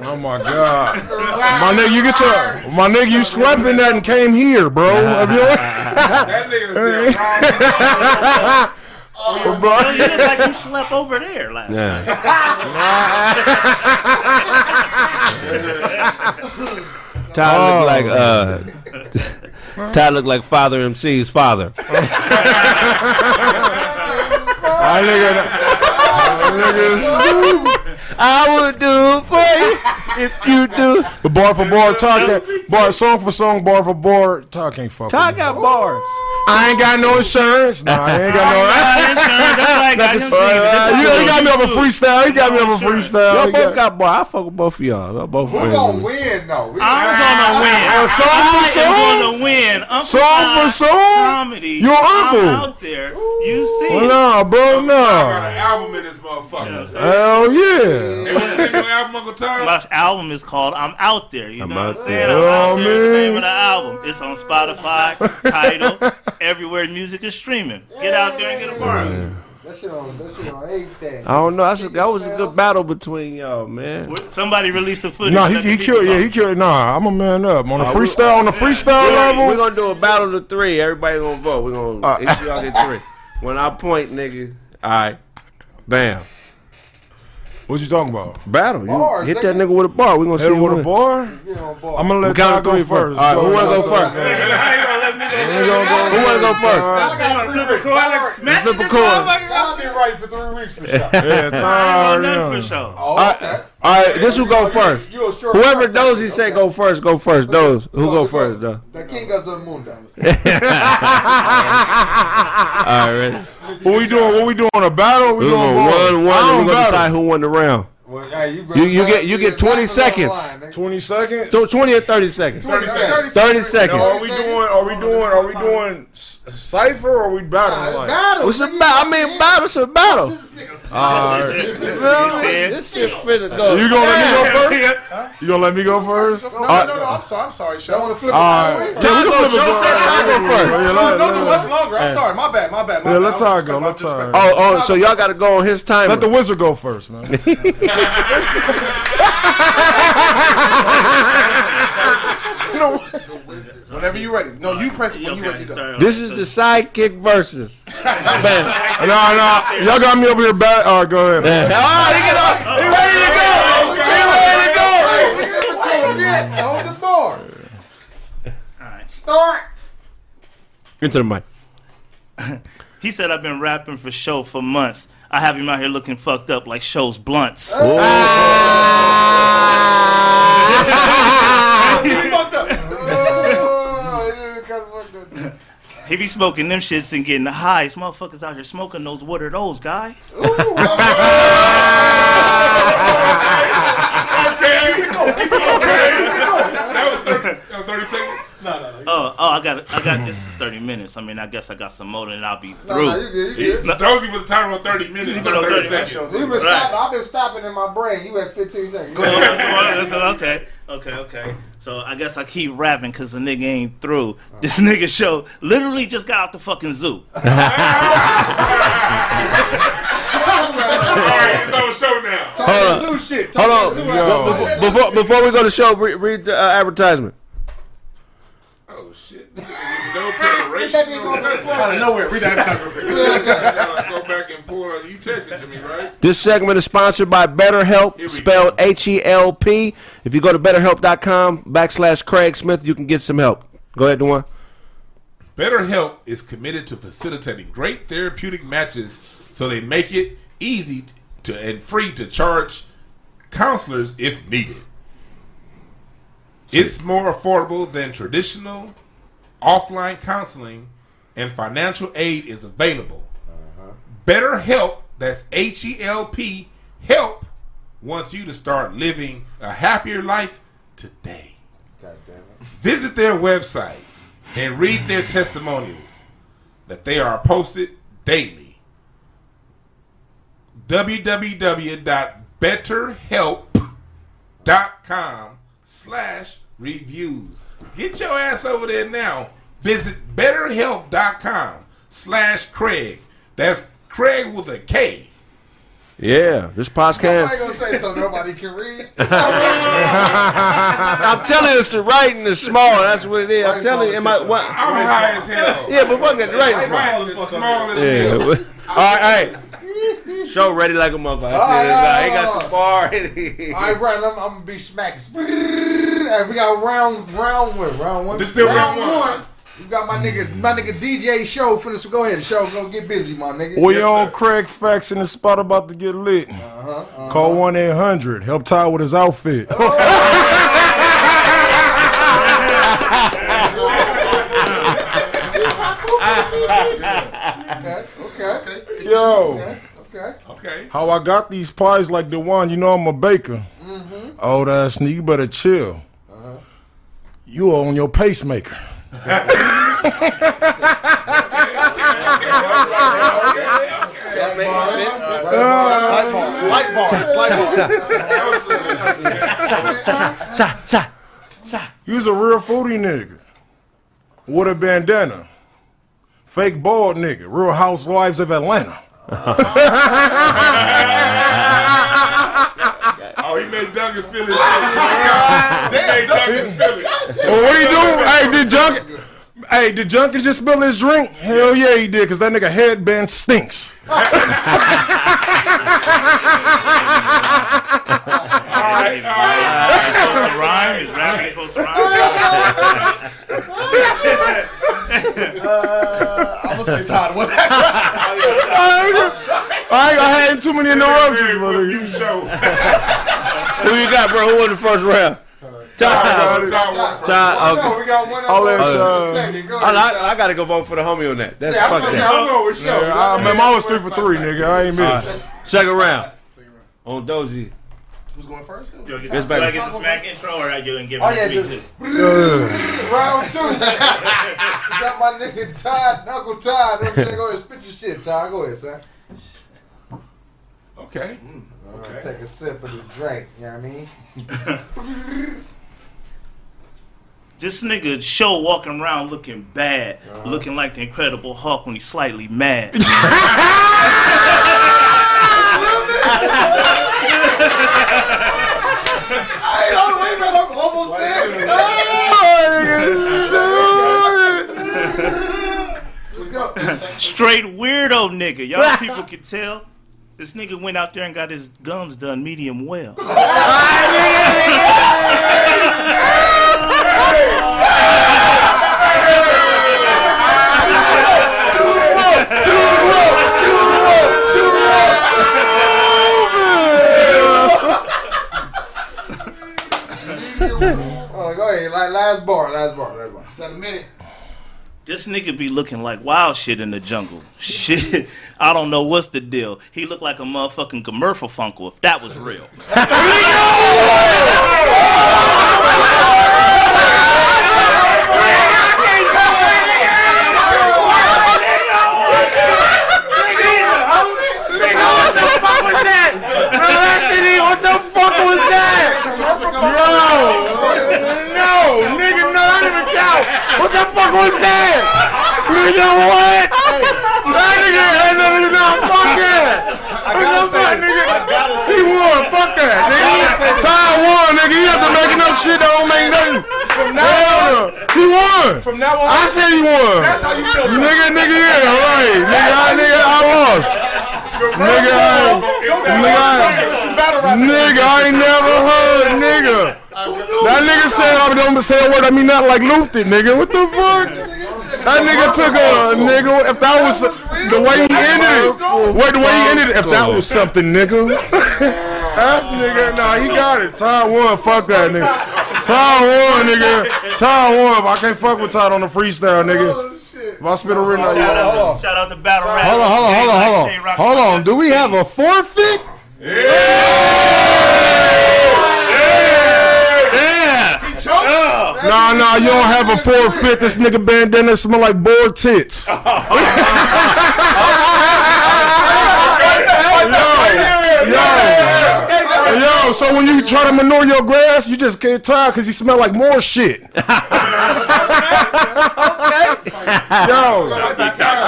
*laughs* oh my god, my nigga, you get your my nigga, you slept in that and came here, bro. Have you? *laughs* That nigga said, *laughs* Oh, bro. you look like you slept over there last night. *laughs* yeah. Todd looked like uh. Todd looked like Father MC's father. I nigga, that nigga. I would do it for you if you do. The bar for bar talk, bar song for song, bar for bar talk ain't fuck. Todd with me. got bars. I ain't got no insurance. No, I ain't got *laughs* no. *laughs* That's like, I Uh, you, know, he got me off a freestyle. He got me off a freestyle. Y'all both got- got boy. I fuck with both of y'all. Y'all both We're gonna win though. We I'm gonna win. Song for I'm gonna win. Uncle Song for Todd song? Comedy. Your uncle. I'm out there. You see. Well, nah, bro, nah. I got an album in this motherfucker. You know what I'm saying? Hell yeah. what's the name of your album, My album is called I'm Out There. You know what I'm saying? I'm out there. is the name of the album. It's on Spotify, Tidal, *laughs* everywhere music is streaming. Get out there and get a part. That shit on. That shit on everything. I don't know. That's a, that was a good battle between y'all, man. Somebody released the footage. Nah, he, he killed. people Yeah, he killed. Nah, I'm a man up on the Uh, we- freestyle. On the freestyle level. We're gonna do a battle of three. Everybody gonna vote. We're gonna Uh, y'all get three. When I point, nigga, all right, bam, What you talking about? battle. You Bars, hit that nigga. nigga with a bar. We gonna see Hit who with a bar. Get on board. I'm gonna let We count y'all go three first. All right, who wanna go first? How you gonna let me go? Who wanna go first? I'm gonna flip a coin like smack Flip a this coin. I've been right for three weeks for *laughs* sure. Yeah, I ain't time. gonna nothing for sure. Oh, okay. All right. This who go first. You a short Whoever short those he thing. say go first, go first. Those who go Go, first, though. The king of the moon. *laughs* All right, ready? What we doing? What we doing? A battle? We We doing gonna bars? one one. I and don't We gonna decide who won the round. Well, hey, you, You- you get- you get 20 seconds. Twenty seconds. So twenty or thirty seconds. 20 seconds. Thirty seconds. Now, are we doing? Are we doing? Are we doing s- cipher or are we battle Like, Battle. What's a battle? I mean, battle. It's a battle. all right. You know what This shit finna go. You gonna let me go first? You gonna let me go first? No, no, no, no. I'm sorry. I'm sorry, I Sean. want to flip All it. right. Yeah, Yeah, we can flip it. Show said I go first. Yeah, Don't, let- don't do let- much longer. I'm sorry. My bad. My bad. My Yeah, bad. let I Ty was go, let disrespectful. Ty. I Oh, oh, so y'all got to go on his time. Let the wizard go first, man. *laughs* disrespectful. Whenever you're ready. No, you press it when you're ready to go. This is the sidekick versus. *laughs* Man. No, no, y'all got me over here. Bad. All right, go ahead. Oh, he get up. He ready to go. He ready to go. Hold the bar. Alright. Start. Into the mic. *laughs* He said I've been rapping for show for months. I have him out here looking fucked up like show's blunts. You ah. *laughs* *laughs* fucked up. Oh, yeah, kinda fucked up. He be smoking them shits and getting high. This motherfuckers out here smoking those. What are those, guy? *laughs* That was 30, that was 30 seconds. No, no, no. Oh, oh, I got, I got. This is thirty minutes. I mean, I guess I got some more, and I'll be through. no, you good. You good. Josie was timer on 30 minutes, He not 30 30 seconds. You've been Right. stopping. I've been stopping in my brain. You at 15 seconds. okay, okay, okay. So I guess I keep rapping because the nigga ain't through. This nigga show literally just got out the fucking zoo. *laughs* All right, it's on show now. Talk that zoo shit. Talk Hold on. zoo Yo. Before, before we go to show, re- read the uh, advertisement. Shit. No preparation. Out of nowhere. Read that advertisement real quick. Go back and pull. You texted to me, right? This segment is sponsored by BetterHelp, spelled H E L P. If you go to betterhelp.com backslash Kraig Smith, you can get some help. Go ahead, Dewan. BetterHelp is committed to facilitating great therapeutic matches so they make it easy to and free to charge counselors if needed. It's more affordable than traditional offline counseling and financial aid is available. BetterHelp, that's H E L P, help wants you to start living a happier life today. God damn it. Visit their website and read their testimonials that they are posted daily. www.betterhelp.com slash reviews. Get your ass over there now. Visit betterhelp.com slash Kraig. That's Kraig with a K. Yeah, this I ain't podcast. gonna say something nobody can read. *laughs* I'm telling you, it's the writing is small. That's what it is. I'm telling you, small am I, as what, I'm high as hell. yeah, but fuck it, the writing. Right, it's small as Yeah. hell. *laughs* All right, hey. Show ready like a motherfucker. right, He got some bar. All right, right. I'm, I'm gonna be smacked. Hey, we got round, round one, round one. This still round round one. one. You got my nigga, my nigga DJ Show. Finna go ahead, Show. Go get busy, my nigga. We Yes, on sir. Kraig Facts in the spot about to get lit. Call one eight hundred. Help Ty with his outfit. *laughs* Okay, okay, Yo, okay, okay. Okay. how I got these pies like the one, you know I'm a baker. Mm Old ass nigga, you better chill. You on your pacemaker. Light bars, light bars. You's a real foodie nigga. With a bandana. Fake bald nigga. Real housewives of Atlanta. *laughs* Oh, he made Duncan spill his shit. *laughs* He made Duncan spill it. Well, what he do? Hey, did Junkin? Hey, did Junkin just spill his drink? Hell yeah, he did, cause that nigga headband stinks. *laughs* supposed to rhyme? Is rapping supposed to Uh, rhyme? I'm gonna say Todd. What? I ain't I had too many interruptions, brother. You show. *laughs* Who you got, bro? Who won the first round? Todd. Todd. Okay. we got one I'll let y'all- Go I, ahead. I, I gotta go vote for the homie on that. That's Yeah, fuck I'm going with show. Yeah, I, man, I was three for three, nigga. I ain't miss. Second round. On Dozy. Who's going first? Yo, get, It's do I get the smack intro or are you gonna give Oh, it yeah, just- Uh, *laughs* Round two. *laughs* *laughs* got my nigga Todd, Knuckle Todd. Don't you go ahead spit your shit, Todd. Go ahead, son. Okay. Uh, Take a sip of the drink. You know what I mean? This nigga show walking around looking bad, Uh-huh. looking like the Incredible Hulk when he's slightly mad. Hey, wait a minute. I'm almost there. Let's. Straight weirdo nigga. Y'all *laughs* people can tell. This nigga went out there and got his gums done medium well. *laughs* Oh, go ahead. La- Last bar. Last bar. Last bar. Seven minute. This nigga be looking like wild shit in the jungle. Shit. I don't know what's the deal. He looked like a motherfucking commercial funkle if that was real. *laughs* What the fuck was that? No, nigga, no, I didn't count. What the fuck was that? Nigga, what? That nigga, that nigga, no, fuck that. What the fuck, nigga? He won, fuck that, nigga. Ty won, nigga. You have to make enough shit that don't make nothing. From now on, he won. From now on, I said he won. that's how you tell. Nigga, nigga, yeah, right. Nigga, I, nigga, I lost. Nigga, I, nigga, I, nigga, I ain't never heard, nigga. That nigga said I don't say a word. I mean not like Luther, nigga. What the fuck? That nigga took a nigga. If that was the way he ended it, wait, the way he ended it. If that was something, nigga. *laughs* That nigga, nah, he got it. Ty won. Fuck that nigga. Ty won, nigga. Ty won. I can't fuck with Todd on the freestyle, nigga. Oh, if I spit a written out, Shout out, to, shout out to Battle Rap. Hold on, hold on, hold on, hold on. Hold on. Do we have a forfeit? Nah, nah, you don't have a forfeit. This nigga bandana smell like boar tits. *laughs* *laughs* yo, yo, yo. So when you try to manure your grass, you just get tired because you smell like more shit. *laughs* yo,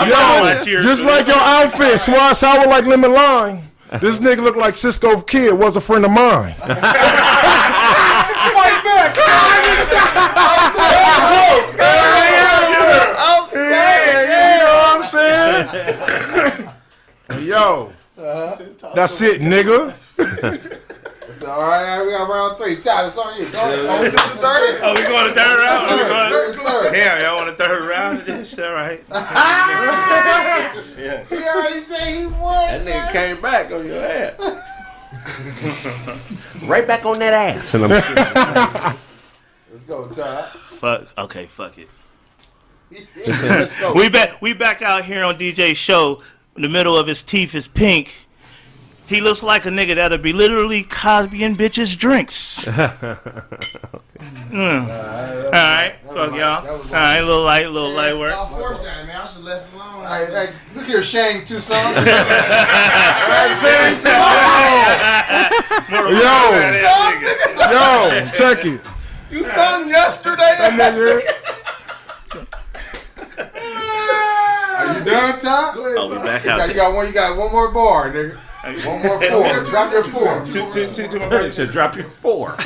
yo, just like your outfit, swat sour like lemon lime. This nigga look like Cisco Kid was a friend of mine. Yeah, yeah, you know what I'm saying? Yo, that's it, nigga. All right, all right, we got round three. Todd, it's on you. Go ahead. Oh, we the third? Oh, we going to third round? We going Third, third. Damn, y'all want a third round of this? All right. He already said he won. That nigga came back on your ass. *laughs* right back on that ass. *laughs* Let's go, Todd. Fuck. Okay, fuck it. They *laughs* said, let's go. We back we back out here on DJ's show. In The middle of his teeth is pink. He looks like a nigga that'll be literally Cosby and bitches drinks. *laughs* Mm. All right, fuck y'all. All right, little light, little light work. Y'all forced that, man. I should have left him alone. Hey, hey, look here, Shane Tucson. *laughs* Yo, yo, check it. You sung yesterday. Are you done, Ty? Go ahead, we Ty. back You out got, you got one. You got one more bar, nigga. One more four. Drop your four. Two, two, two, two, he said, drop your four.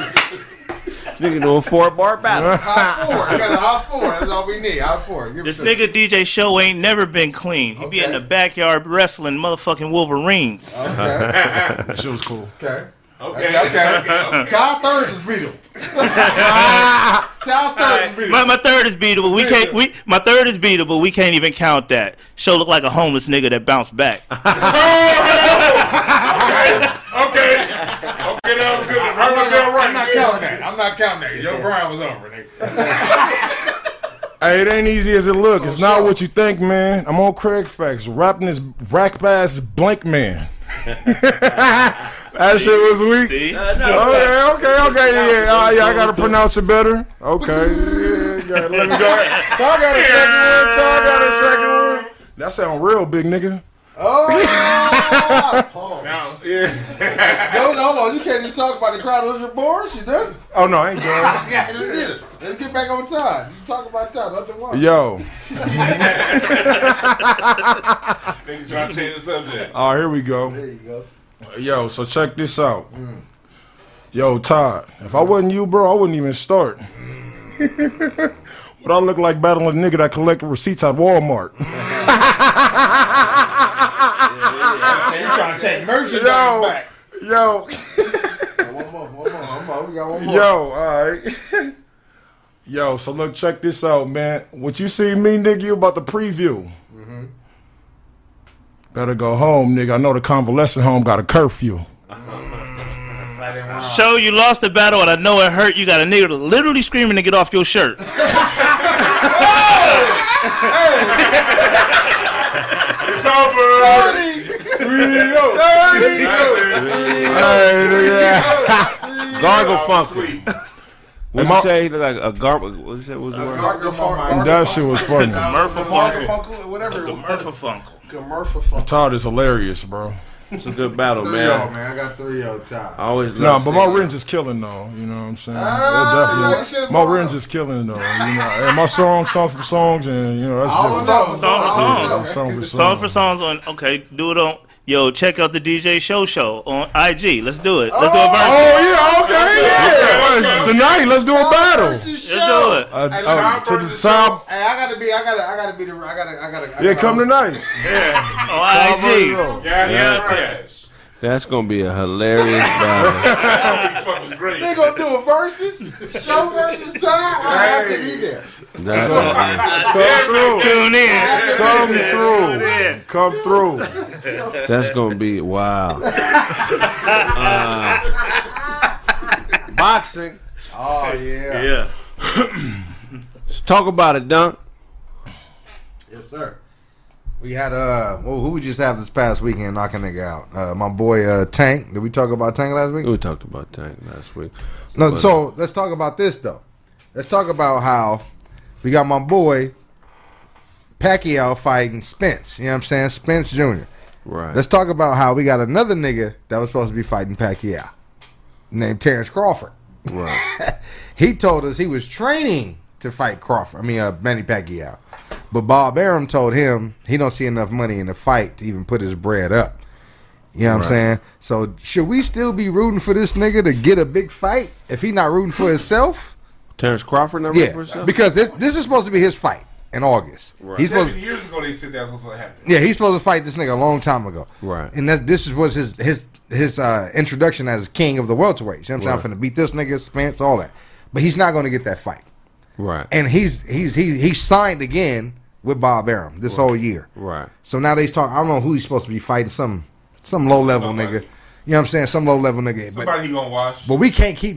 Nigga doing four bar battle. Hot four. I got a hot four. That's all we need. Hot four. Give This it to nigga DJ show ain't never been clean. He be in the backyard wrestling motherfucking Wolverines. Okay. That shit was cool. Okay. Okay. Okay. Ty *laughs* Thirds is beatable. *laughs* Ty Thirds is beatable. My, my third is beatable. We can't. We my third is beatable. We can't even count that. Show look like a homeless nigga that bounced back. Okay. *laughs* Okay, Okay, that was good. I'm Run not, the bell I'm not counting that. I'm not counting that. Your grind was over, nigga. Hey, it ain't easy as it look. It's oh, not what you think, man. I'm on Kraig Facts, rapping this rack bass blank man. That shit was weak. See? Okay, okay, okay, yeah, uh, yeah. I gotta pronounce it better. Okay, yeah, yeah, let me go. So I got a second one. So I got a second one. That sound real, big nigga. Oh, *laughs* Now, yeah. no, no, hold on. You can't just talk about the crowd. Was your board? You done? Oh no, I ain't done. *laughs* Yeah, let's get it. Let's get back on time. You can talk about time. Nothing wrong. Yo, *laughs* Nigga trying to change the subject. Oh, here we go. There you go. Yo, so check this out. Yo, Todd, if I wasn't you, bro, I wouldn't even start. *laughs* Would I look like battling a nigga that collected receipts at Walmart? you trying to take merchandise Yo, yo, One more, one more, one more. We got one more. yo, all right. *laughs* Yo, so look, check this out, man. What you see me, nigga, you about the preview. Better go home, nigga. I know the convalescent home got a curfew. Show you lost the battle, and I know it hurt. You got a nigga literally screaming to get off your shirt. It's over. Hey, nigga. Gargle Oh, What you say? Look Like a gargle. What you say? What was the word? That shit was funny. Murphy Funkel, Funkle. Funkel, whatever. it Murphy was. Funkle. Murphy Funkel. Todd is hilarious, bro. It's a good battle, Three yo, man. man. I got three yo I time. always No, love but my seeing- range is killing though. You know what I'm saying? Ah, That definitely, should've my brought range up. is killing though. You know, and my song, song for songs, and you know that's I don't different. Song for song. Song for Song for songs on. Okay, do it on. Yo, check out the DJ Show Show on IG. Let's do it. Let's do a verse. Oh yeah, okay, yeah. Tonight, let's do a battle. Let's do it. Uh, Hey, uh, to the top. Hey, I gotta be. I gotta. I gotta be the. I gotta. I gotta. I Yeah, gotta come tonight. On IG. Gas Yeah, yeah, okay. That's gonna be a hilarious *laughs* battle. That'd be fucking great. They gonna do a versus show versus time. I have to be there. That's gonna Tune in. Come Tune through. in. Come through. be, that's gonna be wow. *laughs* Uh, boxing. Oh yeah. Yeah. Let's *clears throat* talk about it, Dunk. Yes, sir. We had uh, well, who we just have this past weekend knocking nigga out? Uh, my boy uh, Tank. Did we talk about Tank last week? We talked about Tank last week. No. But- So let's talk about this though. Let's talk about how we got my boy Pacquiao fighting Spence. You know what I'm saying? Spence Jr. right. Let's talk about how we got another nigga that was supposed to be fighting Pacquiao, named Terrence Crawford. right. *laughs* He told us he was training to fight Crawford. I mean, uh, Manny Pacquiao. But Bob Arum told him he don't see enough money in the fight to even put his bread up. You know what Right. I'm saying? So should we still be rooting for this nigga to get a big fight if he not rooting for himself? Terrence Crawford never Yeah, for himself? because this this is supposed to be his fight in August. He's supposed Seven years ago, they said that's what's going to happen. yeah, he's supposed to fight this nigga a long time ago. Right. And that this was his his his uh, introduction as king of the welterweights. You know what I'm saying? Right. I'm finna beat this nigga, Spence, all that. But he's not going to get that fight. right. And he's he's he he signed again with Bob Arum this whole year. right. So now they talk. I don't know who he's supposed to be fighting.